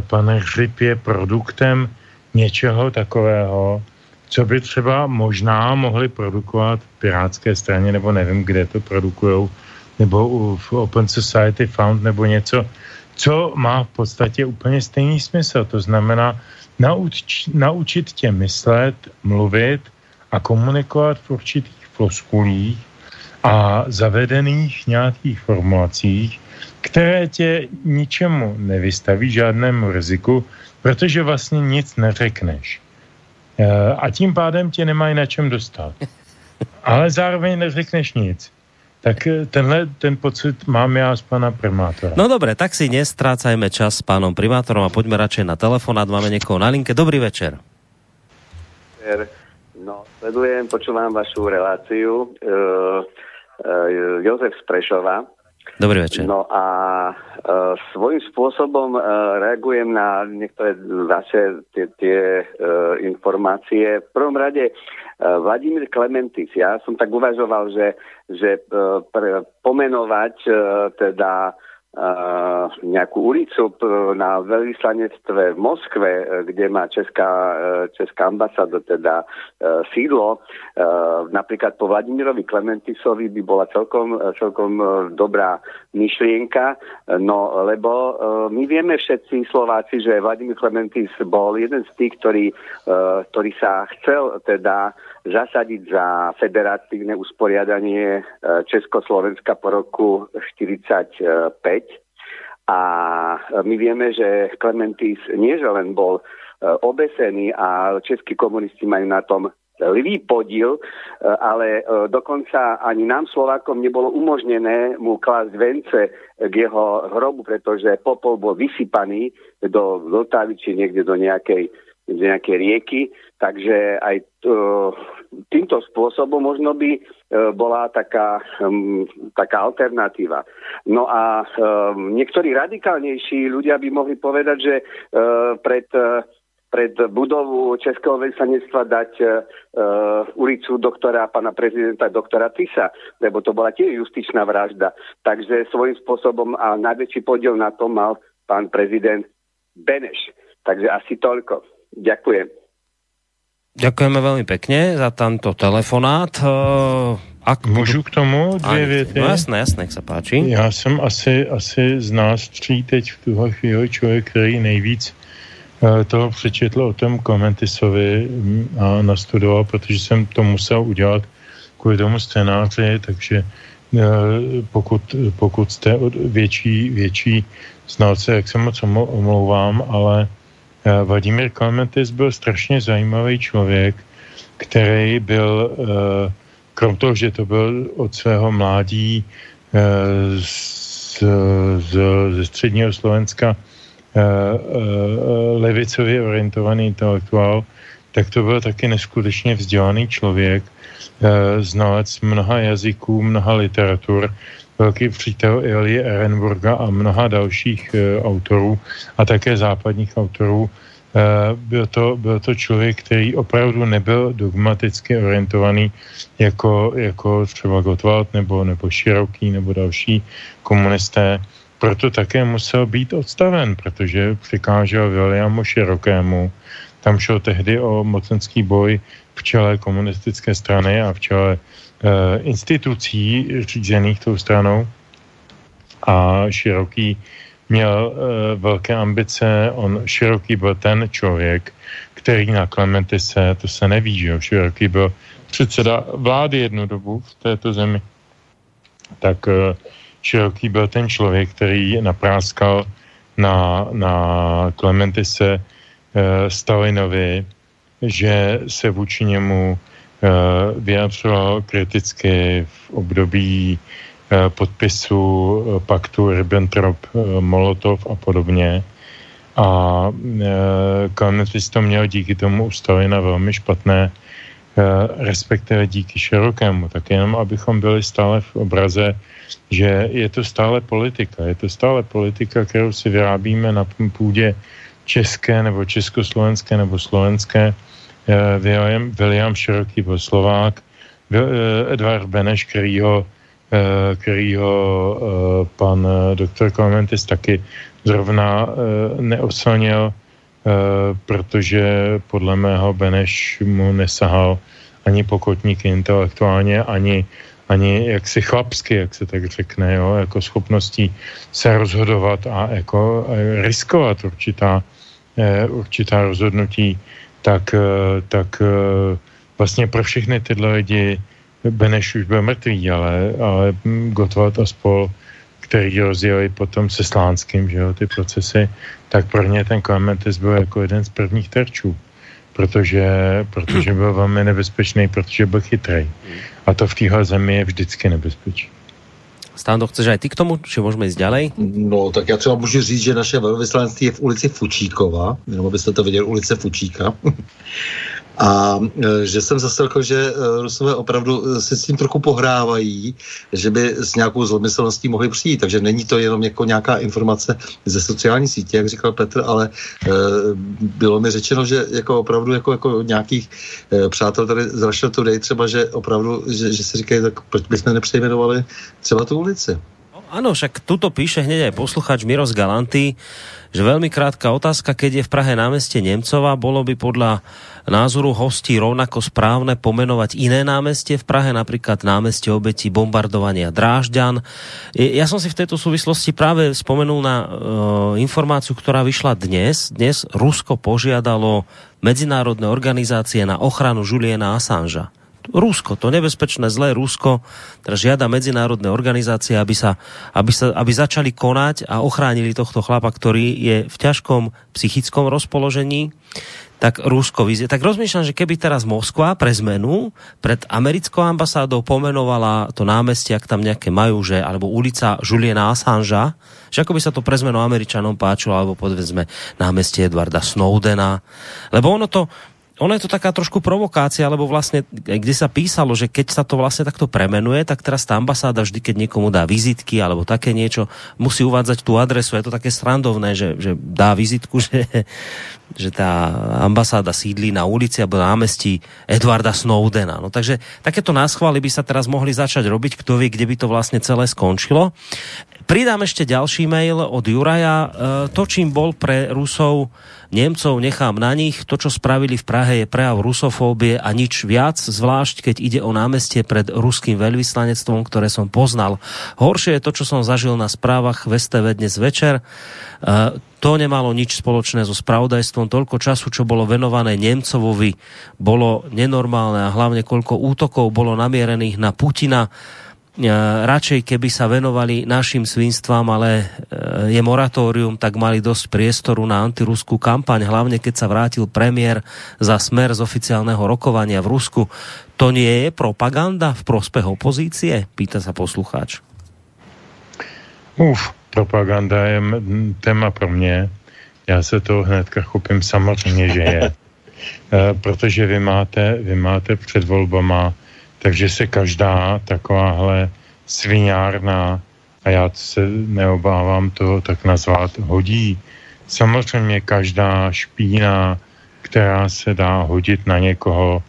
[SPEAKER 5] pan Hřib je produktem něčeho takového, co by třeba možná mohli produkovat v Pirátské straně, nebo nevím, kde to produkují, nebo v Open Society Found, nebo něco, co má v podstatě úplně stejný smysl. To znamená, nauč, naučit tě myslet, mluvit a komunikovat v určitých floskulích a zavedených nějakých formulacích, které tě ničemu nevystaví, žádnému riziku, protože vlastně nic neřekneš. E, a tím pádem tě nemají na čem dostat. <laughs> Ale zároveň neřekneš nic. Tak e, tenhle ten pocit mám já z pana primátora.
[SPEAKER 2] No dobré, tak si nestrácajme čas s pánom primátorom a poďme radšej na telefonát. Máme někoho na linke. Dobrý večer.
[SPEAKER 9] No, sledujem, počúvam vašu reláciu. Uh, uh, Jozef Sprešova.
[SPEAKER 2] Dobrý večer.
[SPEAKER 9] No a uh, svojím spôsobom uh, reagujem na niektoré vaše tie, tie uh, informácie. V prvom rade uh, Vladimír Klementis. Ja som tak uvažoval, že, že uh, pre, pomenovať uh, teda Uh, nejakú ulicu na veľvyslanectve v Moskve, uh, kde má česká, uh, česká ambasáda, teda sídlo. Napríklad po Vladimirovi Klementisovi by bola celkom, celkom dobrá myšlienka, no lebo my vieme všetci Slováci, že Vladimír Klementis bol jeden z tých, ktorý, ktorý sa chcel teda zasadiť za federatívne usporiadanie Československa po roku 45 a my vieme, že Clementis nie že len bol e, obesený a českí komunisti majú na tom lvý podiel, e, ale e, dokonca ani nám Slovákom nebolo umožnené mu klásť vence k jeho hrobu, pretože popol bol vysypaný do Vltavy či niekde do nejakej, do nejakej rieky, takže aj to, týmto spôsobom možno by bola taká, taká alternatíva. No a um, niektorí radikálnejší ľudia by mohli povedať, že uh, pred pred budovu Českého veľvyslanectva dať uh, ulicu doktora, pana prezidenta doktora Tisa, lebo to bola tiež justičná vražda. Takže svojím spôsobom a najväčší podiel na tom mal pán prezident Beneš. Takže asi toľko. Ďakujem.
[SPEAKER 2] Ďakujeme veľmi pekne za tento telefonát.
[SPEAKER 5] Ak Můžu k tomu dvě věty?
[SPEAKER 2] No jasné, jasné, jak se páči.
[SPEAKER 5] Já jsem asi, asi z nás tří teď v tuhle chvíli člověk, který nejvíc uh, toho přečetl o tom Komentisovi mm, a nastudoval, protože jsem to musel udělat kvůli tomu scénáři, takže uh, pokud, pokud jste větší, větší znalce, jak se moc omlouvám, ale Vladimír Klementis byl strašně zajímavý člověk, který byl uh, krom toho, že to byl od svého mládí eh, z, z, ze středního Slovenska eh, eh, levicově orientovaný intelektuál, tak to byl taky neskutečně vzdělaný člověk, znalec mnoha jazyků, mnoha literatur, velký přítel Elie Ehrenburga a mnoha dalších autorů a také západních autorů, Eh, byl to, byl to člověk, který opravdu nebyl dogmaticky orientovaný jako, jako třeba Gottwald nebo, nebo Široký nebo další komunisté. Proto také musel být odstaven, protože přikážel Williamu Širokému. Tam šel tehdy o mocenský boj v čele komunistické strany a v čele institucí řízených tou stranou. A Široký měl uh, velké ambice, on široký byl ten člověk, který na Klementise, to se neví, že široký byl předseda vlády jednu dobu v této zemi, tak uh, široký byl ten člověk, který napráskal na, na Klementise uh, Stalinovi, že se vůči němu uh, vyjadřoval kriticky v období Eh, podpisu eh, paktu Ribbentrop-Molotov eh, a podobně. A Kalmetis to měl díky tomu u na velmi špatné, respektive díky širokému. Tak jenom, abychom byli stále v obraze, že je to stále politika. Je to stále politika, kterou si vyrábíme na půdě české nebo československé nebo slovenské. William, William Široký byl Slovák, Edvard Beneš, který ho Eh, kterýho eh, pan eh, doktor Klementis taky zrovna neoslnil, protože podle mého Beneš mu nesahal ani pokotník intelektuálně, ani, ani jaksi chlapsky, jak se tak řekne, jo, jako schopností se rozhodovat a jako riskovat určitá, určitá rozhodnutí, tak, tak vlastně pro všechny tyhle lidi Beneš už byl mrtvý, ale, ale Gottwald a spol, který rozjeli potom se Slánským, že jo, ty procesy, tak pro ně ten Klementis byl jako jeden z prvních terčů, protože, protože byl velmi nebezpečný, protože byl chytrý. A to v téhle zemi je vždycky nebezpečí.
[SPEAKER 2] Stando, chceš aj ty k tomu, či můžeme jít ďalej?
[SPEAKER 4] No, tak já třeba můžu říct, že naše velvyslanectví je v ulici Fučíkova, jenom abyste to viděli, ulice Fučíka. <laughs> A e, že jsem zaslechl, že e, Rusové opravdu e, se s tím trochu pohrávají, že by s nějakou zlomyslností mohli přijít. Takže není to jenom jako nějaká informace ze sociální sítě, jak říkal Petr, ale bylo mi řečeno, že jako opravdu jako, jako nějakých přátel tady z Russia Today třeba, že opravdu, že, že si říkají, tak proč bychom nepřejmenovali třeba tu ulici.
[SPEAKER 2] Ano, však tuto píše hneď aj posluchač Miros Galanty, že veľmi krátka otázka, keď je v Prahe námestie Nemcova, bolo by podľa názoru hostí rovnako správne pomenovať iné námestie v Prahe, napríklad námestie obetí bombardovania Drážďan. Ja som si v tejto súvislosti práve spomenul na uh, informáciu, ktorá vyšla dnes. Dnes Rusko požiadalo medzinárodné organizácie na ochranu Juliana Assangea Rusko, to nebezpečné zlé Rusko, teda žiada medzinárodné organizácie, aby, sa, aby, sa, aby začali konať a ochránili tohto chlapa, ktorý je v ťažkom psychickom rozpoložení tak Rusko vyzie. Tak rozmýšľam, že keby teraz Moskva pre zmenu pred americkou ambasádou pomenovala to námestie, ak tam nejaké majú, že, alebo ulica Juliana Assangea, že ako by sa to pre zmenu Američanom páčilo, alebo povedzme námestie Edwarda Snowdena. Lebo ono to, ono je to taká trošku provokácia, lebo vlastne, kde sa písalo, že keď sa to vlastne takto premenuje, tak teraz tá ambasáda vždy, keď niekomu dá vizitky alebo také niečo, musí uvádzať tú adresu. Je to také srandovné, že, že dá vizitku, <laughs> že, že tá ambasáda sídlí na ulici alebo na námestí Edwarda Snowdena. No takže takéto náschvály by sa teraz mohli začať robiť, kto vie, kde by to vlastne celé skončilo. Pridám ešte ďalší mail od Juraja. E, to, čím bol pre Rusov Němcov nechám na nich. To, čo spravili v Prahe, je prejav rusofóbie a nič viac, zvlášť keď ide o námestie pred ruským veľvyslanectvom, ktoré som poznal. Horšie je to, čo som zažil na správach v STV dnes večer. Uh, to nemalo nič spoločné so spravodajstvom. Toľko času, čo bolo venované Nemcovovi, bolo nenormálne a hlavne koľko útokov bolo namierených na Putina E, radšej keby sa venovali našim svinstvám, ale e, je moratórium, tak mali dosť priestoru na antiruskú kampaň, hlavne keď sa vrátil premiér za smer z oficiálneho rokovania v Rusku. To nie je propaganda v prospech opozície? Pýta sa poslucháč.
[SPEAKER 5] Uf, propaganda je téma pro mě. Já se to hnedka chopím samozřejmě, že je. <laughs> E, protože vy máte, vy máte před volbama takže se každá takováhle sviňárna, a já se neobávám toho tak nazvat, hodí. Samozřejmě každá špína, která se dá hodit na někoho,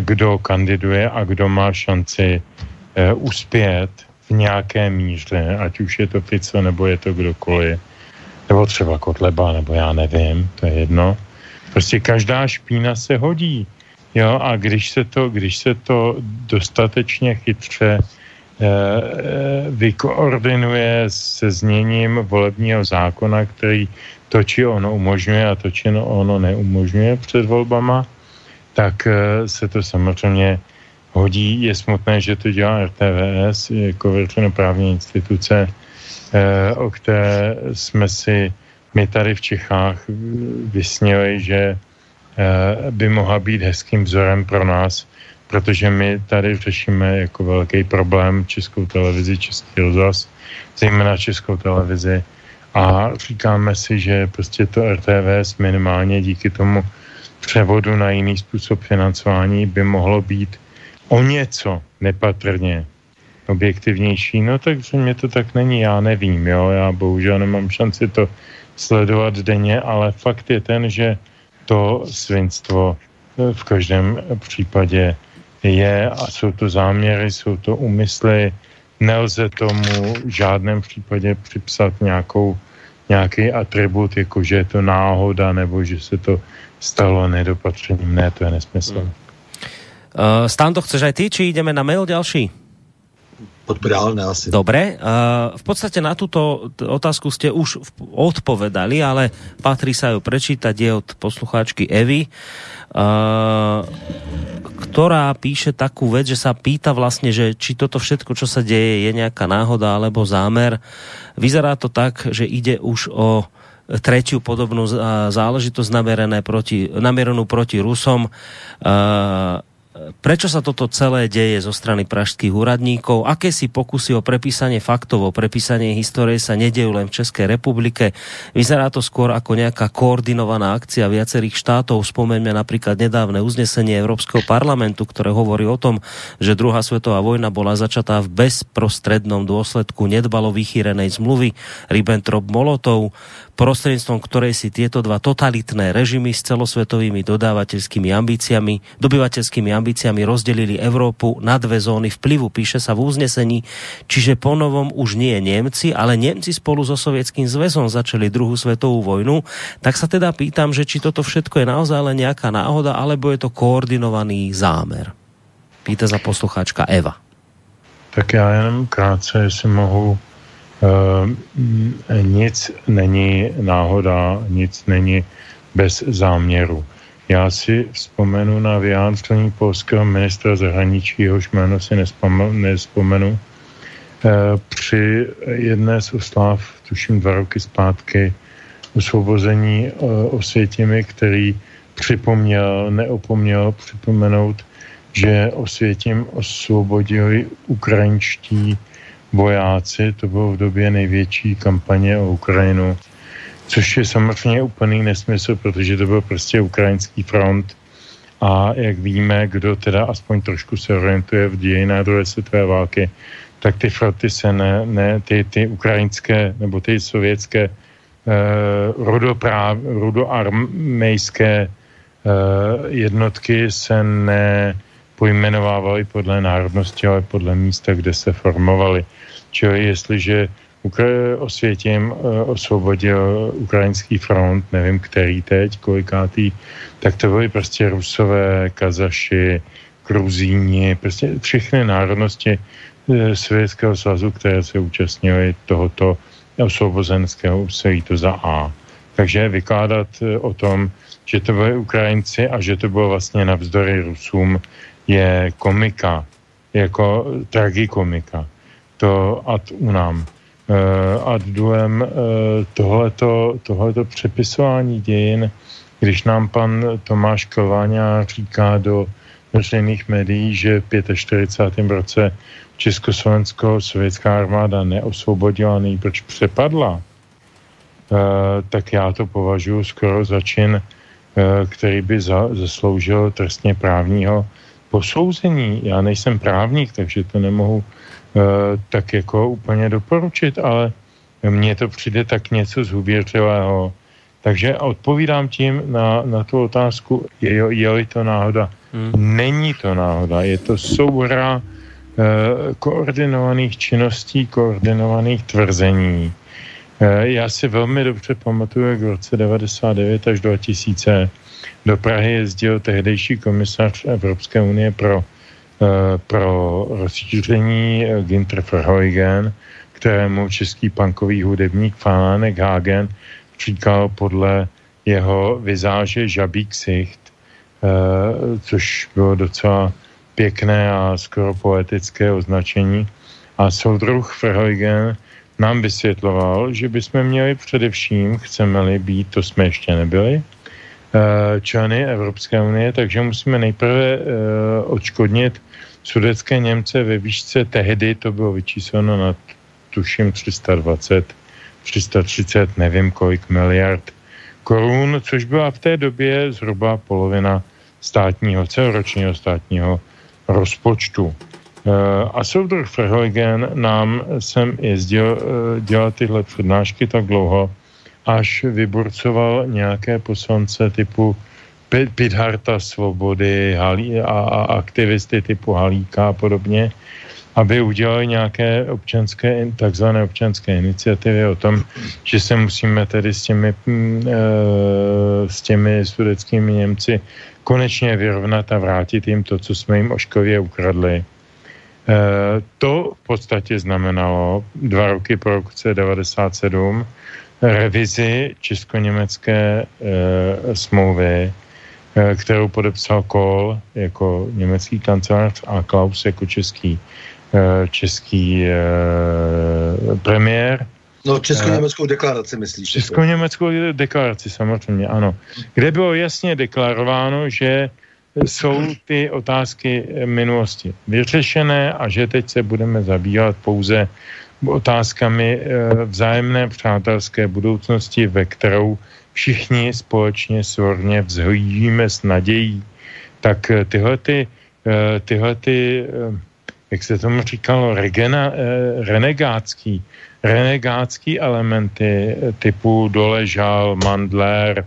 [SPEAKER 5] kdo kandiduje a kdo má šanci eh, uspět v nějaké míře, ať už je to Fico, nebo je to kdokoliv, nebo třeba Kotleba, nebo já nevím, to je jedno. Prostě každá špína se hodí. Jo, a když se to, když se to dostatečně chytře eh, eh, vykoordinuje se zněním volebního zákona, který to, či ono umožňuje a to, či ono neumožňuje před volbama, tak eh, se to samozřejmě hodí. Je smutné, že to dělá RTVS jako veřejnoprávní instituce, o které jsme si my tady v Čechách vysněli, že by mohla být hezkým vzorem pro nás, protože my tady řešíme jako velký problém českou televizi, český rozhlas, zejména českou televizi a říkáme si, že prostě to RTVS minimálně díky tomu převodu na jiný způsob financování by mohlo být o něco nepatrně objektivnější. No tak mě to tak není, já nevím, jo, já bohužel nemám šanci to sledovat denně, ale fakt je ten, že to svinstvo eh, v každém případě je a jsou to záměry, jsou to úmysly, nelze tomu v žádném případě připsat nějakou, nějaký atribut, jako že je to náhoda nebo že se to stalo nedopatřením. Ne, to je nesmysl. Hmm.
[SPEAKER 2] Uh, Stan, to chceš aj ty, či ideme na mail ďalší?
[SPEAKER 4] Ne asi.
[SPEAKER 2] Dobre, uh, v podstate na túto otázku ste už odpovedali, ale patrí sa ju prečítať, je od poslucháčky Evy, uh, ktorá píše takú vec, že sa pýta vlastne, že či toto všetko, čo sa deje, je nejaká náhoda alebo zámer. Vyzerá to tak, že ide už o tretiu podobnú záležitosť namerené proti, namerenú proti Rusom. Uh, prečo sa toto celé deje zo strany pražských úradníkov, aké si pokusy o prepísanie faktov, o prepísanie histórie sa nedejú len v Českej republike. Vyzerá to skôr ako nejaká koordinovaná akcia viacerých štátov. Spomeňme napríklad nedávne uznesenie Európskeho parlamentu, ktoré hovorí o tom, že druhá svetová vojna bola začatá v bezprostrednom dôsledku nedbalo vychýrenej zmluvy Ribbentrop-Molotov prostredníctvom ktorej si tieto dva totalitné režimy s celosvetovými dodávateľskými ambíciami, dobyvateľskými ambíciami rozdelili Európu na dve zóny vplyvu, píše sa v uznesení, čiže ponovom už nie Nemci, ale Nemci spolu so Sovietským zväzom začali druhú svetovú vojnu, tak sa teda pýtam, že či toto všetko je naozaj len nejaká náhoda, alebo je to koordinovaný zámer. Pýta za poslucháčka Eva.
[SPEAKER 5] Tak já jenom krátce, jestli mohu nic není náhoda, nic není bez záměru. Já si vzpomenu na vyjádření polského ministra zahraničí, jehož jméno si nespomenu, eh, při jedné z oslav, tuším dva roky zpátky, osvobození eh, Osvětimi, který připomněl, neopomněl připomenout, že Osvětim osvobodili ukrajinští vojáci, to bylo v době největší kampaně o Ukrajinu, což je samozřejmě úplný nesmysl, protože to byl prostě ukrajinský front. A jak víme, kdo teda aspoň trošku se orientuje v dějinách druhé světové války, tak ty fronty se ne, ne ty, ty ukrajinské nebo ty sovětské eh, rudopráv, rudoarmejské eh, jednotky se ne pojmenovávaly podle národnosti, ale podle místa, kde se formovaly. Čili jestliže Osvětím eh, osvobodil ukrajinský front, nevím který teď, kolikátý, tak to byly prostě Rusové, Kazaši, Gruzíni, prostě všechny národnosti eh, Sovětského svazu, které se účastnily tohoto osvobozenského úsilí, to za A. Takže vykládat eh, o tom, že to byly Ukrajinci a že to bylo vlastně navzdory Rusům, je komika, jako tragikomika to ad unam. Uh, ad duem uh, tohleto, tohleto přepisování dějin, když nám pan Tomáš Kováňa říká do veřejných médií, že v 45. roce Československo sovětská armáda neosvobodila, nejproč přepadla, uh, tak já to považuji skoro za čin, který by za, zasloužil trestně právního posouzení. Já nejsem právník, takže to nemohu Eh, tak jako úplně doporučit, ale mně to přijde tak něco zhuběřilého. Takže odpovídám tím na, na tu otázku, je, je-li to náhoda. Hmm. Není to náhoda, je to souhra eh, koordinovaných činností, koordinovaných tvrzení. Eh, já si velmi dobře pamatuju, jak v roce 99 až 2000 do Prahy jezdil tehdejší komisař Evropské unie pro Eh, pro rozšíření eh, Ginter Verheugen, kterému český punkový hudebník Fanánek Hagen říkal podle jeho vizáže Žabí ksicht, eh, což bylo docela pěkné a skoro poetické označení. A soudruh Verheugen nám vysvětloval, že bychom měli především, chceme-li být, to jsme ještě nebyli, členy Evropské unie, takže musíme nejprve uh, odškodnit sudecké Němce ve výšce tehdy, to bylo vyčísleno na tuším 320, 330, nevím kolik miliard korun, což byla v té době zhruba polovina státního, celoročního státního rozpočtu. Uh, a soudruh Verheugen nám sem jezdil dělat tyhle přednášky tak dlouho, až vyburcoval nějaké poslance typu Pidharta Svobody Halí, a, a aktivisty typu Halíka a podobně, aby udělali nějaké občanské, takzvané občanské iniciativy o tom, že se musíme tedy s těmi, e, s těmi sudeckými Němci konečně vyrovnat a vrátit jim to, co jsme jim oškově ukradli. To v podstatě znamenalo dva roky po roce 97 revizi česko-německé smlouvy, kterou podepsal Kohl jako německý kancelář a Klaus jako český, český premiér.
[SPEAKER 4] No, česko-německou deklaraci myslíš?
[SPEAKER 5] Česko-německou deklaraci, samozřejmě, ano. Kde bylo jasně deklarováno, že jsou ty otázky minulosti vyřešené a že teď se budeme zabývat pouze otázkami vzájemné přátelské budoucnosti, ve kterou všichni společně svorně vzhlížíme s nadějí. Tak tyhle ty, tyhle ty jak se tomu říkalo, regena, renegátský, renegátský elementy typu Doležal, Mandler,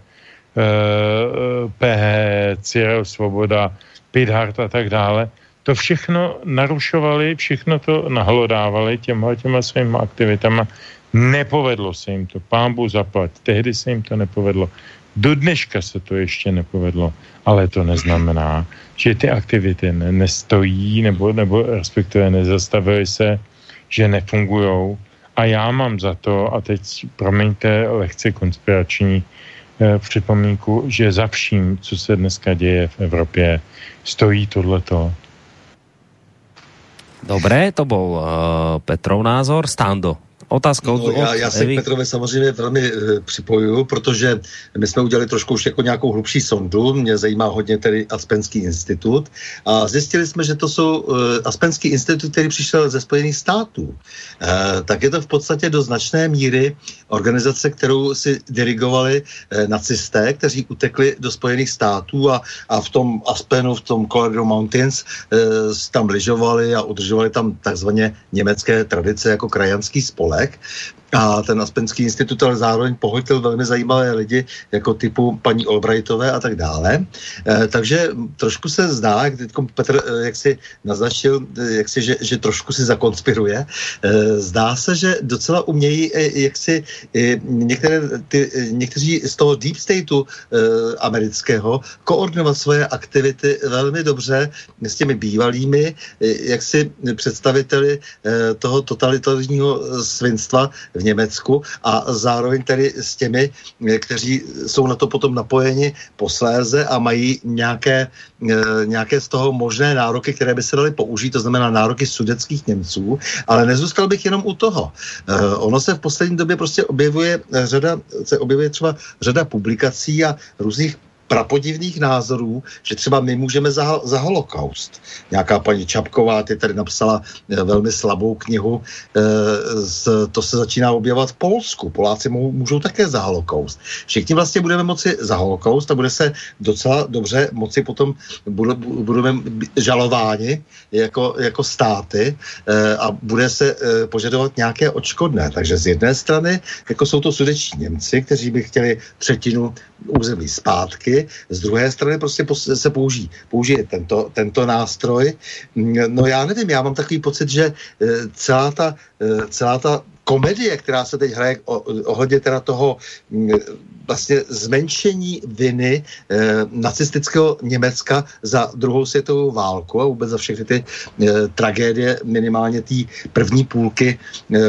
[SPEAKER 5] PH, Cyril Svoboda, Pidhart a tak dále, to všechno narušovali, všechno to nahlodávali těmhle těma svými aktivitama. Nepovedlo se jim to, pán Bůh zaplať, tehdy se jim to nepovedlo. Do dneška se to ještě nepovedlo, ale to neznamená, že ty aktivity nestojí nebo, nebo respektive nezastavily se, že nefungujou. A já mám za to, a teď promiňte lehce konspirační eh, připomínku, že za vším, co se dneska děje v Evropě, stojí tohleto.
[SPEAKER 2] Dobré, to byl uh, Petrov názor. Stando, Otázka
[SPEAKER 4] no, já, já se k Petrovi samozřejmě velmi e, připojuju, protože my jsme udělali trošku už jako nějakou hlubší sondu, mě zajímá hodně tedy Aspenský institut. A zjistili jsme, že to jsou e, Aspenský institut, který přišel ze Spojených států. E, tak je to v podstatě do značné míry organizace, kterou si dirigovali nacisté, kteří utekli do Spojených států a, a v tom Aspenu, v tom Colorado Mountains tam lyžovali a udržovali tam takzvaně německé tradice jako krajanský spolek spolek a ten Aspenský institut ale zároveň pohltil velmi zajímavé lidi, jako typu paní Albrightové a tak dále. E, takže trošku se zdá, jak teď Petr e, jak si naznačil, e, jak si, že, že trošku si zakonspiruje, e, zdá se, že docela umějí, e, jak si e, některé, ty, e, někteří z toho deep stateu e, amerického koordinovat svoje aktivity velmi dobře s těmi bývalými, e, jak si představiteli e, toho totalitárního svinstva v Německu a zároveň tedy s těmi, eh, kteří jsou na to potom napojeni posléze a mají nějaké, eh, nějaké z toho možné nároky, které by se daly použít, to znamená nároky sudeckých Němců, ale nezůstal bych jenom u toho. Eh, ono se v poslední době prostě objevuje řada, se objevuje třeba řada publikací a různých prapodivných názorů, že třeba my můžeme za, za holokaust. Nějaká paní Čapková ty tady napsala e, velmi slabou knihu, e, z, to se začíná objevovat v Polsku. Poláci mou, můžou také za holokaust. Všichni vlastně budeme moci za holokaust a bude se docela dobře moci potom, budu, budeme žalováni jako, jako státy e, a bude se e, požadovat nějaké odškodné. Takže z jedné strany, jako jsou to sudeční Němci, kteří by chtěli třetinu území zpátky, z druhé strany prostě se použijí, použije tento, tento nástroj. No já nevím, já mám takový pocit, že eh, celá ta, eh, celá ta komedie, která se teď hraje ohledně teda toho mm, vlastně zmenšení viny eh, nacistického Německa za druhou světovou válku a vůbec za všechny ty eh, tragédie minimálně té první půlky eh,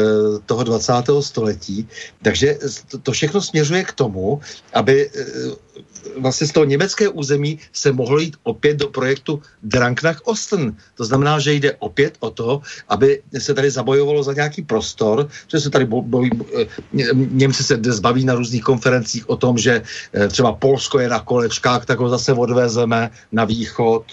[SPEAKER 4] toho 20. století. Takže to, to všechno směřuje k tomu, aby eh, vlastně z toho německé území se mohlo jít opět do projektu Dranknach Osten. To znamená, že jde opět o to, aby se tady zabojovalo za nějaký prostor, že se tady bojí, eh, Němci se dnes baví na různých konferencích o tom, že eh, třeba Polsko je na kolečkách, tak ho zase odvezeme na východ,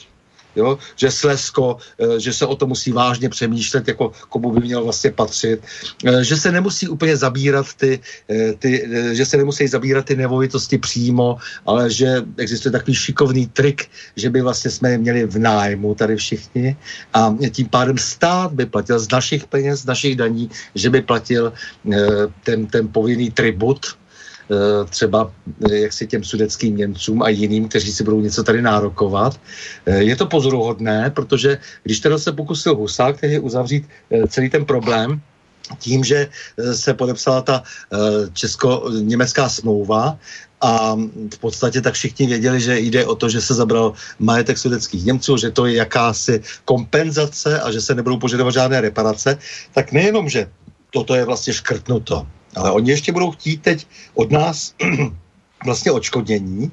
[SPEAKER 4] jo? že Slesko, eh, že se o to musí vážně přemýšlet, jako komu by měl vlastně patřit, eh, že se nemusí úplně zabírat ty, eh, ty že se nemusí zabírat ty nemovitosti přímo, ale že existuje takový šikovný trik, že by vlastně jsme je měli v nájmu tady všichni a tím pádem stát by platil z našich peněz, z našich daní, že by platil ten, ten povinný tribut, třeba eh, jak si těm sudeckým Němcům a jiným, kteří si budou něco tady nárokovat. Eh, je to pozoruhodné, protože když teda se pokusil Husák tehdy uzavřít celý ten problém, tím, že eh, se podepsala ta eh, česko-německá smlouva a v podstatě tak všichni věděli, že jde o to, že se zabral majetek sudeckých Němců, že to je jakási kompenzace a že se nebudou požadovat žádné reparace, tak nejenom, že toto je vlastně škrtnuto, ale oni ještě budou chtít teď od nás <clears throat> vlastně odškodnění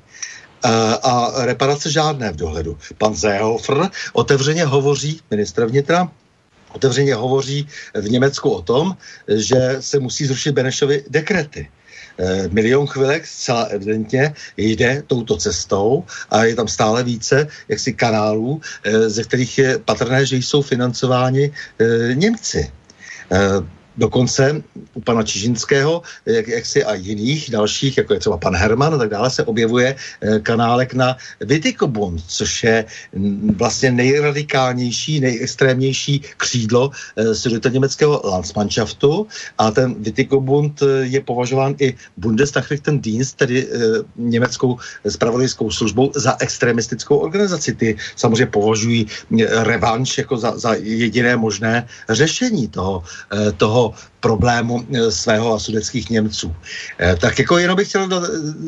[SPEAKER 4] eh, a reparace žádné v dohledu. Pan Seehofer otevřeně hovoří, ministr vnitra, otevřeně hovoří v Německu o tom, že se musí zrušit Benešovy dekrety. E, milion chvilek zcela evidentně jde touto cestou a je tam stále více jaksi kanálů, e, ze kterých je patrné, že jsou financováni Němci. Dokonce u pana Čižinského, jak, jak si a jiných dalších, jako je třeba pan Herman a tak dále, se objevuje eh, kanálek na Vitikobund, což je vlastně nejradikálnější, nejextrémnější křídlo eh, německého Landsmannschaftu a ten Vitikobund eh, je považován i Bundesnachrichtendienst, tedy německou spravodajskou službou, za extremistickou organizaci. Ty samozřejmě považují revanš jako za, za jediné možné řešení toho, toho problému eh, svého a sudeckých Němců. Eh, tak jako jenom bych chtěl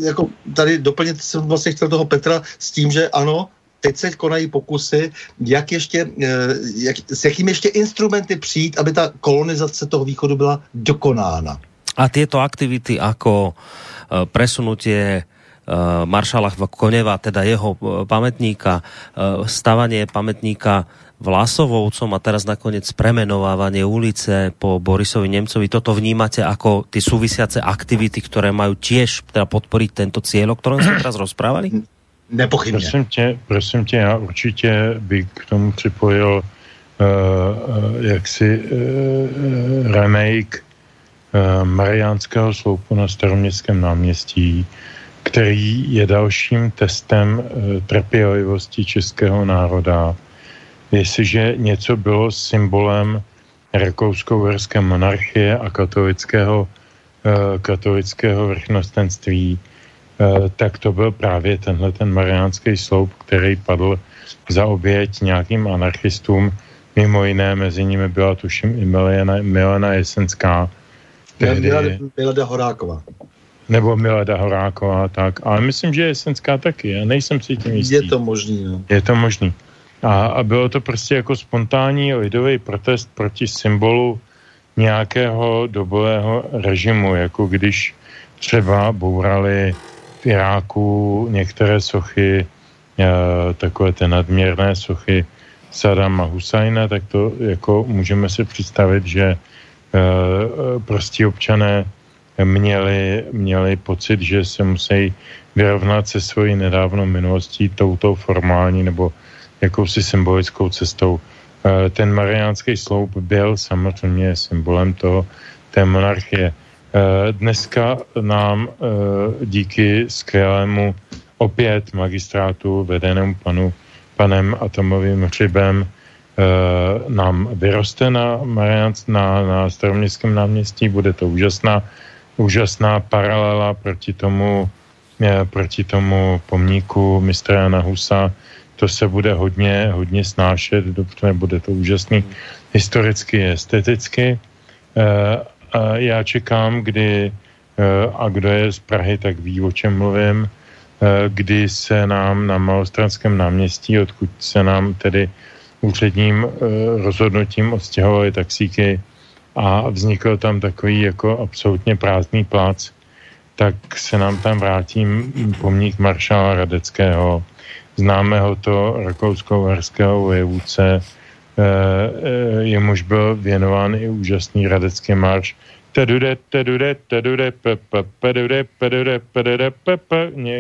[SPEAKER 4] jako tady doplnit, jsem vlastně chtěl toho Petra s tím, že ano, teď se konají pokusy, jak ještě, eh, jak, s jakými ještě instrumenty přijít, aby ta kolonizace toho východu byla dokonána.
[SPEAKER 2] A tyto aktivity jako presunutie maršala Koneva, teda jeho pamätníka, stavanie pamätníka Vlasovoucom a teraz nakoniec premenovávanie ulice po Borisovi Nemcovi. Toto vnímate ako ty súvisiace aktivity, které mají tiež teda podporiť tento cieľ, o ktorom jsme teraz rozprávali?
[SPEAKER 4] Nepochybně.
[SPEAKER 5] Prosím tě, prosím tě, já určitě bych k tomu připojil uh, uh, jaksi uh, remake uh, Mariánského sloupu na staroměstském náměstí, který je dalším testem uh, trpělivosti českého národa jestliže něco bylo symbolem rakousko-uherské monarchie a katolického, uh, katolického vrchnostenství, uh, tak to byl právě tenhle ten mariánský sloup, který padl za oběť nějakým anarchistům. Mimo jiné, mezi nimi byla tuším i Milena, Milena Jesenská.
[SPEAKER 4] Tehdy, Milada Horáková.
[SPEAKER 5] Nebo Milada Horáková, tak. Ale myslím, že Jesenská taky. Já nejsem si tím jistý.
[SPEAKER 4] Je to možný, no.
[SPEAKER 5] Je to možný. A, a bylo to prostě jako spontánní lidový protest proti symbolu nějakého dobového režimu, jako když třeba bourali v Iráku některé sochy, e, takové ty nadměrné sochy Sadama Husajna, tak to jako můžeme si představit, že e, prostě občané měli, měli pocit, že se musí vyrovnat se svojí nedávnou minulostí touto formální nebo jakousi symbolickou cestou. Eh, ten mariánský sloup byl samozřejmě symbolem toho, té monarchie. Eh, dneska nám eh, díky skvělému opět magistrátu vedenému panu, panem Atomovým hřibem nám vyroste na, Mariánc, na, na staroměstském náměstí. Bude to úžasná, úžasná paralela proti tomu, proti tomu pomníku mistra Jana Husa, to se bude hodně, hodně snášet, dobře, bude to úžasný historicky, esteticky. Eh, a já čekám, kdy, eh, a kdo je z Prahy, tak ví, o čem mluvím, eh, kdy se nám na Malostranském náměstí, odkud se nám tedy úředním rozhodnutím odstěhovali taxíky a vznikl tam takový jako absolutně prázdný plác, tak se nám tam vrátí pomník maršála Radeckého, známého to rakousko-uherského vojevůdce, jemuž byl věnován i úžasný radecký marš.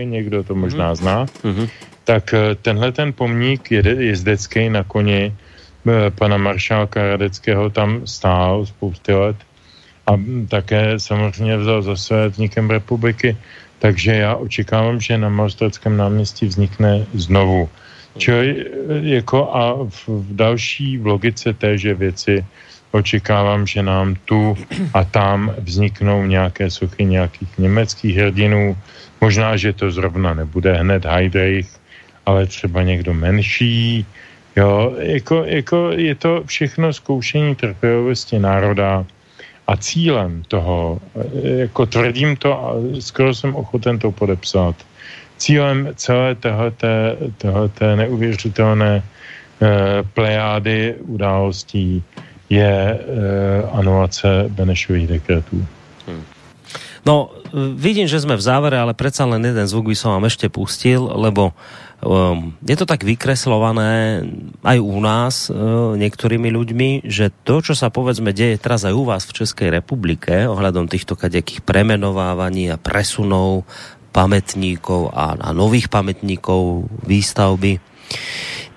[SPEAKER 5] Někdo to možná zná. Tak tenhle ten pomník jezdecký na koni pana maršálka Radeckého tam stál spousty let a také samozřejmě vzal za své vznikem republiky takže já očekávám, že na Malostradském náměstí vznikne znovu. Čili jako a v, v další logice téže věci očekávám, že nám tu a tam vzniknou nějaké sochy nějakých německých hrdinů. Možná, že to zrovna nebude hned Heidrich, ale třeba někdo menší. Jo, jako, jako je to všechno zkoušení trpělivosti národa A cílem toho, jako tvrdím to a skoro jsem ochoten to podepsat, cílem celé tohleté, tohleté neuvěřitelné Eh, plejády událostí je eh, anulace Benešových dekretů.
[SPEAKER 2] No, vidím, že jsme v závere, ale predsa len jeden zvuk by som vám ešte pustil, lebo um, je to tak vykreslované aj u nás uh, niektorými ľuďmi, že to, čo sa povedzme deje teraz aj u vás v Českej republike ohľadom týchto kadejakých premenovávaní a presunov pamätníkov a, a nových pamätníkov výstavby,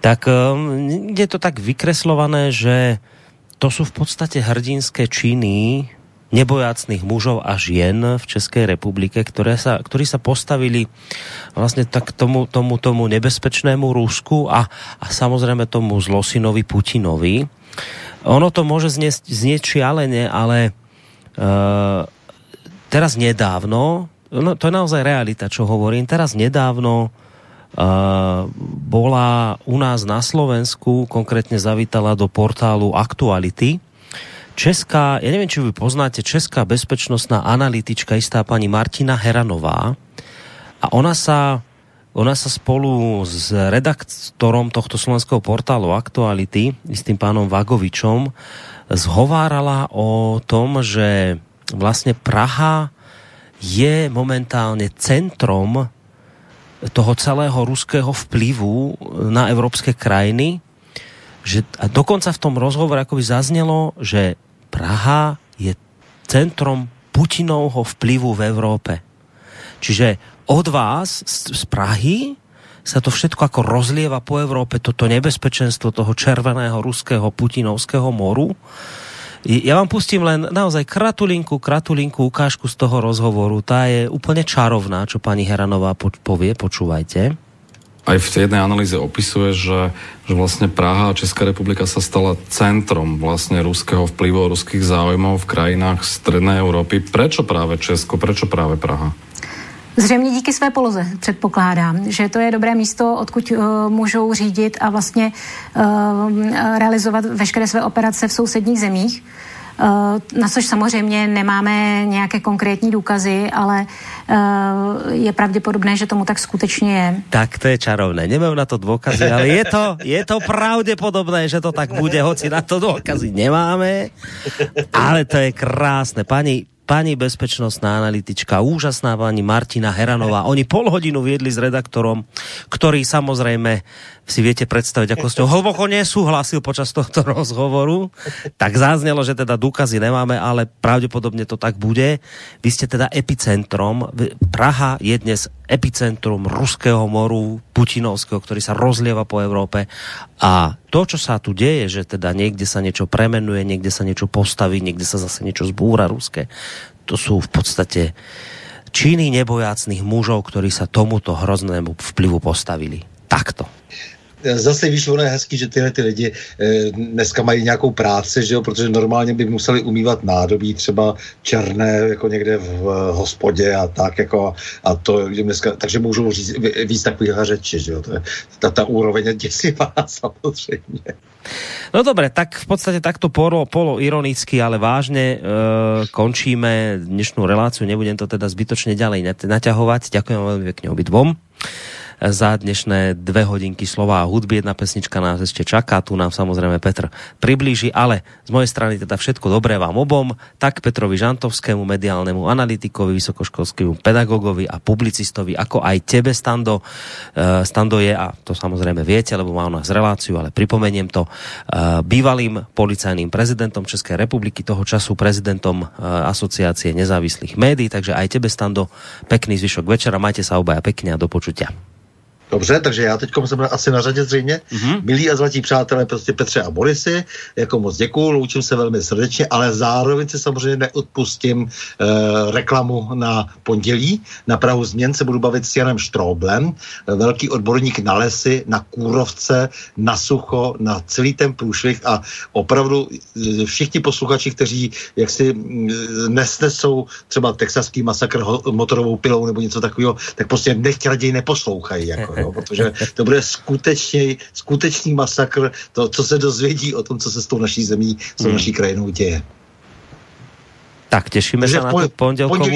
[SPEAKER 2] tak um, je to tak vykreslované, že to sú v podstate hrdinské činy nebojácných mužov a žien v Českej republike, ktoré sa, ktorí sa postavili vlastne tak tomu, tomu, tomu nebezpečnému Rusku a, a samozrejme tomu zlosinovi Putinovi. Ono to môže znieť, znieť šialene, ale uh, teraz nedávno, no to je naozaj realita, čo hovorím, teraz nedávno bola u nás na Slovensku, konkrétne zavítala do portálu Aktuality. Česká, ja neviem, či vy poznáte, Česká bezpečnostná analytička, istá pani Martina Heranová. A ona sa, ona sa spolu s redaktorom tohto slovenského portálu Aktuality, s tým pánom Vagovičom, zhovárala o tom, že vlastne Praha je momentálne centrom toho celého ruského vplyvu na evropské krajiny, že a dokonca v tom rozhovore akoby zaznelo, že Praha je centrom Putinovho vplyvu v Európe. Čiže od vás z, z Prahy sa to všetko ako rozlieva po Európe, toto nebezpečenstvo toho červeného ruského putinovského moru ja vám pustím len naozaj kratulinku, kratulinku ukážku z toho rozhovoru. Tá je úplne čarovná, čo pani Heranová povie, počúvajte.
[SPEAKER 10] Aj v tej jednej analýze opisuje, že, že vlastne Praha a Česká republika sa stala centrom vlastne ruského vplyvu, ruských záujmov v krajinách Strednej Európy. Prečo práve Česko, prečo práve Praha?
[SPEAKER 11] Zřejmě díky své poloze předpokládám, že to je dobré místo, odkud uh, můžou řídit a vlastně uh, realizovat veškeré své operace v sousedních zemích. Uh, na což samozřejmě nemáme nějaké konkrétní důkazy, ale uh, je pravděpodobné, že tomu tak skutečně je.
[SPEAKER 2] Tak to je čarovné. Nemám na to dôkazy, ale je to, je to pravděpodobné, že to tak bude, hoci na to dôkazy nemáme. Ale to je krásne. Pani, pani bezpečnostná analytička, úžasná pani Martina Heranová. Oni pol hodinu viedli s redaktorom, ktorý samozrejme si viete predstaviť, ako s ňou hlboko nesúhlasil počas tohto <laughs> rozhovoru, tak záznelo, že teda důkazy nemáme, ale pravděpodobně to tak bude. Vy ste teda epicentrom. Praha je dnes epicentrum ruského moru, putinovského, ktorý sa rozlieva po Európe. A to, čo sa tu deje, že teda niekde sa niečo premenuje, niekde sa niečo postaví, niekde sa zase niečo zbúra ruské, to sú v podstate činy nebojácných mužov, ktorí sa tomuto hroznému vplyvu postavili. Takto
[SPEAKER 4] zase víš, ono je hezký, že tyhle ty lidi e, dneska mají nějakou práci, že jo, protože normálně by museli umývat nádobí třeba černé, jako někde v, v hospodě a tak, jako a to dneska, takže můžou říct víc takových řeči, že jo, to je, ta, ta úroveň je děsivá <laughs> samozřejmě.
[SPEAKER 2] No dobre, tak v podstate takto polo, polo ironicky, ale vážne e, končíme dnešnú reláciu. Nebudem to teda zbytočne ďalej naťahovať. Ďakujem veľmi pekne obidvom za dnešné dve hodinky slova a hudby. Jedna pesnička nás ešte čaká, tu nám samozrejme Petr priblíži, ale z mojej strany teda všetko dobré vám obom, tak Petrovi Žantovskému, mediálnemu analytikovi, vysokoškolskému pedagogovi a publicistovi, ako aj tebe, Stando. E, Stando je, a to samozrejme viete, lebo má u nás reláciu, ale pripomeniem to, e, bývalým policajným prezidentom Českej republiky, toho času prezidentom e, Asociácie nezávislých médií, takže aj tebe, Stando, pekný zvyšok večera, majte sa obaja pekne a do počutia.
[SPEAKER 4] Dobře, takže já teď jsem asi na řadě zřejmě. Mm-hmm. Milí a zlatí přátelé, prostě Petře a Borisy, jako moc děkuju, loučím se velmi srdečně, ale zároveň si samozřejmě neodpustím eh, reklamu na pondělí. Na Prahu změn se budu bavit s Janem Štróblem, eh, velký odborník na lesy, na kůrovce, na sucho, na celý ten průšvih a opravdu eh, všichni posluchači, kteří jaksi mm, nesnesou třeba texaský masakr motorovou pilou nebo něco takového, tak prostě nechť raději neposlouchají. Jako jo, protože to bude skutečně, skutečný masakr, to, co se dozvědí o tom, co se s tou naší zemí, s tou hmm. naší krajinou děje.
[SPEAKER 2] Tak, tešíme
[SPEAKER 4] Takže
[SPEAKER 2] sa na tú pondelkovú...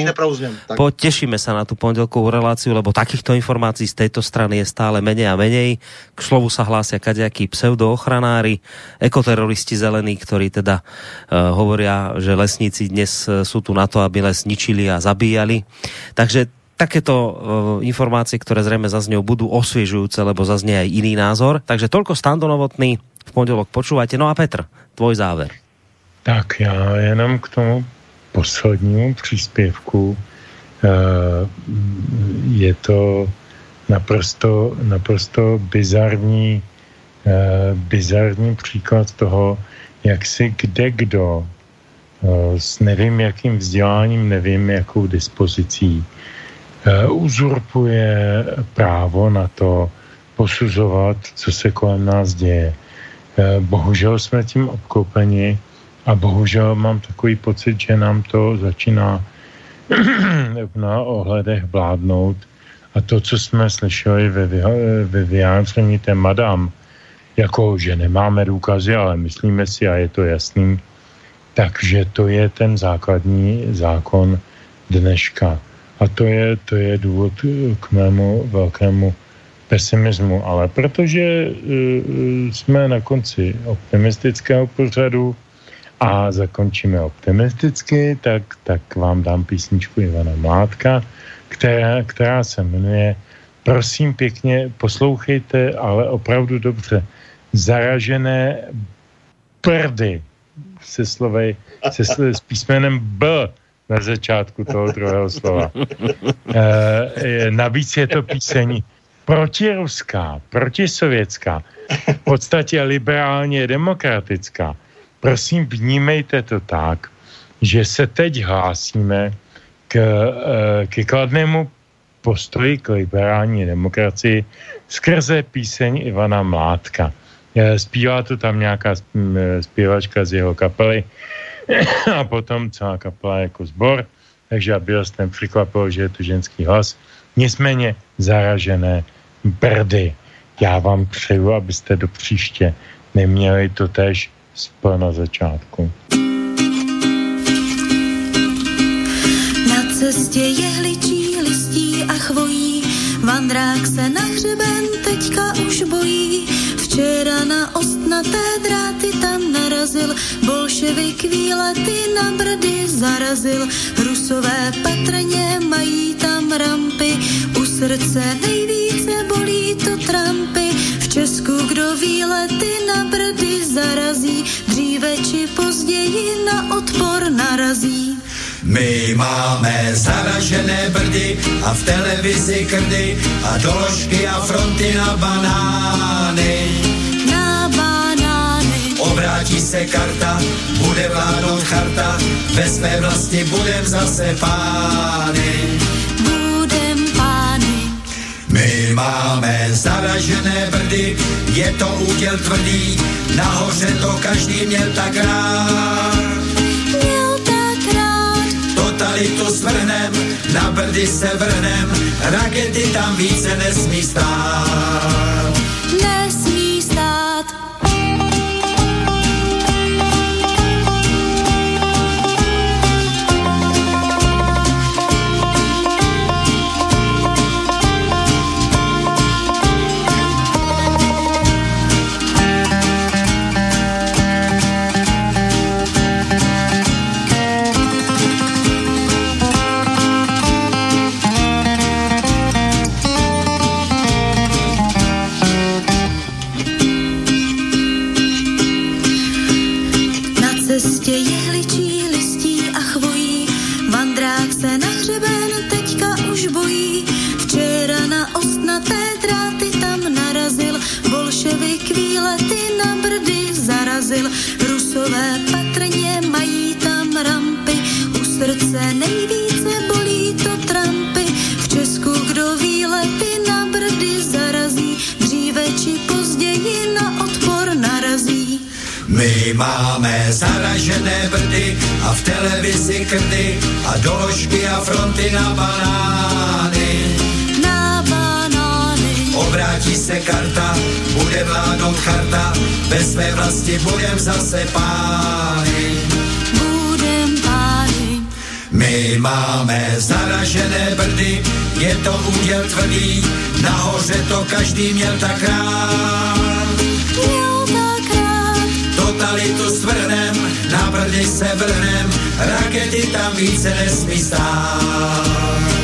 [SPEAKER 2] Po, tešíme sa na tú pondelkovú reláciu, lebo takýchto informácií z tejto strany je stále menej a menej. K slovu sa hlásia kadejakí pseudoochranári, ekoteroristi zelení, ktorí teda uh, hovoria, že lesníci dnes eh, sú tu na to, aby les ničili a zabíjali. Takže takéto uh, informácie, ktoré zrejme zaznejú, budú osviežujúce, lebo zaznie aj iný názor. Takže toľko standonovotný v pondelok počúvajte. No a Petr, tvoj záver.
[SPEAKER 5] Tak já jenom k tomu poslednímu příspěvku. eh, Je to naprosto, naprosto bizarní, eh, bizarní příklad toho, jak si kde kdo s nevím jakým vzděláním, nevím jakou dispozicí uzurpuje právo na to posuzovat, co se kolem nás děje. Eh, Bohužel jsme tím obklopeni a bohužel mám takový pocit, že nám to začíná <clears throat> na ohledech vládnout. A to, co jsme slyšeli ve, ve vyjádření té madam, jako, že nemáme důkazy, ale myslíme si, a je to jasný, takže to je ten základní zákon dneška. A to je, to je důvod eh, k mému velkému pesimismu. Ale protože uh, jsme na konci optimistického pořadu a zakončíme optimisticky, tak, tak vám dám písničku Ivana Mládka, která, která se jmenuje Prosím pěkně, poslouchejte, ale opravdu dobře. Zaražené prdy se slovej, se, s písmenem B na začátku toho druhého slova. <laughs> E, navíc je to píseň protiruská, protisovětská, v podstatě liberálně demokratická. Prosím, vnímejte to tak, že se teď hlásíme k, eh, ke kladnému postoji k liberální demokracii skrze píseň Ivana Mládka. Eh, Zpívá to tam nějaká eh, zpěvačka z jeho kapely <laughs> a potom celá kapela jako sbor, takže aby vás nepřekvapilo, že je to ženský hlas. Nicméně zaražené brdy. Já vám přeju, abyste do příště neměli to tež spol na začátku.
[SPEAKER 12] Na cestě jehličí, listí a chvojí, vandrák se na hřeben teďka už bojí. Včera na ostnaté dráty tam narazil, bolševik výlety na brdy zarazil. Rusové patrně mají tam rampy, u srdce nejvíce bolí to trampy. V Česku kdo výlety na brdy zarazí, dříve či později na odpor narazí.
[SPEAKER 6] My máme zaražené brdy a v televizi krdy a doložky a fronty na banány.
[SPEAKER 12] Na banány.
[SPEAKER 6] Obrátí se karta, bude vládnout charta, ve své vlasti budem zase pány.
[SPEAKER 12] Budem pány.
[SPEAKER 6] My máme zaražené brdy, je to úděl tvrdý, nahoře to každý měl tak rád. Totalitu svrhnem, na brdy se vrhnem, rakety tam více nesmí stát.
[SPEAKER 12] Nesmí zarazil. Rusové patrně mají tam rampy, u srdce nejvíce bolí to trampy. V Česku kdo výlety na brdy zarazí, dříve či později na odpor narazí.
[SPEAKER 6] My máme zaražené brdy a v televizi krdy a doložky a fronty
[SPEAKER 12] na banány.
[SPEAKER 6] Obrátí se karta, bude vládnout charta, ve své vlasti budem zase pány.
[SPEAKER 12] Budem pány.
[SPEAKER 6] My máme zaražené brdy, je to úděl tvrdý, nahoře to každý měl tak rád.
[SPEAKER 12] Měl tak rád.
[SPEAKER 6] Totalitu svrhnem, na brdy se vrhnem, rakety tam více nesmí stát.